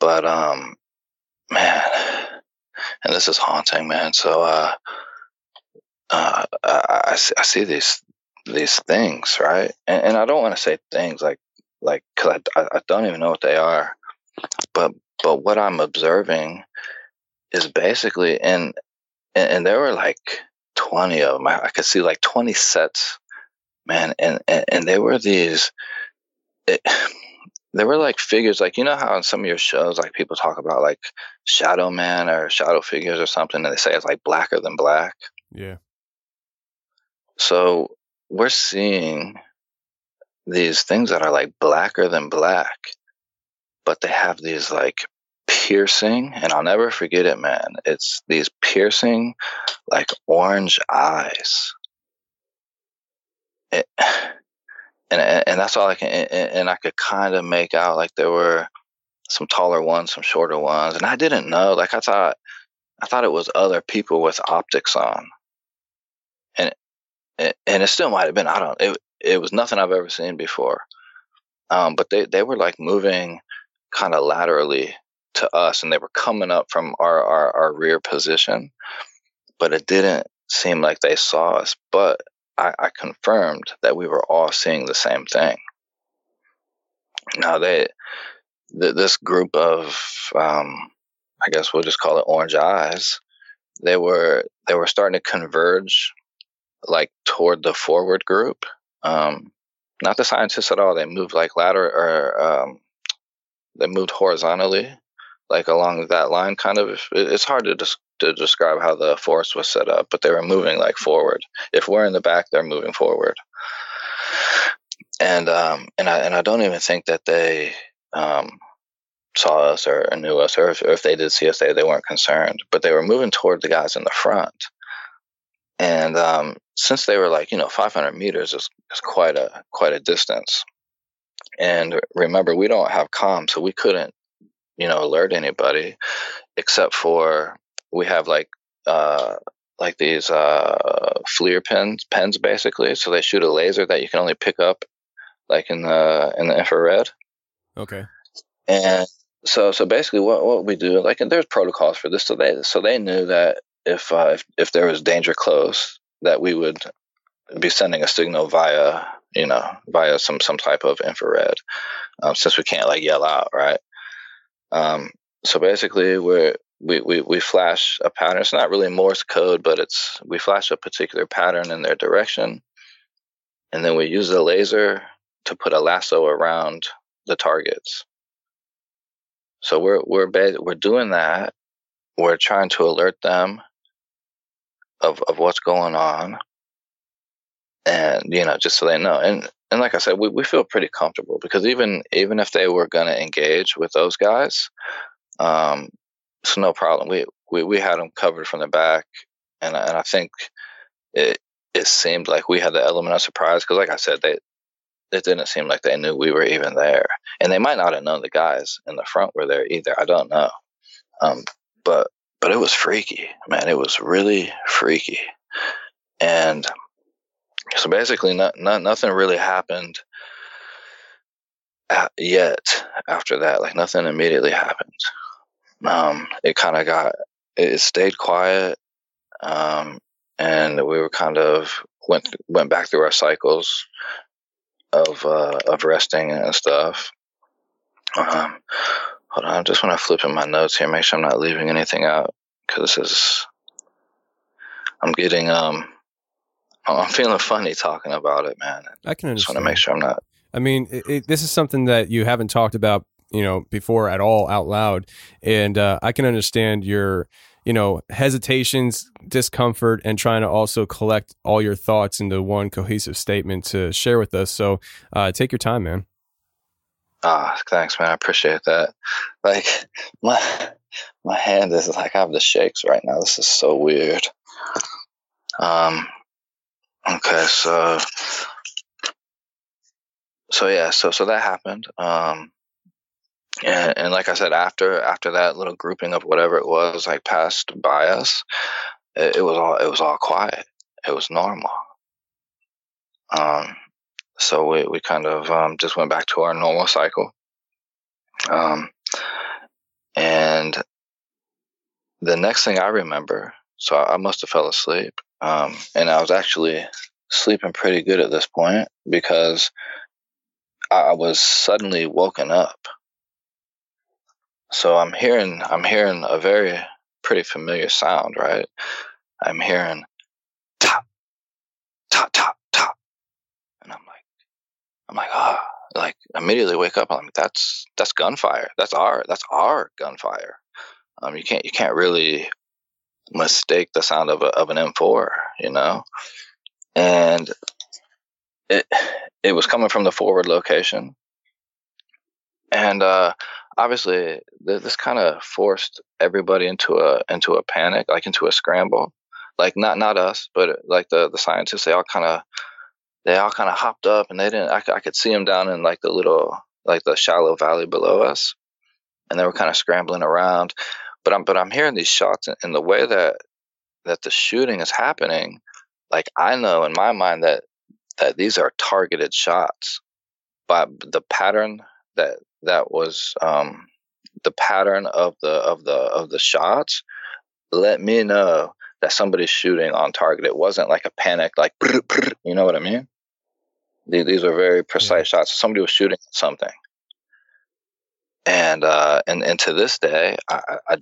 But um, man, and this is haunting, man. So uh, uh, I, I, see, I see these these things, right? And, and I don't want to say things like like because I, I don't even know what they are, but but what I'm observing is basically and and, and there were like 20 of them. I, I, could see like 20 sets, man, and and, and they were these. Eh, (sighs) it, they were like figures, like you know how in some of your shows, like people talk about like Shadow Man or Shadow figures or something, and they say it's like blacker than black. Yeah. So we're seeing these things that are like blacker than black, but they have these like piercing, and I'll never forget it, man. It's these piercing, like orange eyes. It, and and that's all I can. And I could kind of make out like there were some taller ones, some shorter ones, and I didn't know. Like I thought, I thought it was other people with optics on, and and it still might have been. I don't. It it was nothing I've ever seen before. Um, but they they were like moving kind of laterally to us, and they were coming up from our, our our rear position, but it didn't seem like they saw us. But I, I confirmed that we were all seeing the same thing. Now they th- this group of um, I guess we'll just call it orange eyes. They were they were starting to converge like toward the forward group. Um, not the scientists at all. They moved like lateral or um, they moved horizontally, like along that line. Kind of. It's hard to des- to describe how the force was set up, but they were moving like forward. If we're in the back, they're moving forward. And um, and I and I don't even think that they um, saw us or, knew us, or if, or if they did see us, they they weren't concerned. But they were moving toward the guys in the front. And um, since they were like you know 500 meters is, is quite a quite a distance. And remember we don't have comms so we couldn't you know alert anybody except for we have like uh like these uh FLIR pens pens basically. So they shoot a laser that you can only pick up like in the in the infrared. Okay. And so so basically what what we do like and there's protocols for this so they so they knew that if uh, if, if there was danger close that we would be sending a signal via you know via some some type of infrared um, since we can't like yell out right? Um, so basically we're we, we, we flash a pattern. It's not really morse code but it's we flash a particular pattern in their direction and then we use the laser to put a lasso around the targets. So we're we're we're doing that. We're trying to alert them of, of what's going on and you know just so they know. And and like i said we, we feel pretty comfortable because even even if they were going to engage with those guys um it's no problem. We, we we had them covered from the back and and i think it it seemed like we had the element of surprise because like i said they it didn't seem like they knew we were even there. And they might not have known the guys in the front were there either. I don't know. Um but but it was freaky, man. It was really freaky. And so basically, not, not, nothing really happened yet after that. Like nothing immediately happened. Um, it kind of got, it stayed quiet. Um, and we were kind of went went back through our cycles of uh, of resting and stuff. Um, Hold on, I just want to flip in my notes here, make sure I'm not leaving anything out because this is. I'm getting um. I'm feeling funny talking about it, man. I can understand. Just want to make sure I'm not. I mean, it, it, this is something that you haven't talked about you know, before at all out loud. And uh, I can understand your, you know, hesitations, discomfort, and trying to also collect all your thoughts into one cohesive statement to share with us. So uh, take your time, man. Ah, thanks, man. I appreciate that. Like my my hand is like I have the shakes right now. This is so weird. Um. Okay, so so yeah, so so that happened. Um. And, and like I said, after after that little grouping of whatever it was, like passed by us, it, it was all it was all quiet. It was normal. Um so we, we kind of um, just went back to our normal cycle. Um, and the next thing I remember, so I must have fell asleep. Um, and I was actually sleeping pretty good at this point because I was suddenly woken up. So I'm hearing I'm hearing a very pretty familiar sound, right? I'm hearing top, top, top, top, and I'm like, I'm like, ah, oh. like immediately wake up. I'm like, that's that's gunfire. That's our that's our gunfire. Um, you can't you can't really mistake the sound of a, of an M4, you know. And it it was coming from the forward location, and uh, obviously this kind of forced everybody into a into a panic, like into a scramble. Like not not us, but like the the scientists, they all kind of they all kind of hopped up and they didn't I, I could see them down in like the little like the shallow valley below us and they were kind of scrambling around. But i'm but i'm hearing these shots and the way that that the shooting is happening like i know in my mind that that these are targeted shots. But the pattern that that was um the pattern of the of the of the shots let me know that somebody's shooting on target. It wasn't like a panic like (laughs) you know what i mean these are very precise shots. Somebody was shooting something, and uh, and and to this day, I, I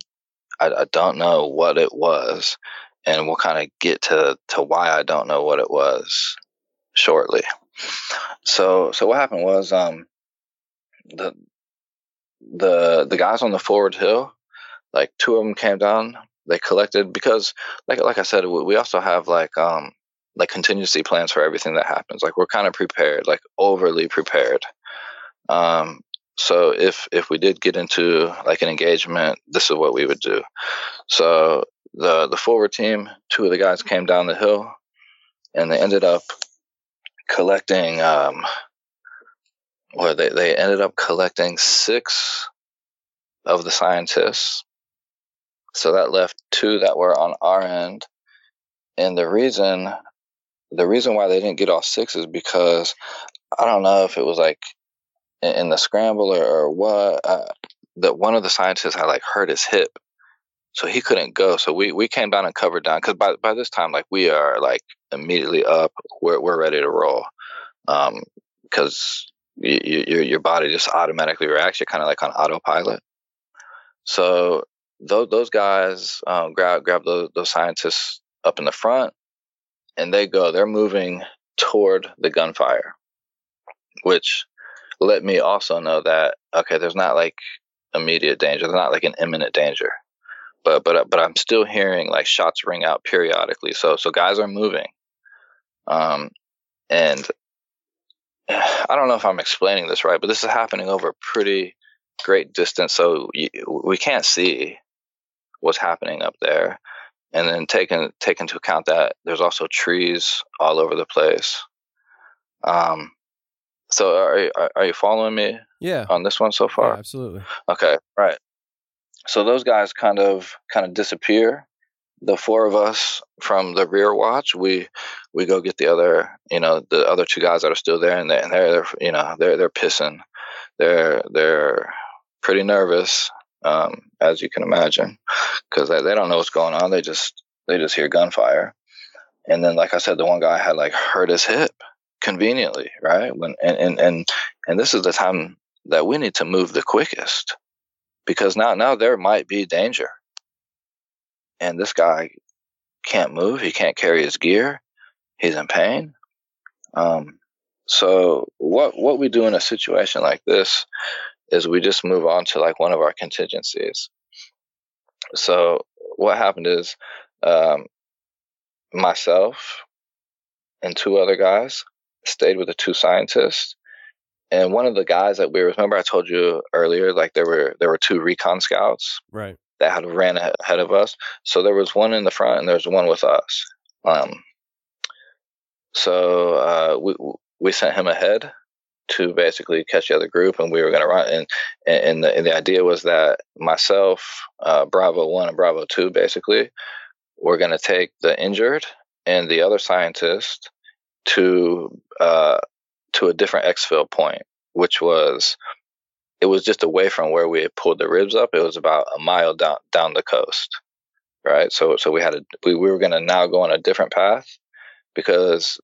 I don't know what it was, and we'll kind of get to to why I don't know what it was shortly. So so what happened was um the the the guys on the forward hill, like two of them came down. They collected because like like I said, we also have like um like contingency plans for everything that happens. Like we're kind of prepared, like overly prepared. Um, so if if we did get into like an engagement, this is what we would do. So the the forward team, two of the guys came down the hill, and they ended up collecting. Um, or they they ended up collecting six of the scientists. So that left two that were on our end. And the reason the reason why they didn't get all six is because I don't know if it was like in, in the scramble or, or what. Uh, that one of the scientists had like hurt his hip, so he couldn't go. So we we came down and covered down because by by this time like we are like immediately up. We're we're ready to roll. Um, because you, your your body just automatically reacts. You're kind of like on autopilot. So those those guys um, grab grab those, those scientists up in the front and they go, they're moving toward the gunfire, which let me also know that, okay, there's not like immediate danger. There's not like an imminent danger. But, but, but I'm still hearing like shots ring out periodically. So, so guys are moving. Um, and (sighs) I don't know if I'm explaining this right, but this is happening over a pretty great distance. So we can't see what's happening up there and then taking take into account that there's also trees all over the place. Um, so are are, are you following me? Yeah. On this one so far? Yeah, absolutely. Okay. Right. So those guys kind of kind of disappear. The four of us from the rear watch, we we go get the other, you know, the other two guys that are still there, and they're, and they're, they're you know, they're they're pissing. They're they're pretty nervous um, as you can imagine, because they, they don't know what's going on. They just they just hear gunfire, and then like I said, the one guy had like hurt his hip conveniently, right? When and and and, and this is the time that we need to move the quickest, because now now there might be danger, and this guy can't move. He can't carry his gear. He's in pain. Um, so what what we do in a situation like this is we just move on to like one of our contingencies. So what happened is um, myself and two other guys stayed with the two scientists. And one of the guys that we remember, I told you earlier, like there were there were two recon scouts, right, that had ran ahead of us. So there was one in the front, and there's one with us. Um, so uh, we we sent him ahead to basically catch the other group, and we were going to run. And and the, and the idea was that myself, uh, Bravo One and Bravo Two, basically, were going to take the injured and the other scientist to uh, to a different exfil point, which was it was just away from where we had pulled the ribs up. It was about a mile down down the coast, right? So so we had a we, we were going to now go on a different path because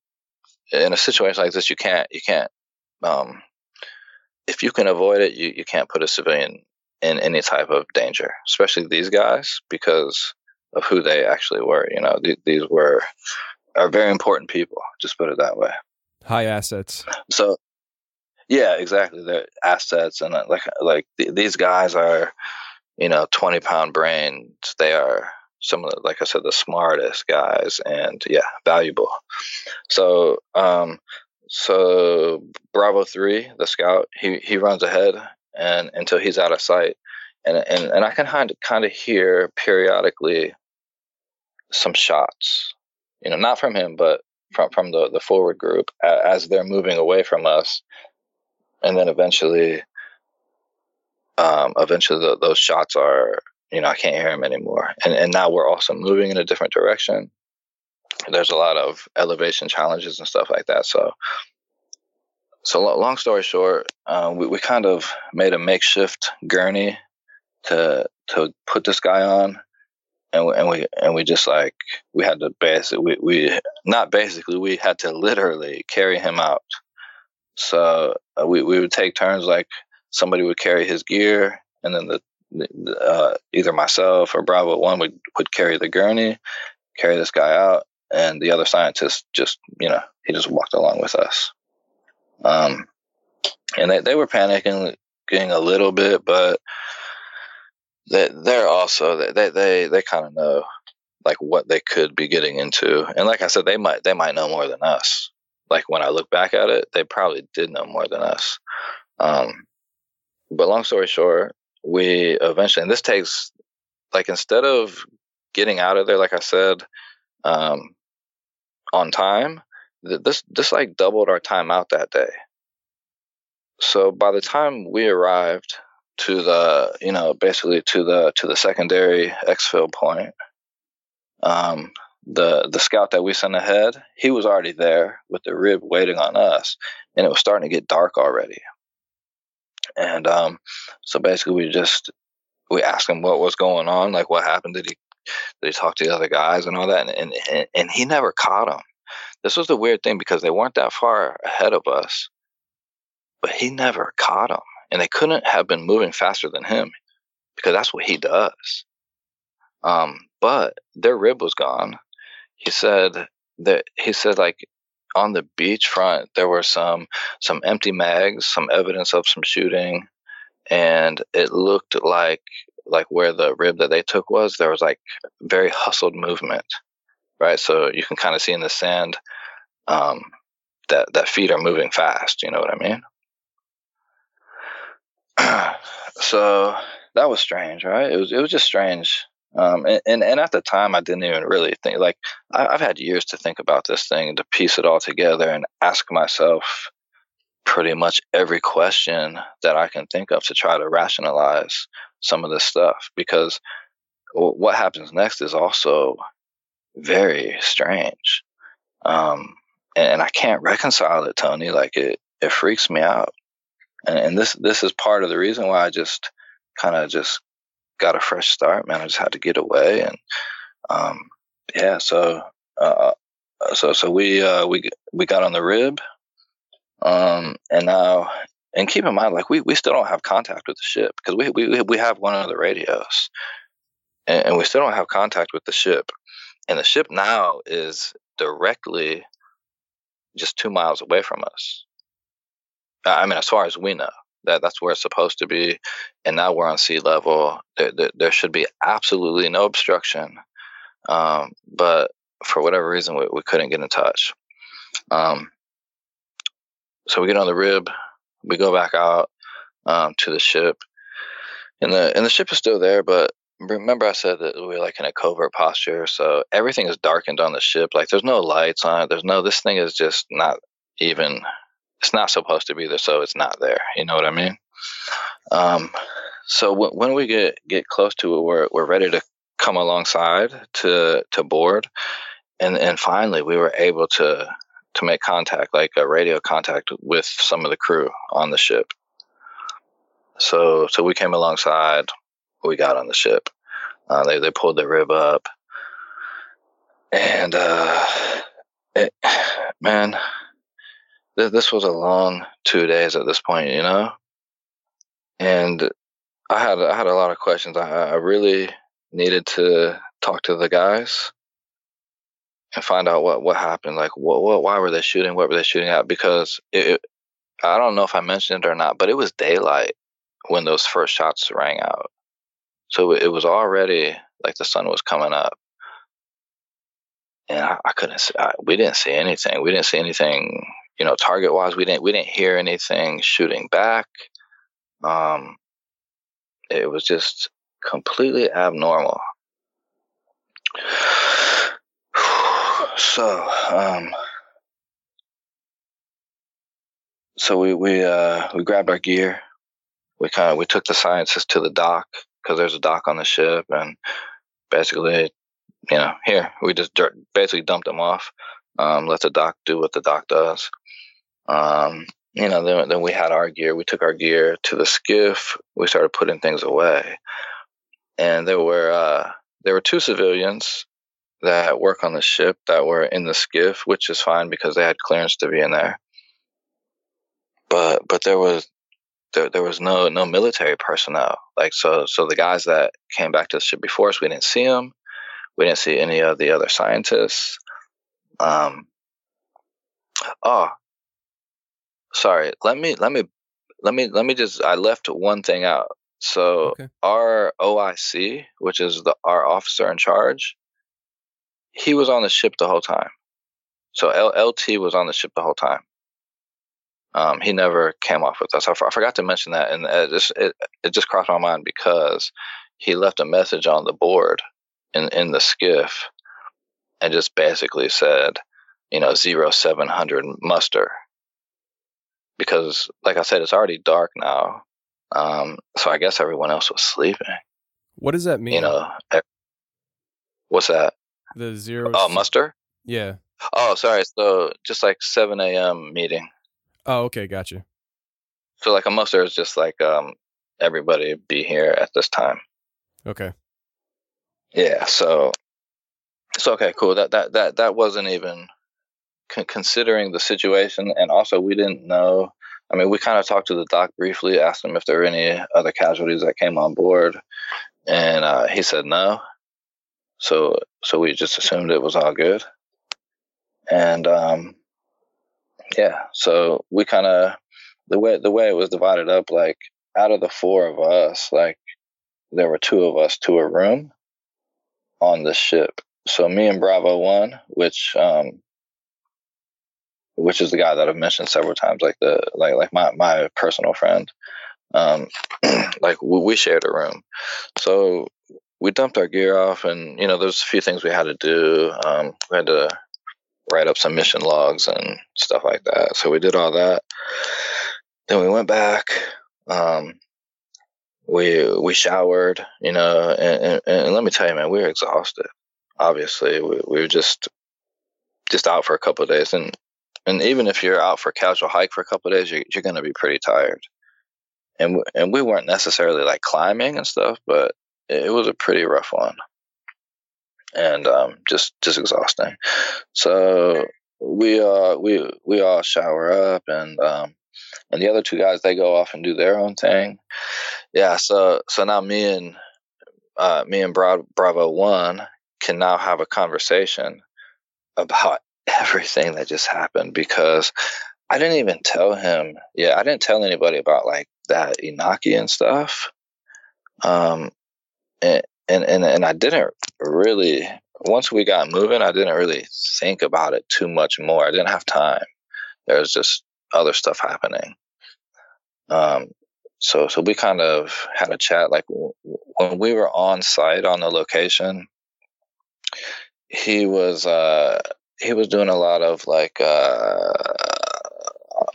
in a situation like this, you can't you can't um, if you can avoid it, you, you can't put a civilian in any type of danger, especially these guys because of who they actually were. You know, th- these were are very important people. Just put it that way. High assets. So, yeah, exactly. They're assets, and uh, like like th- these guys are, you know, twenty pound brains. They are some of the, like I said, the smartest guys, and yeah, valuable. So, um, so Bravo three, the scout, he he runs ahead, and until he's out of sight, and and and I can kind of kind of hear periodically some shots you know, not from him, but from from the the forward group as they're moving away from us, and then eventually, um, eventually the, those shots are, you know, I can't hear him anymore, and and now we're also moving in a different direction. There's a lot of elevation challenges and stuff like that, so. So long story short, um, we, we kind of made a makeshift gurney to to put this guy on, and we, and we and we just like we had to basically we, we not basically we had to literally carry him out. So uh, we we would take turns like somebody would carry his gear, and then the, the uh, either myself or Bravo One would would carry the gurney, carry this guy out, and the other scientist just you know he just walked along with us. Um, and they they were panicking, a little bit, but they they're also they they they kind of know like what they could be getting into, and like I said, they might they might know more than us. Like when I look back at it, they probably did know more than us. Um, but long story short, we eventually, and this takes like instead of getting out of there, like I said, um, on time, this this like doubled our time out that day. So by the time we arrived to the you know basically to the to the secondary exfil point. Um, the the scout that we sent ahead, he was already there with the rib waiting on us, and it was starting to get dark already. And um, so basically, we just we asked him what was going on, like what happened. Did he he talk to the other guys and all that? And and and he never caught them. This was the weird thing because they weren't that far ahead of us, but he never caught them and they couldn't have been moving faster than him because that's what he does. Um, but their rib was gone. He said that he said like on the beachfront there were some some empty mags, some evidence of some shooting, and it looked like like where the rib that they took was there was like very hustled movement, right? So you can kind of see in the sand um, that that feet are moving fast. You know what I mean? (clears throat) so that was strange, right? It was it was just strange. Um, and, and, and at the time, I didn't even really think like I, I've had years to think about this thing and to piece it all together and ask myself pretty much every question that I can think of to try to rationalize some of this stuff because what happens next is also very strange. Um, and, and I can't reconcile it, Tony. Like it, it freaks me out and, and this this is part of the reason why I just kind of just got a fresh start, man. I just had to get away, and um, yeah, so uh, so so we uh, we we got on the rib, um, and now and keep in mind, like we, we still don't have contact with the ship because we, we we have one of the radios, and, and we still don't have contact with the ship, and the ship now is directly just two miles away from us. I mean, as far as we know, That that's where it's supposed to be, and now we're on sea level. There, there, there should be absolutely no obstruction, um, but for whatever reason, we, we couldn't get in touch. Um, so we get on the rib, we go back out um, to the ship, and the and the ship is still there, but remember I said that we're like in a covert posture, so everything is darkened on the ship. Like there's no lights on it. There's no. This thing is just not even. It's not supposed to be there, so it's not there. You know what I mean? Um, so w- when we get get close to it, we're we're ready to come alongside to to board, and and finally we were able to to make contact, like a radio contact with some of the crew on the ship. So so we came alongside. We got on the ship. Uh, they they pulled the rib up, and uh, it, (sighs) man, th- this was a long two days at this point, you know. And I had I had a lot of questions. I, I really needed to talk to the guys and find out what what happened. Like, what, what why were they shooting? What were they shooting at? Because it, it, I don't know if I mentioned it or not, but it was daylight when those first shots rang out. So it was already like the sun was coming up, and I, I couldn't. See, I, we didn't see anything. We didn't see anything. You know, target wise, we didn't. We didn't hear anything shooting back. Um, it was just completely abnormal. So, um, so we we uh, we grabbed our gear. We kind of we took the sciences to the doc because there's a doc on the ship, and basically, you know, here we just dirt, basically dumped them off. Um, let the doc do what the doc does. Um, you know, then then we had our gear. We took our gear to the SCIF. We started putting things away, and there were uh, there were two civilians that work on the ship that were in the SCIF, which is fine because they had clearance to be in there. But but there was there, there was no no military personnel. Like so so the guys that came back to the ship before us, we didn't see them. We didn't see any of the other scientists. Um. Oh, sorry. Let me let me let me let me just. I left one thing out. So Okay. our OIC, which is the our officer in charge, he was on the ship the whole time. So L- LT was on the ship the whole time. Um, he never came off with us. I, forgot to mention that, and it just it, it just crossed my mind because he left a message on the board in in the SCIF, and just basically said, you know, zero seven hundred muster. Because, like I said, it's already dark now. Um, so I guess everyone else was sleeping. What does that mean? You know, what's that? The zero. Oh, muster. Yeah. Oh, sorry. So just like 7 a.m. meeting. Oh, okay, gotcha. So like a muster is just like um everybody be here at this time. Okay. Yeah. So so okay, cool. That that that that wasn't even con- considering the situation, and also we didn't know. I mean, we kind of talked to the doc briefly, asked him if there were any other casualties that came on board, and uh, he said no. So so we just assumed it was all good, and um, yeah. So we kind of the way the way it was divided up, like out of the four of us, like there were two of us to a room on the ship. So me and Bravo One, which um, which is the guy that I've mentioned several times, like the like like my my personal friend, um, (clears throat) like we, we shared a room. So we dumped our gear off, and you know, there's a few things we had to do. Um, we had to write up some mission logs and stuff like that. So we did all that. Then we went back. Um, we we showered, you know, and, and, and let me tell you, man, we were exhausted. Obviously, we, we were just just out for a couple of days, and and even if you're out for a casual hike for a couple of days, you're, you're going to be pretty tired. And and we weren't necessarily like climbing and stuff, but it, was a pretty rough one, and um, just just exhausting. So we uh we we all shower up, and um, and the other two guys they go off and do their own thing. Yeah, so so now me and uh, me and Bra- Bravo One can now have a conversation about (laughs) everything that just happened because I didn't even tell him. Yeah, I didn't tell anybody about like that Enochian and stuff. Um, and and and, I didn't really. Once we got moving, I didn't really think about it too much more. I didn't have time. There was just other stuff happening. Um, so so we kind of had a chat. Like when we were on site on the location, he was uh, he was doing a lot of like uh,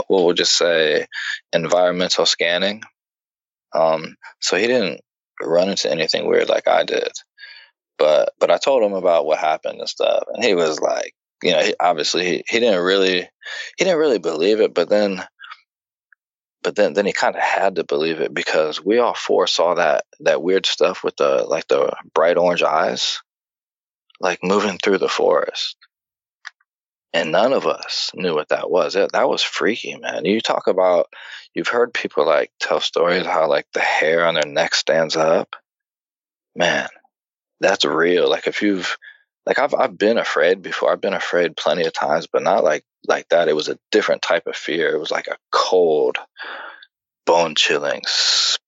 what would just say environmental scanning. Um, so he didn't run into anything weird like I did. But but I told him about what happened and stuff, and he was like, you know, he, obviously he, he didn't really he didn't really believe it, but then but then then he kind of had to believe it because we all four saw that that weird stuff with the like the bright orange eyes, like moving through the forest and none of us knew what that was. It, that was freaky, man. You talk about, you've heard people like tell stories how like the hair on their neck stands up. Man, that's real. Like if you've, like I've I've been afraid before. I've been afraid plenty of times, but not like like that. It was a different type of fear. It was like a cold, bone chilling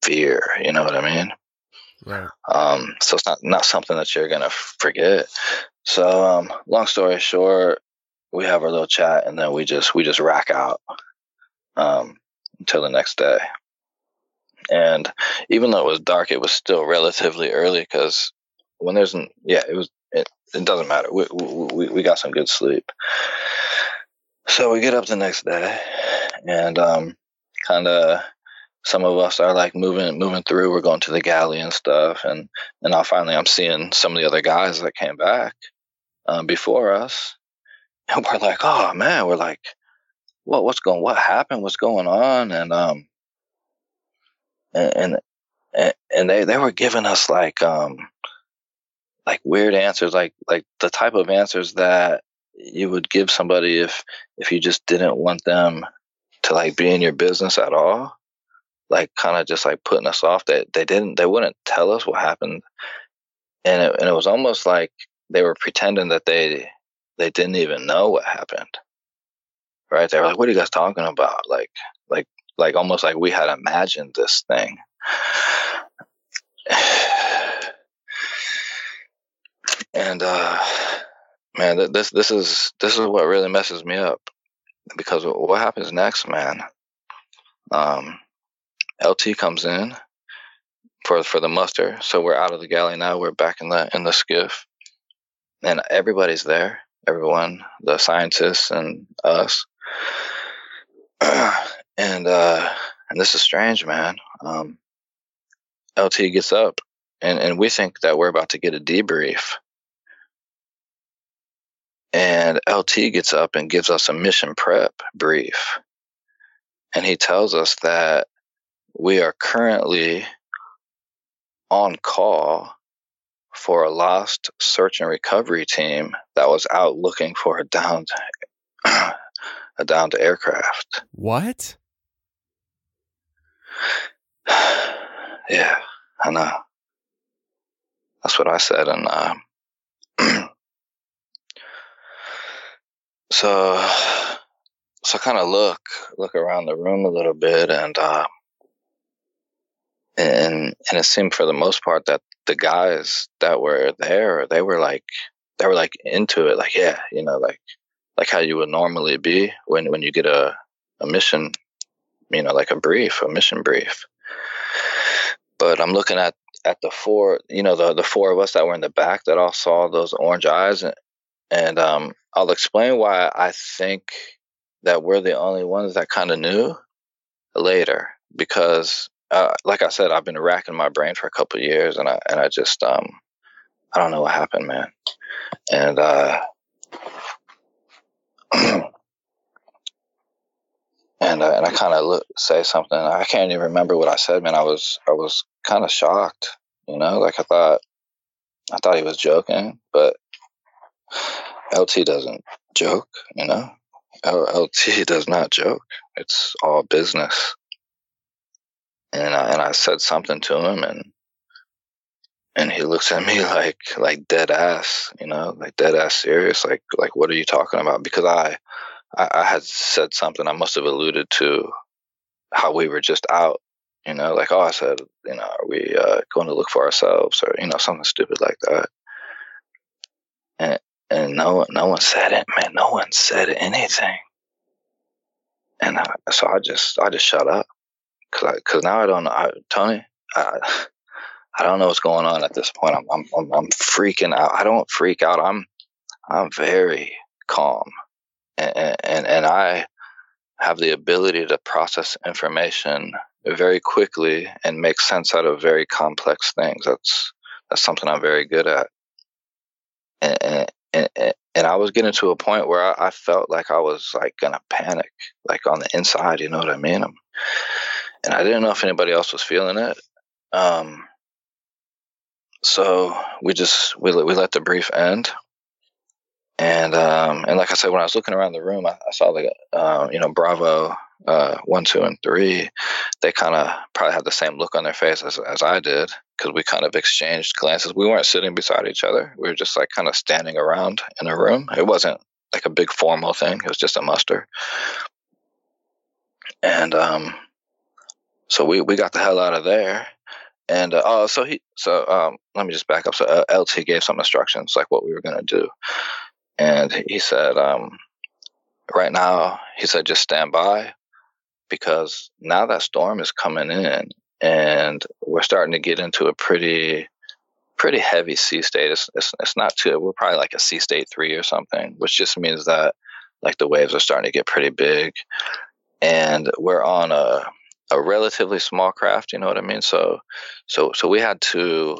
fear. You know what I mean? Right. Um, so it's not not something that you're gonna forget. So, um, long story short, we have our little chat and then we just we just rack out um, until the next day. And even though it was dark, it was still relatively early because when there's an yeah, it was it, it doesn't matter. We, we we got some good sleep. So we get up the next day, and um, kind of some of us are like moving moving through. We're going to the galley and stuff, and and now finally I'm seeing some of the other guys that came back um, before us, (laughs) and we're like, oh man, we're like, what what's going what happened? What's going on? And um and and, and they they were giving us like um like weird answers, like like the type of answers that you would give somebody if if you just didn't want them to like be in your business at all like kind of just like putting us off that they, they didn't they wouldn't tell us what happened and it, and it was almost like they were pretending that they they didn't even know what happened. Right? They were like, "What are you guys talking about?" Like, like, like almost like we had imagined this thing. (sighs) And uh, man, this this is this is what really messes me up because what happens next, man? Um, LT comes in for for the muster, so we're out of the galley now. We're back in the in the SCIF, and everybody's there everyone, the scientists and us. (clears throat) and uh, and this is strange, man. Um, LT gets up, and and we think that we're about to get a debrief. And LT gets up and gives us a mission prep brief. And he tells us that we are currently on call for a lost search and recovery team that was out looking for a downed (clears throat) a downed aircraft. What? (sighs) yeah, I know. That's what I said, and uh, (clears throat) so so kind of look look around the room a little bit, and uh, and and it seemed for the most part that the guys that were there, they were like, they were like into it, like yeah, you know, like like how you would normally be when when you get a a mission, you know, like a brief, a mission brief. But I'm looking at at the four, you know, the the four of us that were in the back that all saw those orange eyes, and, and um, I'll explain why I think that we're the only ones that kind of knew later because uh, like I said, I've been racking my brain for a couple years, and I and I just um, I don't know what happened, man. And uh, (clears throat) and uh, and I kind of look say something. I can't even remember what I said, man. I was I was kind of shocked, you know. Like I thought, I thought he was joking, but LT doesn't joke, you know. LT (laughs) does not joke. It's all business and I, and I said something to him and and he looks at me (laughs) like like dead ass, you know, like dead ass serious, like like what are you talking about? Because I I, I had said something. I must have alluded to how we were just out. You know, like oh, I said, you know, are we uh, going to look for ourselves, or you know, something stupid like that. And and no one, no one said it, man. No one said anything. And I, so I just, I just shut up, cause, cause now I don't know, Tony. I, I don't know what's going on at this point. I'm, I'm, I'm, I'm freaking out. I don't freak out. I'm, I'm very calm, and, and and I have the ability to process information very quickly and make sense out of very complex things. That's that's something I'm very good at. And, and, and I was getting to a point where I, I, felt like I was like gonna panic, like on the inside. You know what I mean? I'm, and I didn't know if anybody else was feeling it. Um, so we just we we let the brief end, and um, and like I said, when I was looking around the room, I, I saw like uh, you know Bravo uh, one, two, and three. They kind of probably had the same look on their face as as I did because we kind of exchanged glances. We weren't sitting beside each other. We were just like kind of standing around in a room. It wasn't like a big formal thing. It was just a muster. And um, so we we got the hell out of there. And uh, oh, so he so um, let me just back up. So uh, LT gave some instructions like what we were gonna do and he said, um, right now, he said, just stand by because now that storm is coming in and we're starting to get into a pretty, pretty heavy sea state. It's, it's, it's not too, we're probably like a sea state three or something, which just means that like the waves are starting to get pretty big and we're on a, a relatively small craft, you know what I mean? So, so, so we had to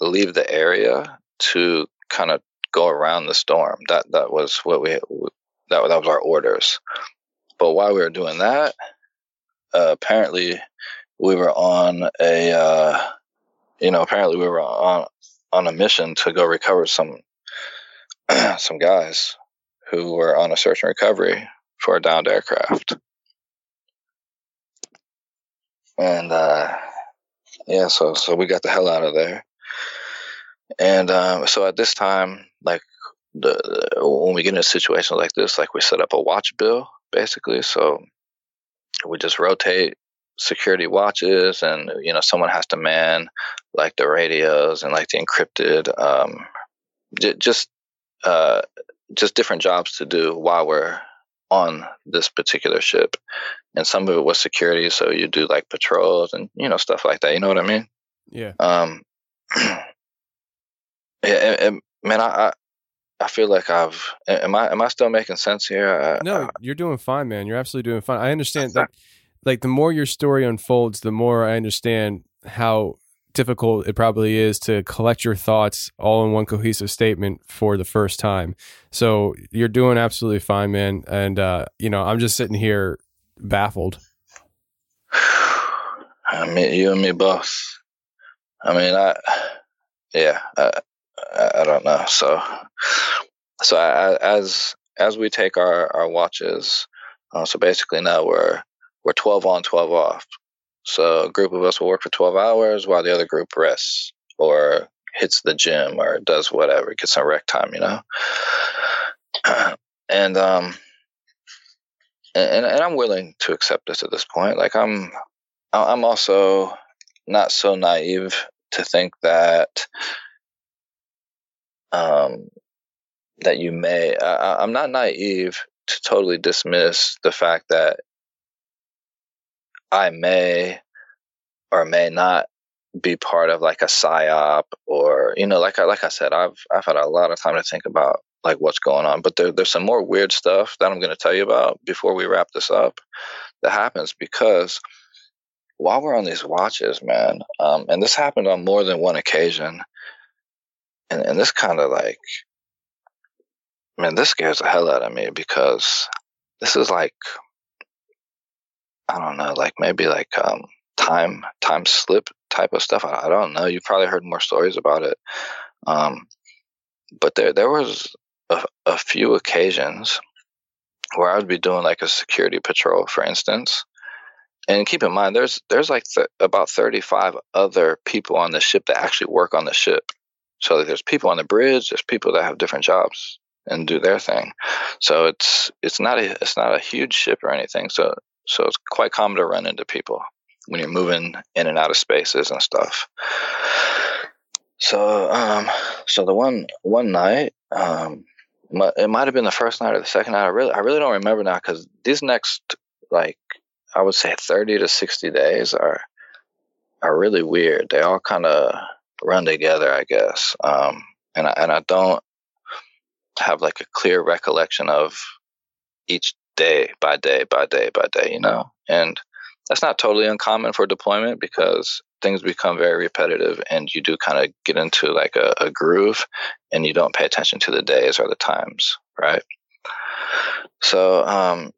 leave the area to kind of go around the storm. That that was what we that that was our orders. But while we were doing that, uh, apparently we were on a uh, you know apparently we were on on a mission to go recover some (clears throat) some guys who were on a search and recovery for a downed aircraft. And uh, yeah, so so we got the hell out of there. And um, so at this time, like the, when we get in a situation like this, like we set up a watch bill basically. So we just rotate security watches, and you know someone has to man like the radios and like the encrypted, um, j- just uh, just different jobs to do while we're on this particular ship. And some of it was security, so you do like patrols and you know stuff like that. You know what I mean? Yeah. Um, (clears throat) yeah, and man, I, I feel like I've am I am I still making sense here? no, you're doing fine, man. You're absolutely doing fine. I understand (laughs) that. Like the more your story unfolds, the more I understand how difficult it probably is to collect your thoughts all in one cohesive statement for the first time. So you're doing absolutely fine, man. And uh, you know, I'm just sitting here baffled. I mean, you and me both. I mean, I, yeah, I, I don't know. So, so I, as as we take our our watches, uh, so basically now we're we're twelve on, twelve off. So a group of us will work for twelve hours while the other group rests or hits the gym or does whatever, gets some rec time, you know. and um, and and I'm willing to accept this at this point. Like I'm, I'm also not so naive to think that um, that you may. I, I'm not naive to totally dismiss the fact that I may or may not be part of like a psyop or you know like I like I said I've I've had a lot of time to think about like what's going on but there, there's some more weird stuff that I'm going to tell you about before we wrap this up that happens because while we're on these watches man um, and this happened on more than one occasion and and this kind of like man this scares the hell out of me because this is like i don't know like maybe like um time time slip type of stuff i, I don't know you probably heard more stories about it um but there there was a, a few occasions where i would be doing like a security patrol for instance and keep in mind there's there's like th- about 35 other people on the ship that actually work on the ship so there's people on the bridge, there's people that have different jobs and do their thing. So it's it's not a it's not a huge ship or anything. So so it's quite common to run into people when you're moving in and out of spaces and stuff. So um so the one one night um it might have been the first night or the second night. I really I really don't remember now because these next like I would say 30 to 60 days are are really weird. They all kind of run together, I guess. Um, and I, and I don't have like a clear recollection of each day by day by day by day, you know? And that's not totally uncommon for deployment because things become very repetitive and you do kind of get into like a, a, groove and you don't pay attention to the days or the times, right? So, um,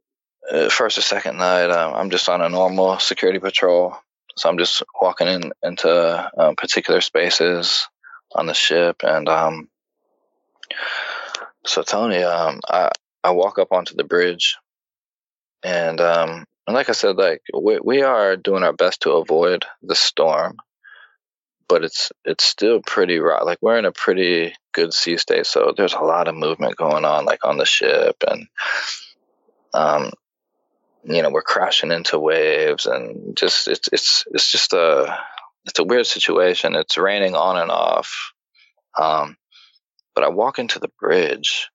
uh, first or second night, um, I'm just on a normal security patrol. So I'm just walking in into uh, particular spaces on the ship, and um, so Tony, um, I I walk up onto the bridge, and um, and like I said, like we we are doing our best to avoid the storm, but it's it's still pretty rough. Like we're in a pretty good sea state, so there's a lot of movement going on, like on the ship, and um, you know, we're crashing into waves, and just it's it's it's just a it's a weird situation. It's raining on and off. Um, but I walk into the bridge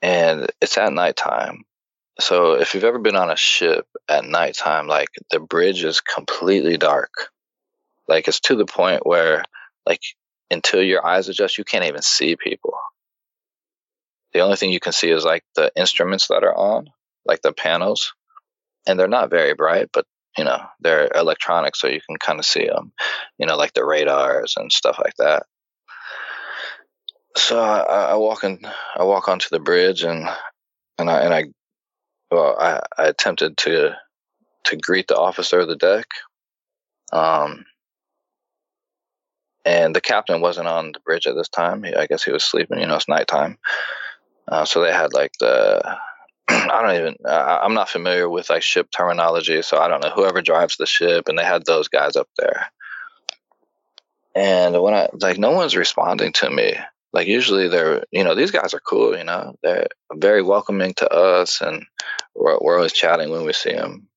and it's at nighttime. So if you've ever been on a ship at nighttime, like the bridge is completely dark. Like it's to the point where like until your eyes adjust, you can't even see people. The only thing you can see is like the instruments that are on, like the panels, and they're not very bright, but you know they're electronic, so you can kind of see them. You know, like the radars and stuff like that so I, I, walk in, I walk onto the bridge and and I and I well I, I attempted to to greet the officer of the deck, um, and the captain wasn't on the bridge at this time. I guess he was sleeping. You know, it's nighttime, uh, so they had like the (clears throat) I don't even I, I'm not familiar with like ship terminology, so I don't know whoever drives the ship, and they had those guys up there. And when I like, no one's responding to me like usually they're you know these guys are cool you know they're very welcoming to us and we're, we're always chatting when we see them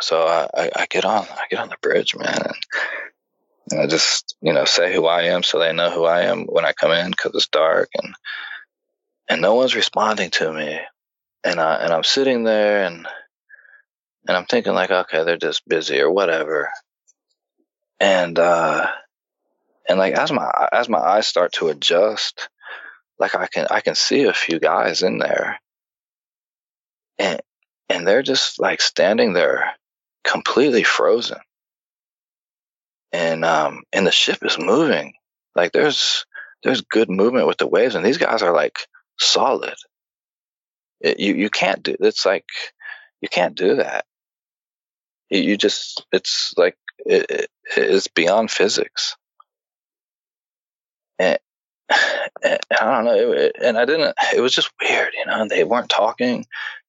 so I, I, I get on i get on the bridge man and, and, i just you know say who i am so they know who i am when i come in because it's dark and and no one's responding to me. And i and i'm sitting there and and i'm thinking like okay they're just busy or whatever. And uh and like as my as my eyes start to adjust like i can i can see a few guys in there. And and they're just like standing there completely frozen. And um and the ship is moving. Like there's there's good movement with the waves and these guys are like solid. It, you you can't do it's like you can't do that. You, just it's like it, it, it's beyond physics and, and I don't know, it, and I didn't. It was just weird, you know. They weren't talking.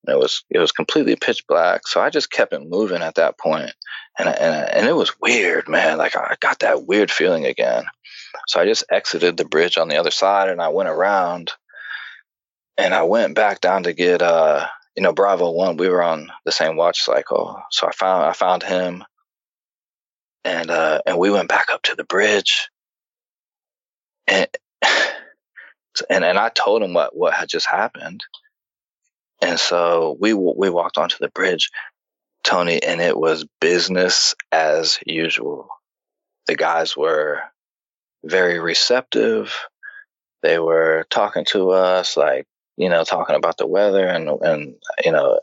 It was it was completely pitch black. So I just kept it moving at that point, and and and it was weird, man. Like I got that weird feeling again. So I just exited the bridge on the other side, and I went around, and I went back down to get uh you know Bravo One. We were on the same watch cycle, so I found I found him, and uh and we went back up to the bridge and and and I told him what what had just happened, and so we we walked onto the bridge, Tony, and it was business as usual. The guys were very receptive. They were talking to us like you know talking about the weather and and you know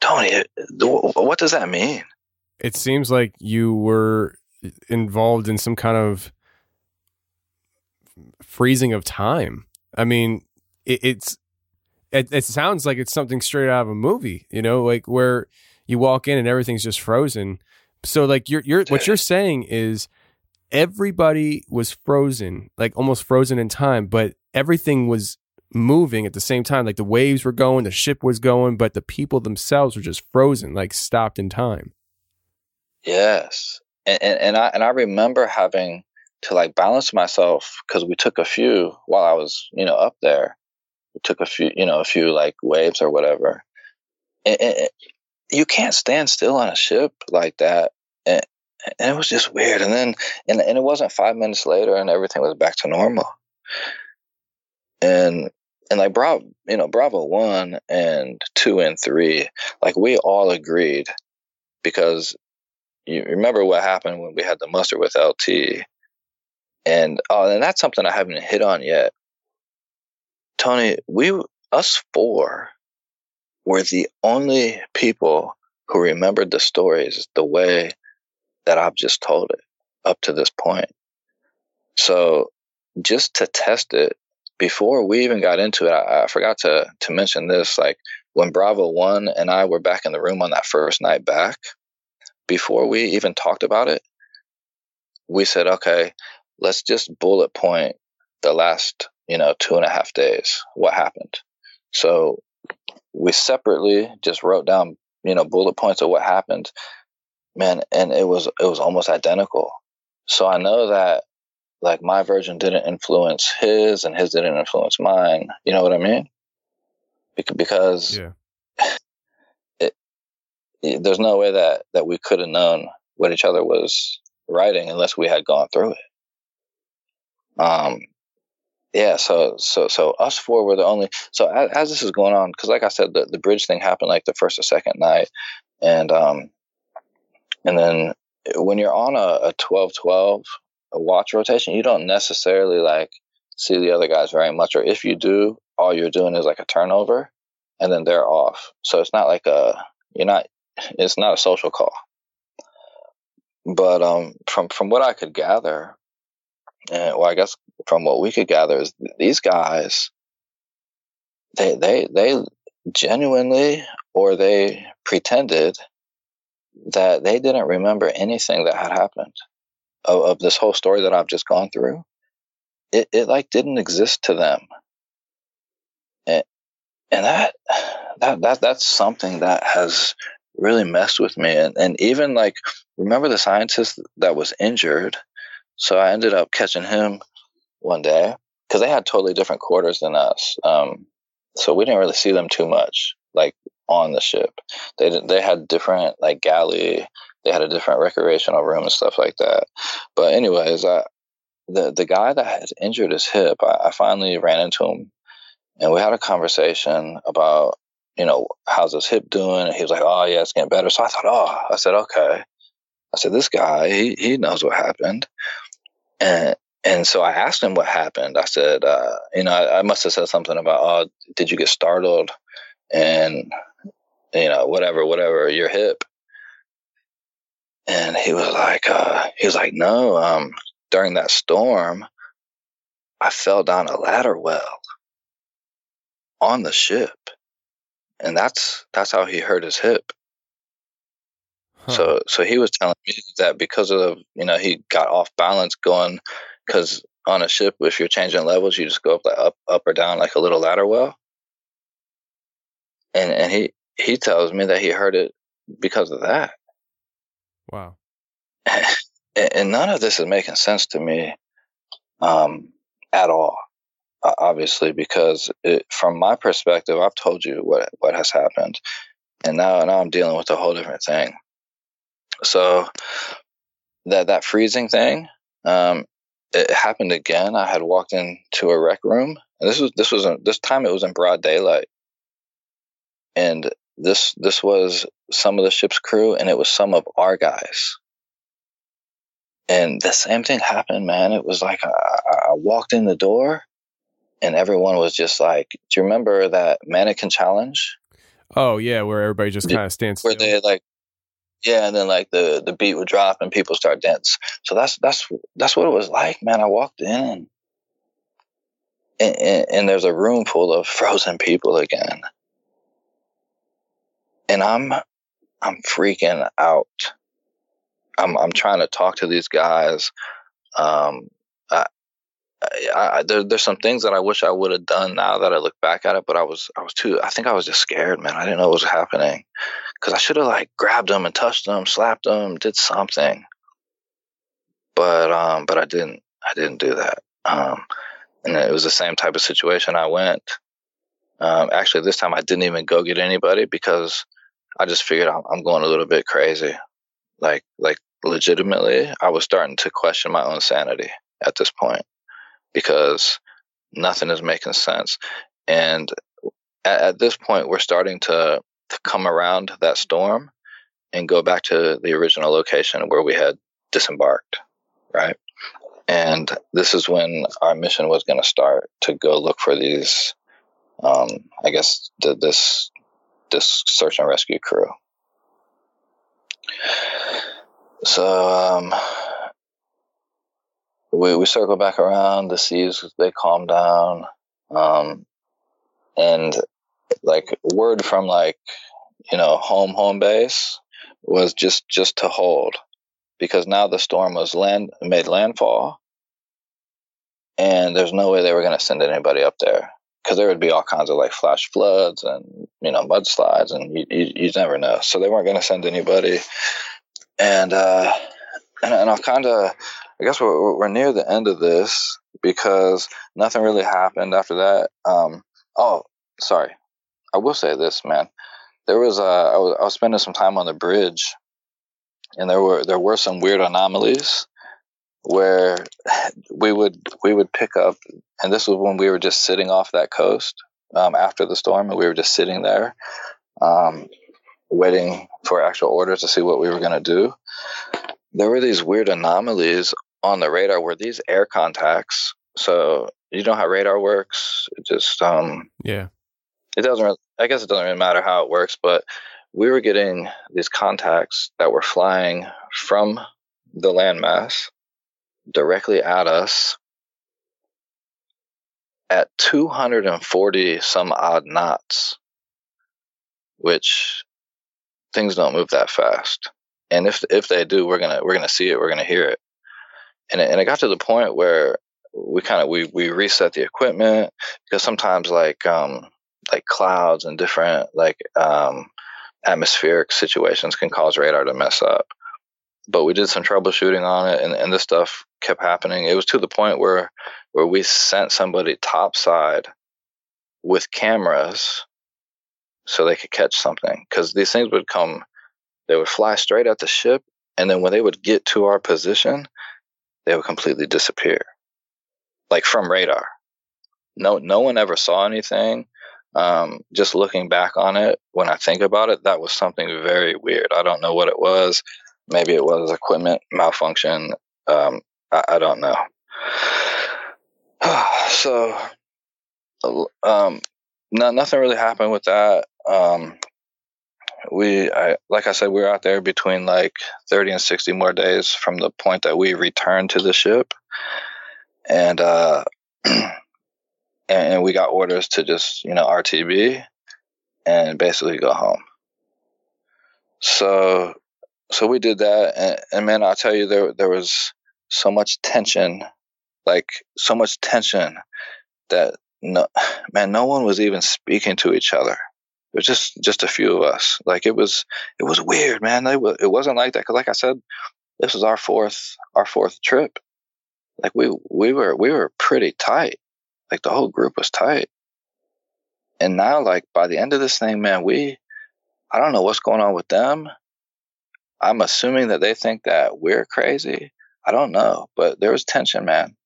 Tony, what does that mean? It seems like you were involved in some kind of freezing of time. I mean, it, it's it, it sounds like it's something straight out of a movie, you know, like where you walk in and everything's just frozen. So like you're you're what you're saying is everybody was frozen, like almost frozen in time, but everything was moving at the same time. Like the waves were going, the ship was going, but the people themselves were just frozen, like stopped in time. Yes. And, and, and I and I remember having to like balance myself because we took a few while I was, you know, up there. We took a few, you know, a few like waves or whatever. And, and you can't stand still on a ship like that. And, and it was just weird. And then, and, and it wasn't five minutes later, and everything was back to normal. And and like Bravo, you know, Bravo one and two and three, like we all agreed because you remember what happened when we had the muster with LT, and oh, and that's something I haven't hit on yet. Tony, we us four were the only people who remembered the stories the way that I've just told it up to this point. So just to test it, before we even got into it, I, I forgot to to mention this. Like when Bravo One and I were back in the room on that first night back, before we even talked about it, we said, okay, let's just bullet point the last, you know, two and a half days. What happened? So we separately just wrote down, you know, bullet points of what happened. Man, and it was it was almost identical. So I know that like my version didn't influence his and his didn't influence mine. You know what I mean? Because Yeah. (laughs) it, it, there's no way that that we could have known what each other was writing unless we had gone through it. Um, yeah. So so so us four were the only. So as, as this is going on, because like I said, the the bridge thing happened like the first or second night, and um, and then when you're on a, a 12 12 a watch rotation, you don't necessarily like see the other guys very much, or if you do, all you're doing is like a turnover, and then they're off. So it's not like a you're not. It's not a social call. But um, from from what I could gather, and well, I guess from what we could gather is these guys, they they they genuinely or they pretended that they didn't remember anything that had happened of, of this whole story that I've just gone through, it, it like didn't exist to them. And, and that, that, that, that's something that has really messed with me. And, and even like, remember the scientist that was injured? So I ended up catching him one day because they had totally different quarters than us. Um, so we didn't really see them too much, like on the ship. They they had different like galley they had a different recreational room and stuff like that. But anyways, I, the the guy that had injured his hip, I, I finally ran into him, and we had a conversation about you know how's his hip doing, and he was like, oh yeah, it's getting better. So I thought, oh, I said okay. I said this guy, he he knows what happened, and and so I asked him what happened. I said, uh, you know, I, I must have said something about, oh, did you get startled, and you know, whatever, whatever, your hip. And he was like, uh, he was like, no, um, during that storm, I fell down a ladder well on the ship. And that's, that's how he hurt his hip. Huh. So, so he was telling me that because of, you know, he got off balance going, cause on a ship, if you're changing levels, you just go up, like up, up or down, like a little ladder well. And, and he, he tells me that he hurt it because of that. Wow. (laughs) and none of this is making sense to me um, at all. Uh, obviously, because it, from my perspective, I've told you what what has happened, and now now I'm dealing with a whole different thing. So that that freezing thing, um, it happened again. I had walked into a rec room, and this was this was this time it was in broad daylight, and this this was some of the ship's crew, and it was some of our guys. And the same thing happened, man. It was like I, I walked in the door, and everyone was just like, "Do you remember that mannequin challenge?" Oh yeah, where everybody just kind of stands where still. they like yeah and then like the the beat would drop and people start dance so that's that's that's what it was like man. I walked in and and, and, there's a room full of frozen people again. And i'm i'm freaking out. I'm i'm trying to talk to these guys. Um I, I, I, there, there's some things that I wish I would have done now that I look back at it, but I was I was too I think I was just scared, man. I didn't know what was happening because I should have like grabbed them and touched them, slapped them, did something. But um, but I didn't. I didn't do that. Um, and it was the same type of situation. I went Um, actually, this time I didn't even go get anybody because I just figured I'm, I'm going a little bit crazy. Like, like legitimately, I was starting to question my own sanity at this point because nothing is making sense. And at, this point, we're starting to come around that storm and go back to the original location where we had disembarked, right? And this is when our mission was going to start to go look for these, um, I guess, the, this this search and rescue crew. So um, we we circle back around. The seas they calm down, um, and like word from like you know home home base was just just to hold. Because now the storm was land made landfall and there's no way they were going to send anybody up there. Because there would be all kinds of like flash floods and you know mudslides and you, you, you never know. So they weren't going to send anybody. And uh and, and i kind of i guess we're, we're near the end of this because nothing really happened after that. Um oh sorry i will say this man. There was uh I was, I was spending some time on the bridge and there were there were some weird anomalies where we would we would pick up and this was when we were just sitting off that coast um, after the storm and we were just sitting there um, waiting for actual orders to see what we were going to do. There were these weird anomalies on the radar where these air contacts so you know how radar works? It just um Yeah. It doesn't really, i guess it doesn't really matter how it works but we were getting these contacts that were flying from the landmass directly at us at 240 some odd knots which things don't move that fast. And if if they do we're gonna we're gonna see it we're gonna hear it. And it, and it got to the point where we kind of we we reset the equipment because sometimes like um like clouds and different like um atmospheric situations can cause radar to mess up. But we did some troubleshooting on it and, and this stuff kept happening. It was to the point where where we sent somebody topside with cameras so they could catch something because these things would come they would fly straight at the ship and then when they would get to our position they would completely disappear. Like from radar. No no one ever saw anything um, just looking back on it when i think about it that was something very weird. I don't know what it was. Maybe it was equipment malfunction. Um, I, I don't know. (sighs) So um, no, nothing really happened with that. Um, we I, like i said we were out there between like 30 and 60 more days from the point that we returned to the ship. And uh (clears throat) and, and we got orders to just you know rtb and basically go home. So so we did that. And, and man i'll tell you there there was so much tension like so much tension that no man no one was even speaking to each other. It was just just a few of us. Like it was it was weird man. It, it wasn't like that. Because like i said this was our fourth our fourth trip. Like we we were we were pretty tight like the whole group was tight. And now like by the end of this thing man we i don't know what's going on with them. I'm assuming that they think that we're crazy. I don't know but there was tension man.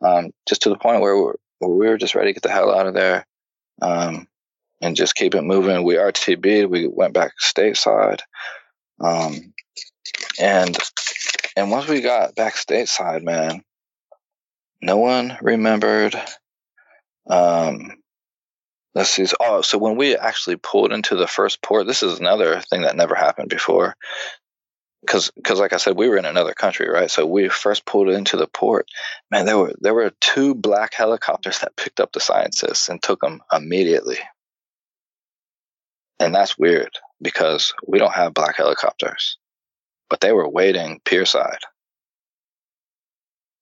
Um, just to the point where we were, where we were just ready to get the hell out of there um, and just keep it moving. We rtb'd we went back stateside um, and and once we got back stateside man no one remembered um, let's see. Oh so when we actually pulled into the first port this is another thing that never happened before. Because because like i said we were in another country right? So we first pulled into the port. Man there were there were two black helicopters that picked up the scientists and took them immediately. And that's weird because we don't have black helicopters but they were waiting pier side.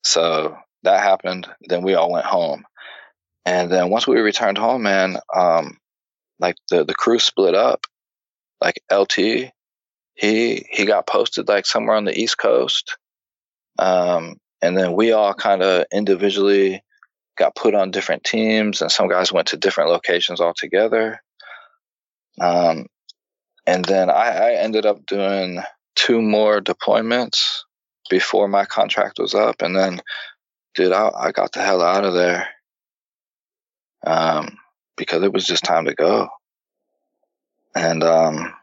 so that happened. Then we all went home and then once we returned home man um like the the crew split up like lt he he got posted like somewhere on the east coast um and then we all kind of individually got put on different teams, and some guys went to different locations altogether. Um, and then I, I ended up doing two more deployments before my contract was up, and then, dude, I, I got the hell out of there um, because it was just time to go. And um,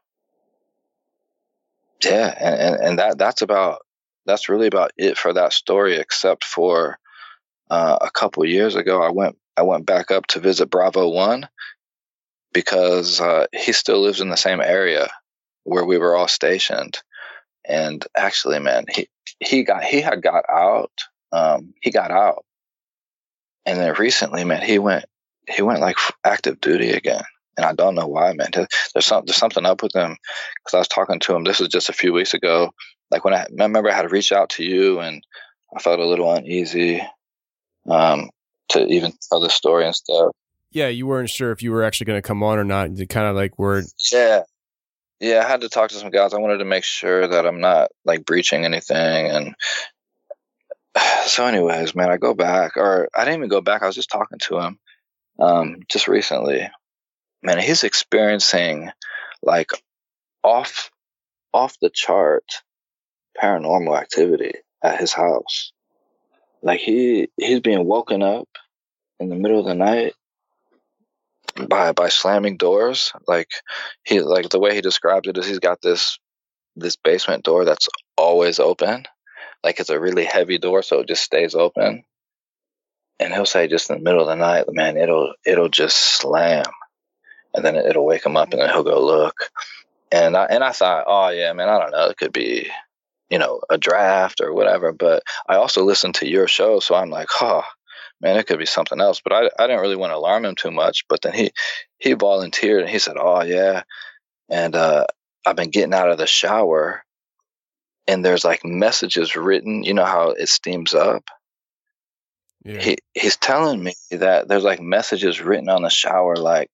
yeah, and, and, and that that's about that's really about it for that story, except for uh, a couple years ago, I went I went back up to visit Bravo One because uh, he still lives in the same area where we were all stationed. And actually, man, he he got he had got out. Um, he got out, and then recently, man, he went he went like active duty again. And I don't know why, man. There's some, there's something up with him because I was talking to him. This was just a few weeks ago. Like when I, I remember I had to reach out to you, and I felt a little uneasy um, to even tell the story and stuff. Yeah, you weren't sure if you were actually going to come on or not. You kind of like were. Yeah, yeah. I had to talk to some guys. I wanted to make sure that I'm not like breaching anything. And (sighs) so, anyways, man, I go back, or I didn't even go back. I was just talking to him um, just recently. Man, he's experiencing like off off the chart paranormal activity at his house. Like he he's being woken up in the middle of the night by by slamming doors. Like he like the way he describes it is he's got this this basement door that's always open. Like it's a really heavy door, so it just stays open. And he'll say just in the middle of the night, man, it'll it'll just slam, and then it'll wake him up, and then he'll go look. And I and I thought, oh yeah, man, I don't know, it could be you know, a draft or whatever. But I also listened to your show, so I'm like, oh, man, it could be something else. But I, I didn't really want to alarm him too much. But then he, he volunteered and he said, oh, yeah. And uh, I've been getting out of the shower and there's like messages written. You know how it steams up? Yeah. He, he's telling me that there's like messages written on the shower, like,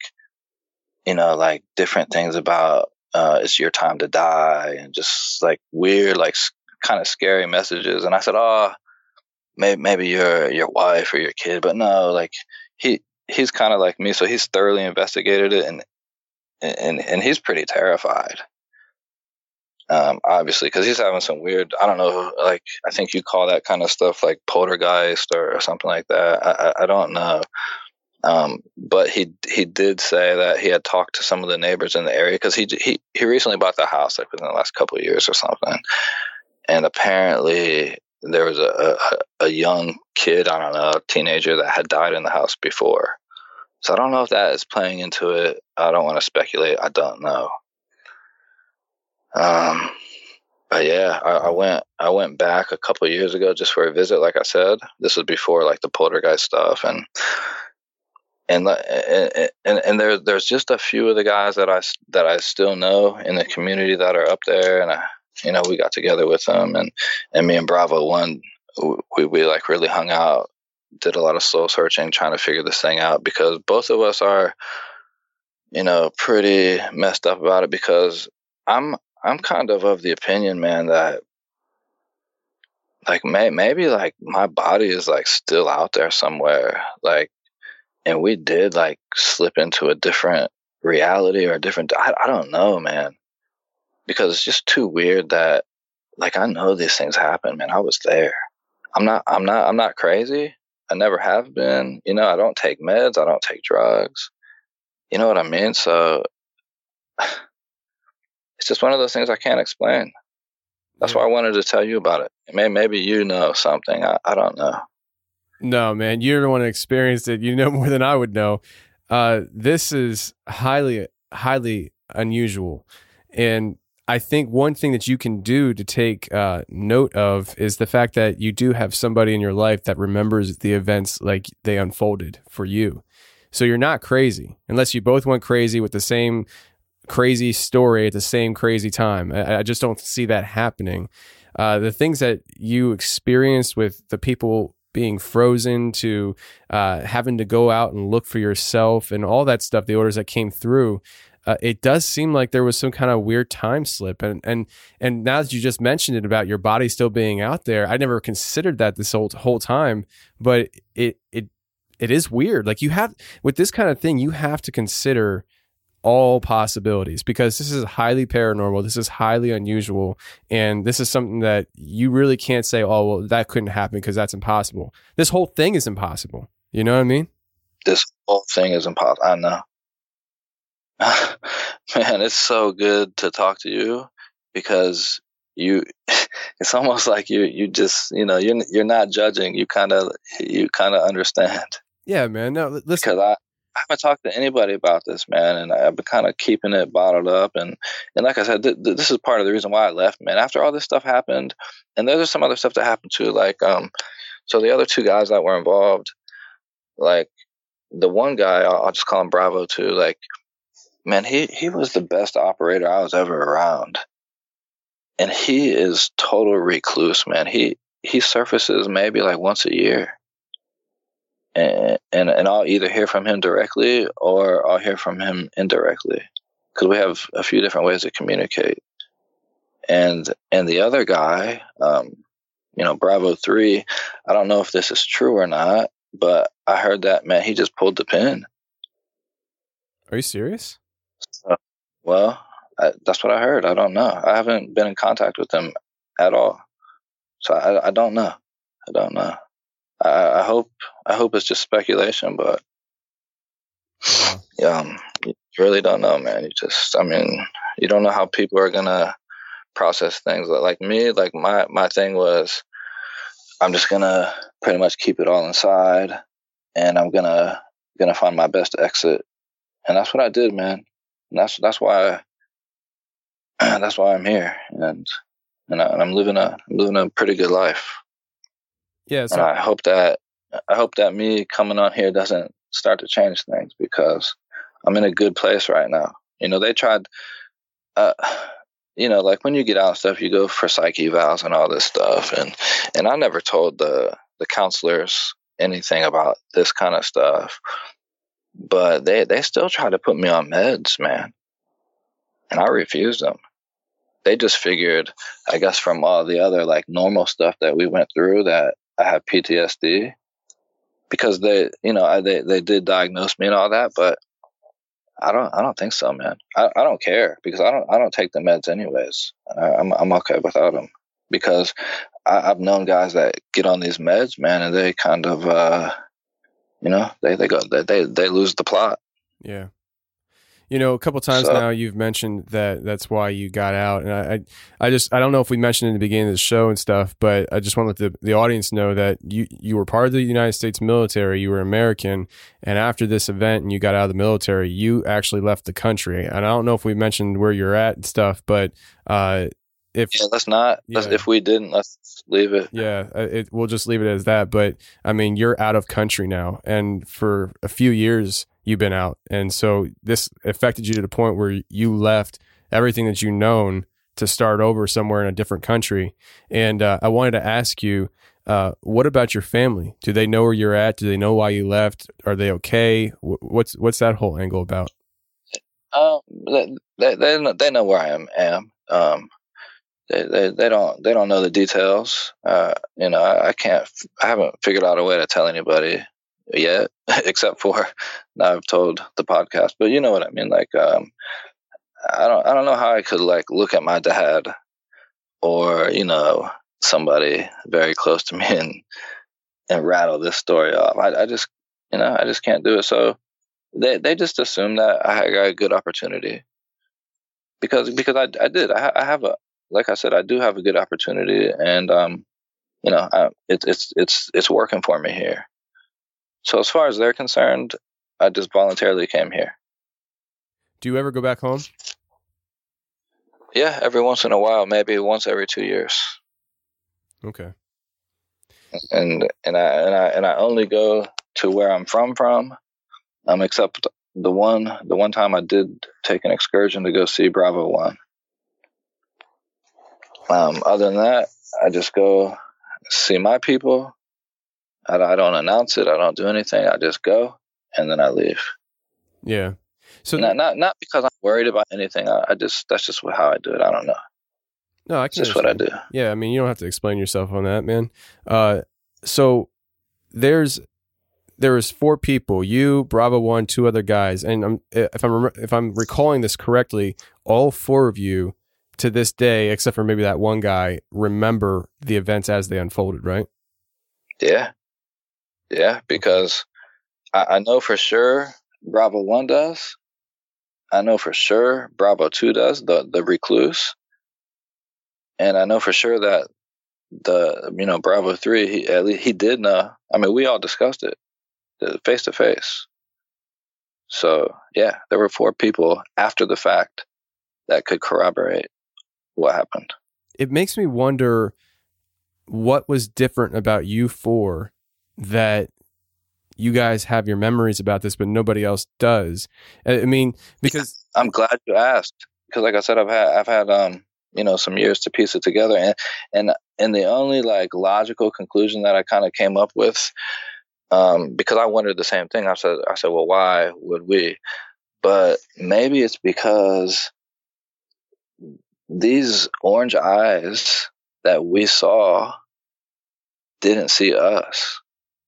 you know, like different things about uh, it's your time to die and just like weird, like kind of scary messages. And I said, oh, maybe, maybe your, your wife or your kid, but no, like he, he's kind of like me. So he's thoroughly investigated it and, and, and he's pretty terrified. Um, obviously, because he's having some weird, I don't know, like, I think you call that kind of stuff like poltergeist or, or something like that. I, I, I don't know. Um, but he he did say that he had talked to some of the neighbors in the area because he he he recently bought the house like within the last couple of years or something, and apparently there was a, a, a young kid, I don't know, a teenager that had died in the house before. So I don't know if that is playing into it. I don't want to speculate. I don't know. Um, but yeah, I, I, went I went back a couple years ago just for a visit. Like I said, this was before like the poltergeist stuff, and and and and there there's just a few of the guys that I that I still know in the community that are up there, and I, you know we got together with them, and and me and Bravo one we we like really hung out, did a lot of soul searching, trying to figure this thing out because both of us are, you know, pretty messed up about it because I'm I'm kind of of the opinion, man, that like may, maybe like my body is like still out there somewhere, like and we did like slip into a different reality or a different I, I don't know man because it's just too weird that like i know these things happen man i was there. I'm not i'm not i'm not crazy. I never have been you know i don't take meds i don't take drugs you know what i mean? So (sighs) it's just one of those things i can't explain that's why i wanted to tell you about it maybe, maybe you know something I, I don't know no, man, you're the one that experienced it. You know (laughs) more than I would know. Uh, this is highly, highly unusual, and I think one thing that you can do to take uh, note of is the fact that you do have somebody in your life that remembers the events like they unfolded for you. So you're not crazy unless you both went crazy with the same crazy story at the same crazy time. I, I just don't see that happening. Uh, the things that you experienced with the people being frozen to uh, having to go out and look for yourself and all that stuff, the orders that came through. Uh, it does seem like there was some kind of weird time slip, and and and now that you just mentioned it about your body still being out there, I never considered that this whole whole time, but it it it is weird. Like you have with this kind of thing, you have to consider all possibilities because this is highly paranormal. This is highly unusual. And this is something that you really can't say, oh, well, that couldn't happen because that's impossible. This whole thing is impossible. You know what I mean? This whole thing is impossible. I know. (laughs) Man, it's so good to talk to you because you (laughs) it's almost like you you just you know you're you're not judging you kind of you kind of understand yeah man no listen because I, I haven't talked to anybody about this man and i've been kind of keeping it bottled up and and like i said th- th- this is part of the reason why i left man. After all this stuff happened and there's some other stuff that happened too like um so the other two guys that were involved like the one guy i'll, I'll just call him bravo two like man he he was the best operator i was ever around. And he is total recluse, man. He he surfaces maybe like once a year, and and, and I'll either hear from him directly or I'll hear from him indirectly, because we have a few different ways to communicate. And and the other guy, um, you know, Bravo Three, I don't know if this is true or not, but I heard that man, he just pulled the pin. Are you serious? So, well, I, that's what I heard. I don't know. I haven't been in contact with them at all, so I, I don't know. I don't know. I, I hope I hope it's just speculation, but um, you really don't know, man. You just, I mean, you don't know how people are gonna process things. Like me, like my my thing was, I'm just gonna pretty much keep it all inside, and I'm gonna gonna find my best exit, and that's what I did, man. And that's that's why (clears throat) that's why I'm here, and and, I, am living a I'm living a pretty good life. Yeah, so- and I hope that I hope that me coming on here doesn't start to change things because I'm in a good place right now. You know, they tried, uh, you know, like when you get out and stuff, you go for psych evals and all this stuff, and and I never told the the counselors anything about this kind of stuff, but they they still try to put me on meds, man, and I refused them they just figured, I guess, from all the other like normal stuff that we went through that I have PTSD because they, you know, I, they they did diagnose me and all that, but I don't I don't think so, man. I, I don't care because I don't I don't take the meds anyways. I, I'm I'm okay without them because I, have known guys that get on these meds, man, and they kind of, uh, you know, they they go they they, they lose the plot. Yeah. You know, a couple times so, now you've mentioned that that's why you got out, and I, I, I, just I don't know if we mentioned in the beginning of the show and stuff, but I just want to let the, the audience know that you you were part of the United States military, you were American, and after this event and you got out of the military, you actually left the country. And I don't know if we mentioned where you're at and stuff, but uh, if yeah, let's not. Yeah. Let's, if we didn't, let's leave it. Yeah, uh, it, we'll just leave it as that. But I mean, you're out of country now, and for a few years you've been out. And so this affected you to the point where you left everything that you known to start over somewhere in a different country. And uh, I wanted to ask you, uh, what about your family? Do they know where you're at? Do they know why you left? Are they okay? What's what's that whole angle about? Um, they they they, they know where I am. am. Um, they, they they don't they don't know the details. Uh, you know, I, I can't. I haven't figured out a way to tell anybody yet, (laughs) except for now I've told the podcast. But you know what I mean. Like, um, I don't, I don't know how I could like look at my dad or you know somebody very close to me (laughs) and and rattle this story off. I, I just, you know, I just can't do it. So they they just assume that I got a good opportunity because because I I did I, I have a like I said I do have a good opportunity and um you know I, it's it's it's it's working for me here. So as far as they're concerned, I just voluntarily came here. Do you ever go back home? Yeah, every once in a while, maybe once every two years. Okay. And and I and I and I only go to where I'm from from, um, except the one the one time I did take an excursion to go see Bravo One. Um, other than that, I just go see my people I, I don't announce it. I don't do anything. I just go and then I leave. Yeah. So not not not because I'm worried about anything. I, I just that's just how I do it. I don't know. No, I can. That's what I do. Yeah, I mean, you don't have to explain yourself on that, man. Uh, so there's there was four people: you, Bravo One, two other guys, and I'm, if I'm if I'm recalling this correctly, all four of you to this day, except for maybe that one guy, remember the events as they unfolded, right? Yeah. Yeah, because I, I know for sure Bravo 1 does. I know for sure Bravo 2 does, the, the recluse. And I know for sure that the, you know, Bravo 3, he, at least he did know. I mean, we all discussed it face to face. So, yeah, there were four people after the fact that could corroborate what happened. It makes me wonder what was different about you four that you guys have your memories about this, but nobody else does. I mean, because I'm glad you asked because, like I said, I've had I've had um you know some years to piece it together, and and and the only like logical conclusion that I kind of came up with, um, because I wondered the same thing. I said I said, well, why would we? But maybe it's because these orange eyes that we saw didn't see us.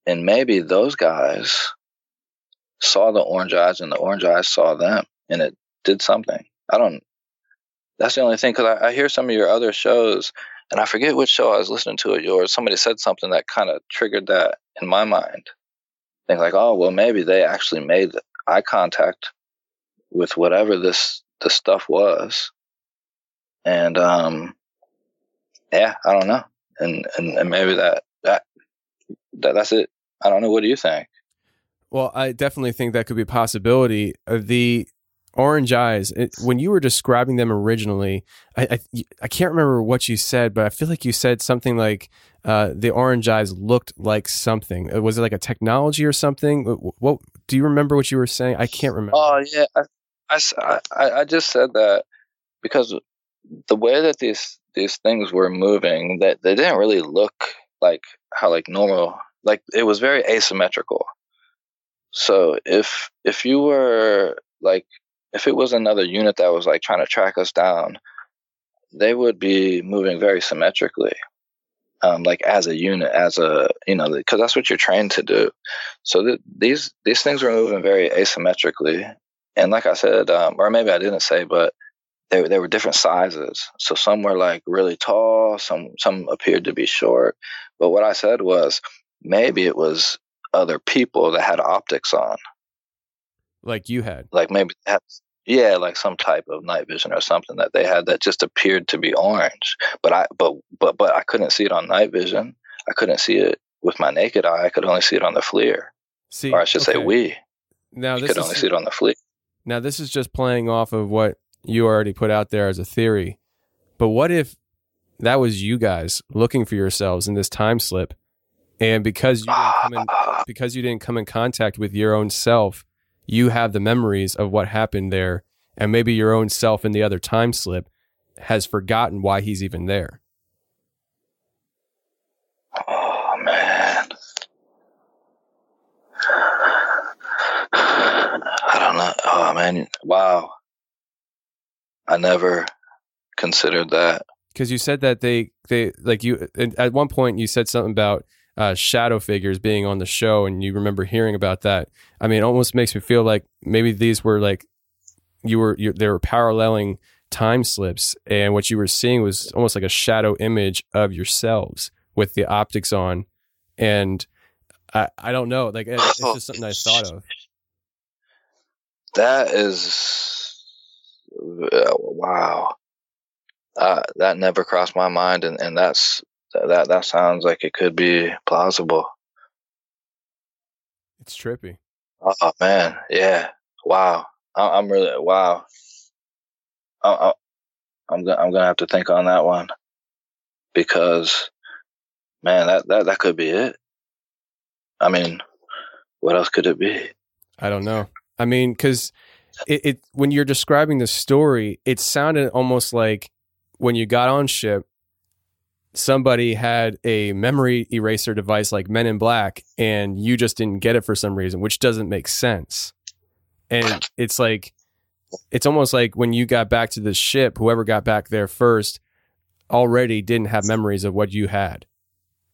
And maybe those guys saw the orange eyes and the orange eyes saw them and it did something. I don't, that's the only thing. Cause I, I hear some of your other shows and I forget which show I was listening to of yours. Somebody said something that kind of triggered that in my mind. Think like, oh, well, maybe they actually made eye contact with whatever this, the stuff was. And, um, yeah, I don't know. And, and, and maybe that, that, that, that's it. I don't know. What do you think? Well, I definitely think that could be a possibility. Uh, the orange eyes, it, when you were describing them originally, I, I, I can't remember what you said, but I feel like you said something like uh, the orange eyes looked like something. Uh, was it like a technology or something? What, what do you remember what you were saying? I can't remember. Oh yeah, I, I, I just said that because the way that these these things were moving, that they didn't really look like how like normal like it was very asymmetrical so if if you were like if it was another unit that was like trying to track us down they would be moving very symmetrically um, like as a unit as a you know because that's what you're trained to do so th- these these things were moving very asymmetrically and like i said um, or maybe i didn't say but they, they were different sizes. So some were like really tall, some some appeared to be short. But what I said was maybe it was other people that had optics on. Like you had. Like maybe had yeah, like some type of night vision or something that they had that just appeared to be orange. But I but but but I couldn't see it on night vision. I couldn't see it with my naked eye. I could only see it on the FLIR. See, or I should okay. say we. Now this could is, only see it on the FLIR. Now this is just playing off of what you already put out there as a theory. But what if that was you guys looking for yourselves in this time slip, and because you didn't come in, (sighs) because you didn't come in contact with your own self, you have the memories of what happened there, and maybe your own self in the other time slip has forgotten why he's even there. Oh man. I don't know. Oh man, wow. I never considered that. Because you said that they they like you at one point you said something about uh, shadow figures being on the show, and you remember hearing about that. I mean, it almost makes me feel like maybe these were like you were you, they were paralleling time slips, and what you were seeing was almost like a shadow image of yourselves with the optics on, and I I don't know, like it's just something I thought of. (laughs) That is uh, wow, uh, that never crossed my mind, and, and that's that that sounds like it could be plausible. It's trippy. Oh man, yeah, wow. I, am really wow. I, I, I'm I'm gonna have to think on that one because, man, that that that could be it. I mean, what else could it be? I don't know. I mean, because it, it when you're describing the story, it sounded almost like when you got on ship, somebody had a memory eraser device like Men in Black, and you just didn't get it for some reason, which doesn't make sense. And it's like, it's almost like when you got back to the ship, whoever got back there first already didn't have memories of what you had.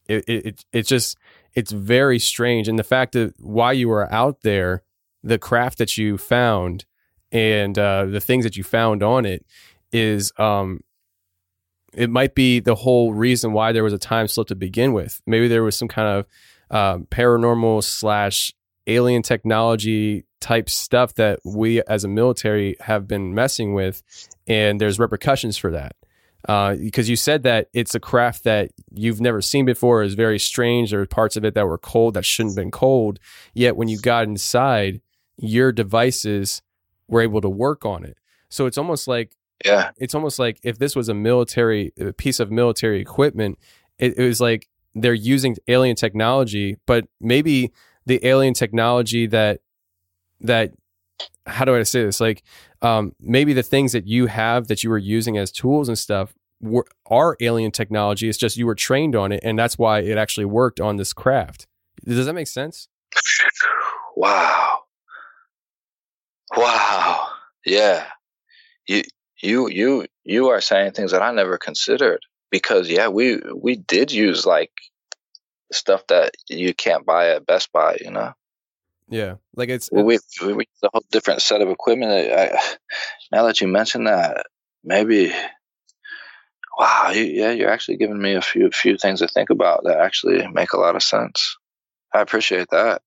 It it it, it just it's very strange. And the fact that why you were out there, the craft that you found, and uh, the things that you found on it is um, it might be the whole reason why there was a time slip to begin with. Maybe there was some kind of um, paranormal slash alien technology type stuff that we as a military have been messing with, and there's repercussions for that. Uh, because you said that it's a craft that you've never seen before is very strange. There were parts of it that were cold that shouldn't have been cold. Yet when you got inside, your devices were able to work on it. So it's almost like Yeah. it's almost like if this was a military a piece of military equipment, it, it was like they're using alien technology, but maybe the alien technology that that how do I say this? Like um, maybe the things that you have that you were using as tools and stuff were are alien technology. It's just you were trained on it, and that's why it actually worked on this craft. Does that make sense? Wow. Wow. Yeah. You you you you are saying things that I never considered because yeah, we we did use like stuff that you can't buy at Best Buy, you know. Yeah, like it's, We we, it's- we used a whole different set of equipment. I, now that you mention that, maybe wow, you, yeah, you're actually giving me a few few things to think about that actually make a lot of sense. I appreciate that.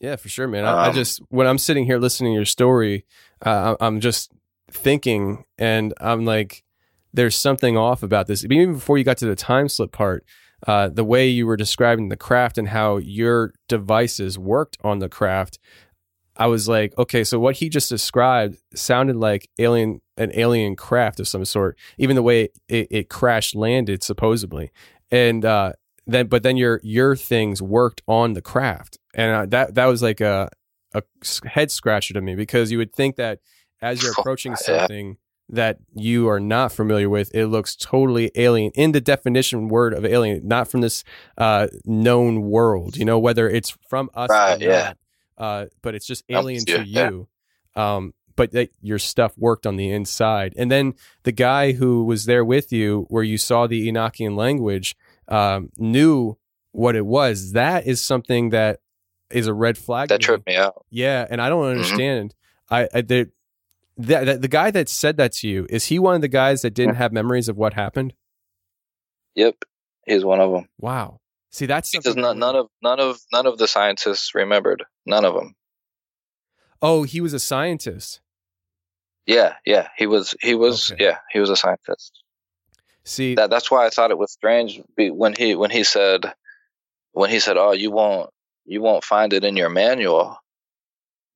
Yeah, for sure, man. I, I Um, just when I'm sitting here listening to your story, uh, I'm just thinking, and I'm like, there's something off about this. Even before you got to the time slip part, uh, the way you were describing the craft and how your devices worked on the craft, I was like, okay, so what he just described sounded like alien, an alien craft of some sort. Even the way it, it crash landed, supposedly, and uh, then but then your your things worked on the craft, and uh, that that was like a a head scratcher to me because you would think that as you're (laughs) approaching something that you are not familiar with, it looks totally alien in the definition word of alien, not from this uh, known world. You know, whether it's from us Right, or yeah. not, uh, but it's just alien to you, yeah. Um, but that your stuff worked on the inside, and then the guy who was there with you, where you saw the Enochian language, um, knew what it was. That is something that is a red flag. That tripped me out. Yeah, and I don't Mm-hmm. understand. I, I the, the the the guy that said that to you is he one of the guys that didn't have memories of what happened? Yep, he's one of them. Wow. See, that's Because none, none of none of none of the scientists remembered. None of them. Oh, he was a scientist. Yeah, yeah, he was. He was. Okay. Yeah, he was a scientist. See, That that's why I thought it was strange when he when he said when he said, "Oh, you won't you won't find it in your manual,"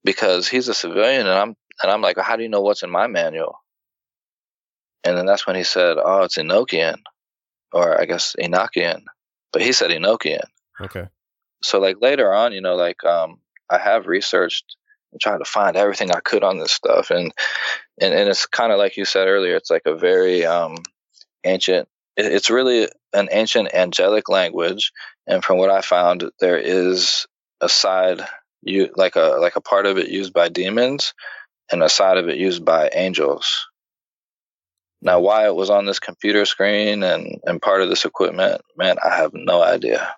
because he's a civilian, and I'm and I'm like, well, how do you know what's in my manual? And then that's when he said, "Oh, it's Enochian, or I guess Enochian," but he said Enochian. okay. so like later on you know like um i have researched and tried to find everything i could on this stuff and and, and it's kind of like you said earlier it's like a very um ancient it- it's really an ancient angelic language and from what i found there is a side you like a like a part of it used by demons and a side of it used by angels now why it was on this computer screen and and part of this equipment man i have no idea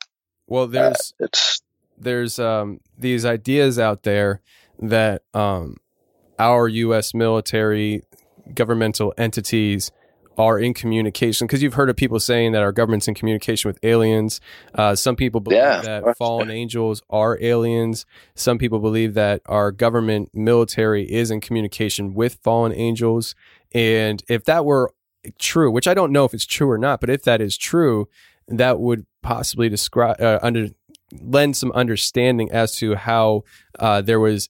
Well, Uh, there's it's there's um these ideas out there that um our U.S. military governmental entities are in communication because you've heard of people saying that our government's in communication with aliens. Uh, some people believe Yeah, that fallen angels are aliens. Some people believe that our government military is in communication with fallen angels. And if that were true, which I don't know if it's true or not, but if that is true, that would possibly describe uh, under lend some understanding as to how uh, there was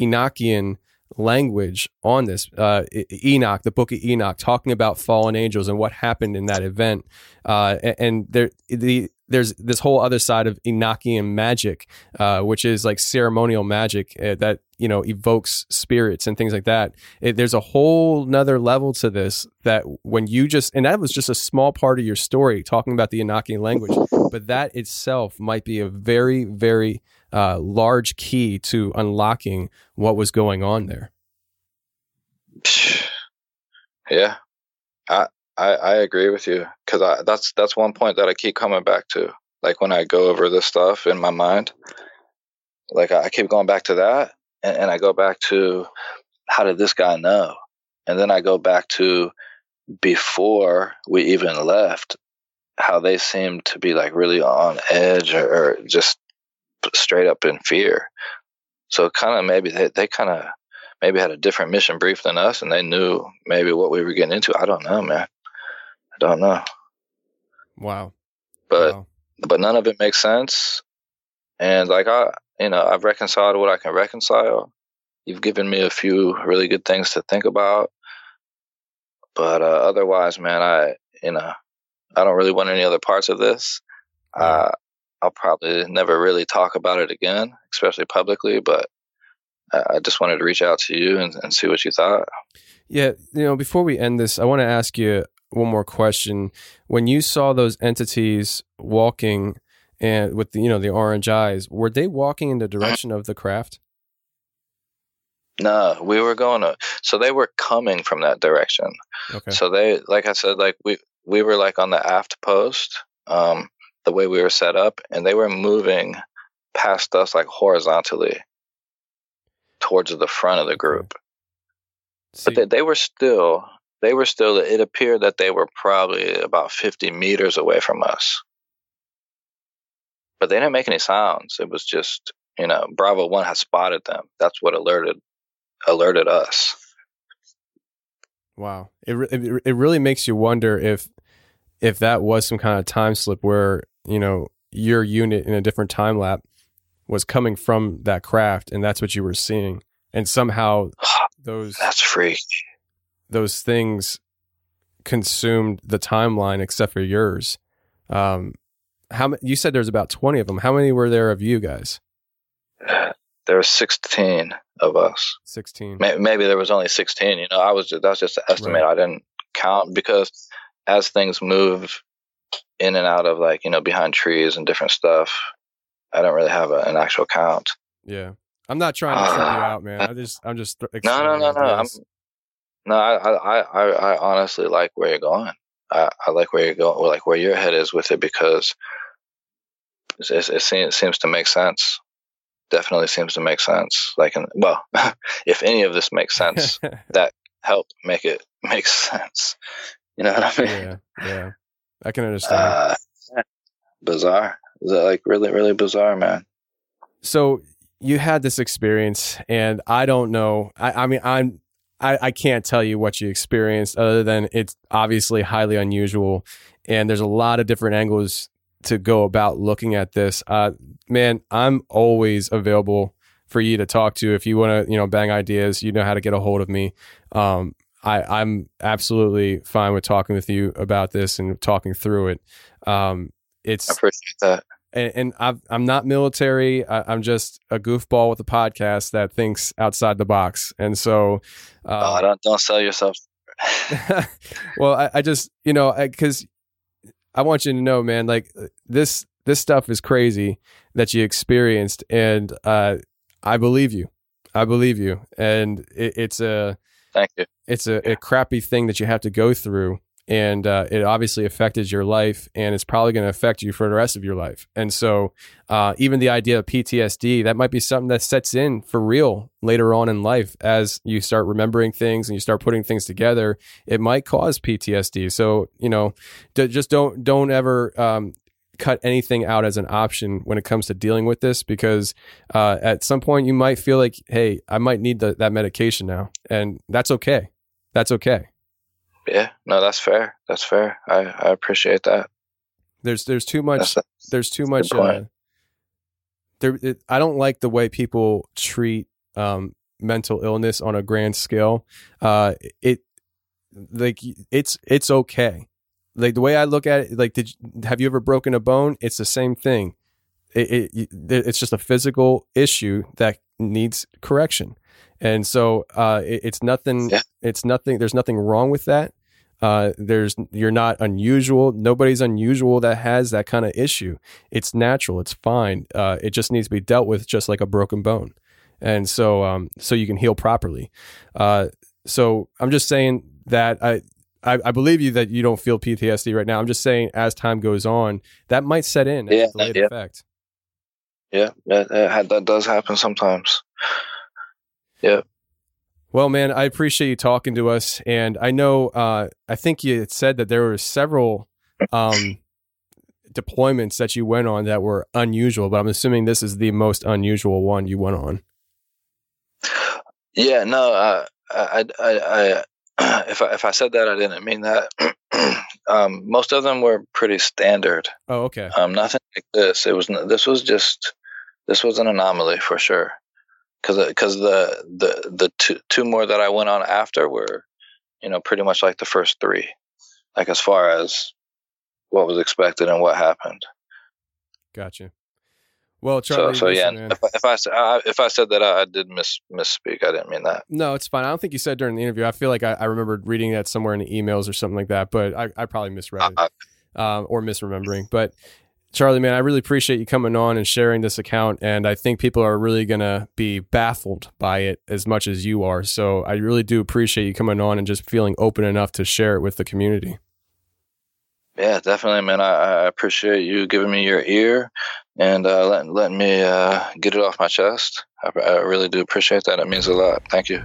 Enochian language on this uh, Enoch, the book of Enoch, talking about fallen angels and what happened in that event. Uh, and there, the there's this whole other side of Enochian magic, uh, which is like ceremonial magic uh, that you know evokes spirits and things like that. It, there's a whole nother level to this that when you just and that was just a small part of your story talking about the Enochian language, but that itself might be a very very uh, large key to unlocking what was going on there. (sighs) Yeah, I I, I agree with you because I that's that's one point that I keep coming back to. Like when I go over this stuff in my mind, like I keep going back to that, and, and I go back to how did this guy know, and then I go back to before we even left, how they seemed to be like really on edge or, or just straight up in fear. So kind of maybe they, they kind of maybe had a different mission brief than us and they knew maybe what we were getting into. I don't know, man. I don't know. Wow. But wow. but none of it makes sense. And like I you know, I've reconciled what I can reconcile. You've given me a few really good things to think about. But uh, otherwise, man, I you know, I don't really want any other parts of this. Uh, I'll probably never really talk about it again, especially publicly. But I just wanted to reach out to you and, and see what you thought. Yeah, you know, before we end this, I want to ask you one more question. When you saw those entities walking and with the, you know the orange eyes, were they walking in the direction of the craft? No, we were going to. So they were coming from that direction. Okay. So they, like I said, like we we were like on the aft post, um, the way we were set up, and they were moving past us like horizontally towards the front of the group. See, But they, they were still, they were still. It appeared that they were probably about fifty meters away from us, but they didn't make any sounds. It was just, you know, Bravo One had spotted them. That's what alerted alerted us. wow. It, it it really makes you wonder if if that was some kind of time slip where you know your unit in a different time lap was coming from that craft, and that's what you were seeing, and somehow (sighs) those That's freak. those things consumed the timeline except for yours. Um, how you said there's about twenty of them? How many were there of you guys? (sighs) There were sixteen of us. Sixteen. May- Maybe there was only sixteen. You know, I was that's just an estimate. Right. I didn't count because as things move in and out of like you know behind trees and different stuff, I don't really have a, an actual count. Yeah, I'm not trying to ah. trip you out, man. I just I'm just th- No, no, no, no. I'm, no, I, I, I, I honestly like where you're going. I, I like where you're going, or like where your head is with it because it, it, it, seems, it seems to make sense. Definitely seems to make sense. Like, in, well, (laughs) if any of this makes sense, (laughs) that help make it (laughs) make sense. You know what I mean? yeah, yeah. I can understand. Uh, bizarre. Is that like really, really bizarre, man? so you had this experience and i don't know i, I mean i'm I, I can't tell you what you experienced other than it's obviously highly unusual and there's a lot of different angles to go about looking at this uh, man i'm always available for you to talk to if you want to you know bang ideas you know how to get a hold of me um, I, i'm absolutely fine with talking with you about this and talking through it um, it's I appreciate that. and, and I've, I'm not military. I, I'm just a goofball with a podcast that thinks outside the box. And so, oh, uh, don't don't sell yourself. (laughs) well, I, I just, you know, because I, want you to know, man, like this, this stuff is crazy that you experienced. And uh, I believe you. I believe you. And it, it's a, Thank you. it's a, a crappy thing that you have to go through and uh, it obviously affected your life and it's probably going to affect you for the rest of your life. And so uh, even the idea of ptsd that might be something that sets in for real later on in life. As you start remembering things and you start putting things together it might cause ptsd so you know d- just don't don't ever um, cut anything out as an option when it comes to dealing with this because uh, at some point you might feel like hey i might need the, that medication now. And that's okay. That's okay. Yeah, no, that's fair. That's fair. I, I appreciate that. there's there's too much That's, there's too much uh, there it, i don't like the way people treat um mental illness on a grand scale. Uh it like it's it's okay like the way i look at it like did you- have you ever broken a bone? It's the same thing. It, it it's just a physical issue that needs correction. And so uh it, it's nothing Yeah. it's nothing there's nothing wrong with that. Uh there's you're not unusual nobody's unusual that has that kind of issue. It's natural it's fine uh it just needs to be dealt with just like a broken bone. And so um so you can heal properly. Uh so i'm just saying that i I, I believe you that you don't feel PTSD right now. I'm just saying, as time goes on, that might set in. as a Yeah, delayed yeah. effect. Yeah, that, that, that does happen sometimes. Yeah. Well, man, I appreciate you talking to us, and I know uh, I think you said that there were several um, deployments that you went on that were unusual, but I'm assuming this is the most unusual one you went on. Yeah, no, I, I, I, (clears throat) if I, if I said that, I didn't mean that. (clears throat) um, most of them were pretty standard. Oh, okay. Um, nothing like this. It was this was just this was an anomaly for sure. Because because the the the two two more that I went on after were, you know, pretty much like the first three, like as far as what was expected and what happened. Gotcha. Well, Charlie, so yeah, listen, man. if I, if I if I said that I, I did miss misspeak, I didn't mean that. No, it's fine. I don't think you said during the interview. I feel like I, I remembered reading that somewhere in the emails or something like that, but I, I probably misread it Uh, um, or misremembering. But Charlie, man, I really appreciate you coming on and sharing this account. And I think people are really going to be baffled by it as much as you are. So I really do appreciate you coming on and just feeling open enough to share it with the community. Yeah, definitely, man. I, I appreciate you giving me your ear and uh, letting letting me uh, get it off my chest. I, I really do appreciate that. It means a lot. Thank you.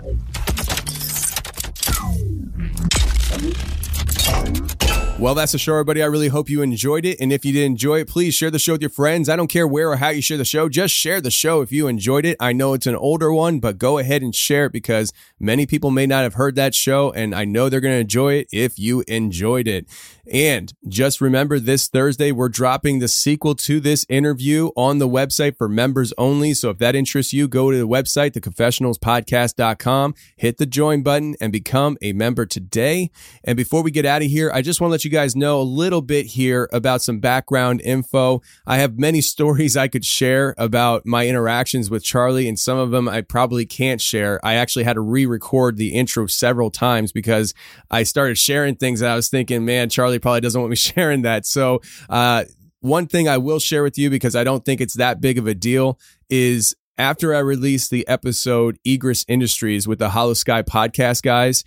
Well, that's the show, everybody. I really hope you enjoyed it. And if you did enjoy it, please share the show with your friends. I don't care where or how you share the show. Just share the show if you enjoyed it. I know it's an older one, but go ahead and share it because many people may not have heard that show. And I know they're going to enjoy it if you enjoyed it. And just remember this Thursday, we're dropping the sequel to this interview on the website for members only. So if that interests you, go to the website, theconfessionalspodcast.com, hit the join button and become a member today. And before we get out of here, I just want to let you guys know a little bit here about some background info. I have many (laughs) stories I could share about my interactions with Charlie, and some of them I probably can't share. I actually had to re record the intro several times because I started sharing things and I was thinking, man, Charlie probably doesn't want me (laughs) sharing that. So, uh, one thing I will share with you because I don't think it's that big of a deal is after I released the episode Egress Industries with the Hollow Sky podcast guys,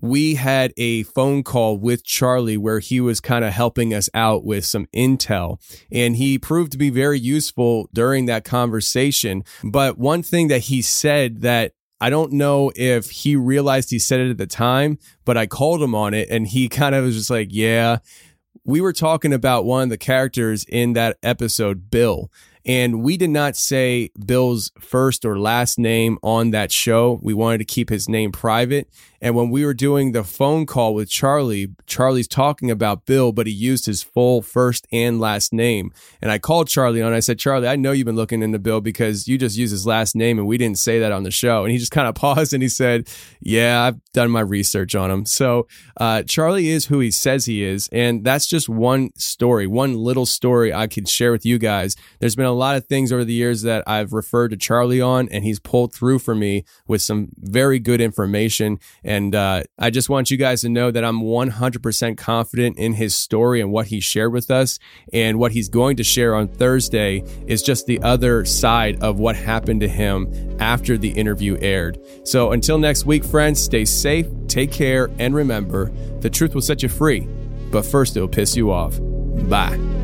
we had a phone call with Charlie where he was kind of helping us out with some intel. And he proved to be very useful during that conversation. But one thing that he said that I don't know if he realized he said it at the time, but I called him on it and he (laughs) kind of was just like, yeah. We were talking about one of the characters in that episode, Bill. And we did not say Bill's first or last name on that show. We wanted to keep his name private. And when we were doing the phone call with Charlie, Charlie's talking about Bill, but he used his full first and last name. And I called Charlie on. I said, Charlie, I know you've been looking into Bill because you just used his last name and we didn't say that on the show. And he just kind of (laughs) paused and he said, Yeah, I've done my research on him. So uh, Charlie is who he says he is. And that's just one story, one little story I could share with you guys. There's been a lot of things over the years that I've referred to Charlie on, and he's pulled through for me with some very good information. And uh, I just want you guys to know that I'm 100% confident in his story and what he shared with us. And what he's going to share on Thursday is just the other side of what happened to him after the interview aired. So until next week, friends, stay safe, take care, and remember the truth will set you free, but first it will piss you off. Bye.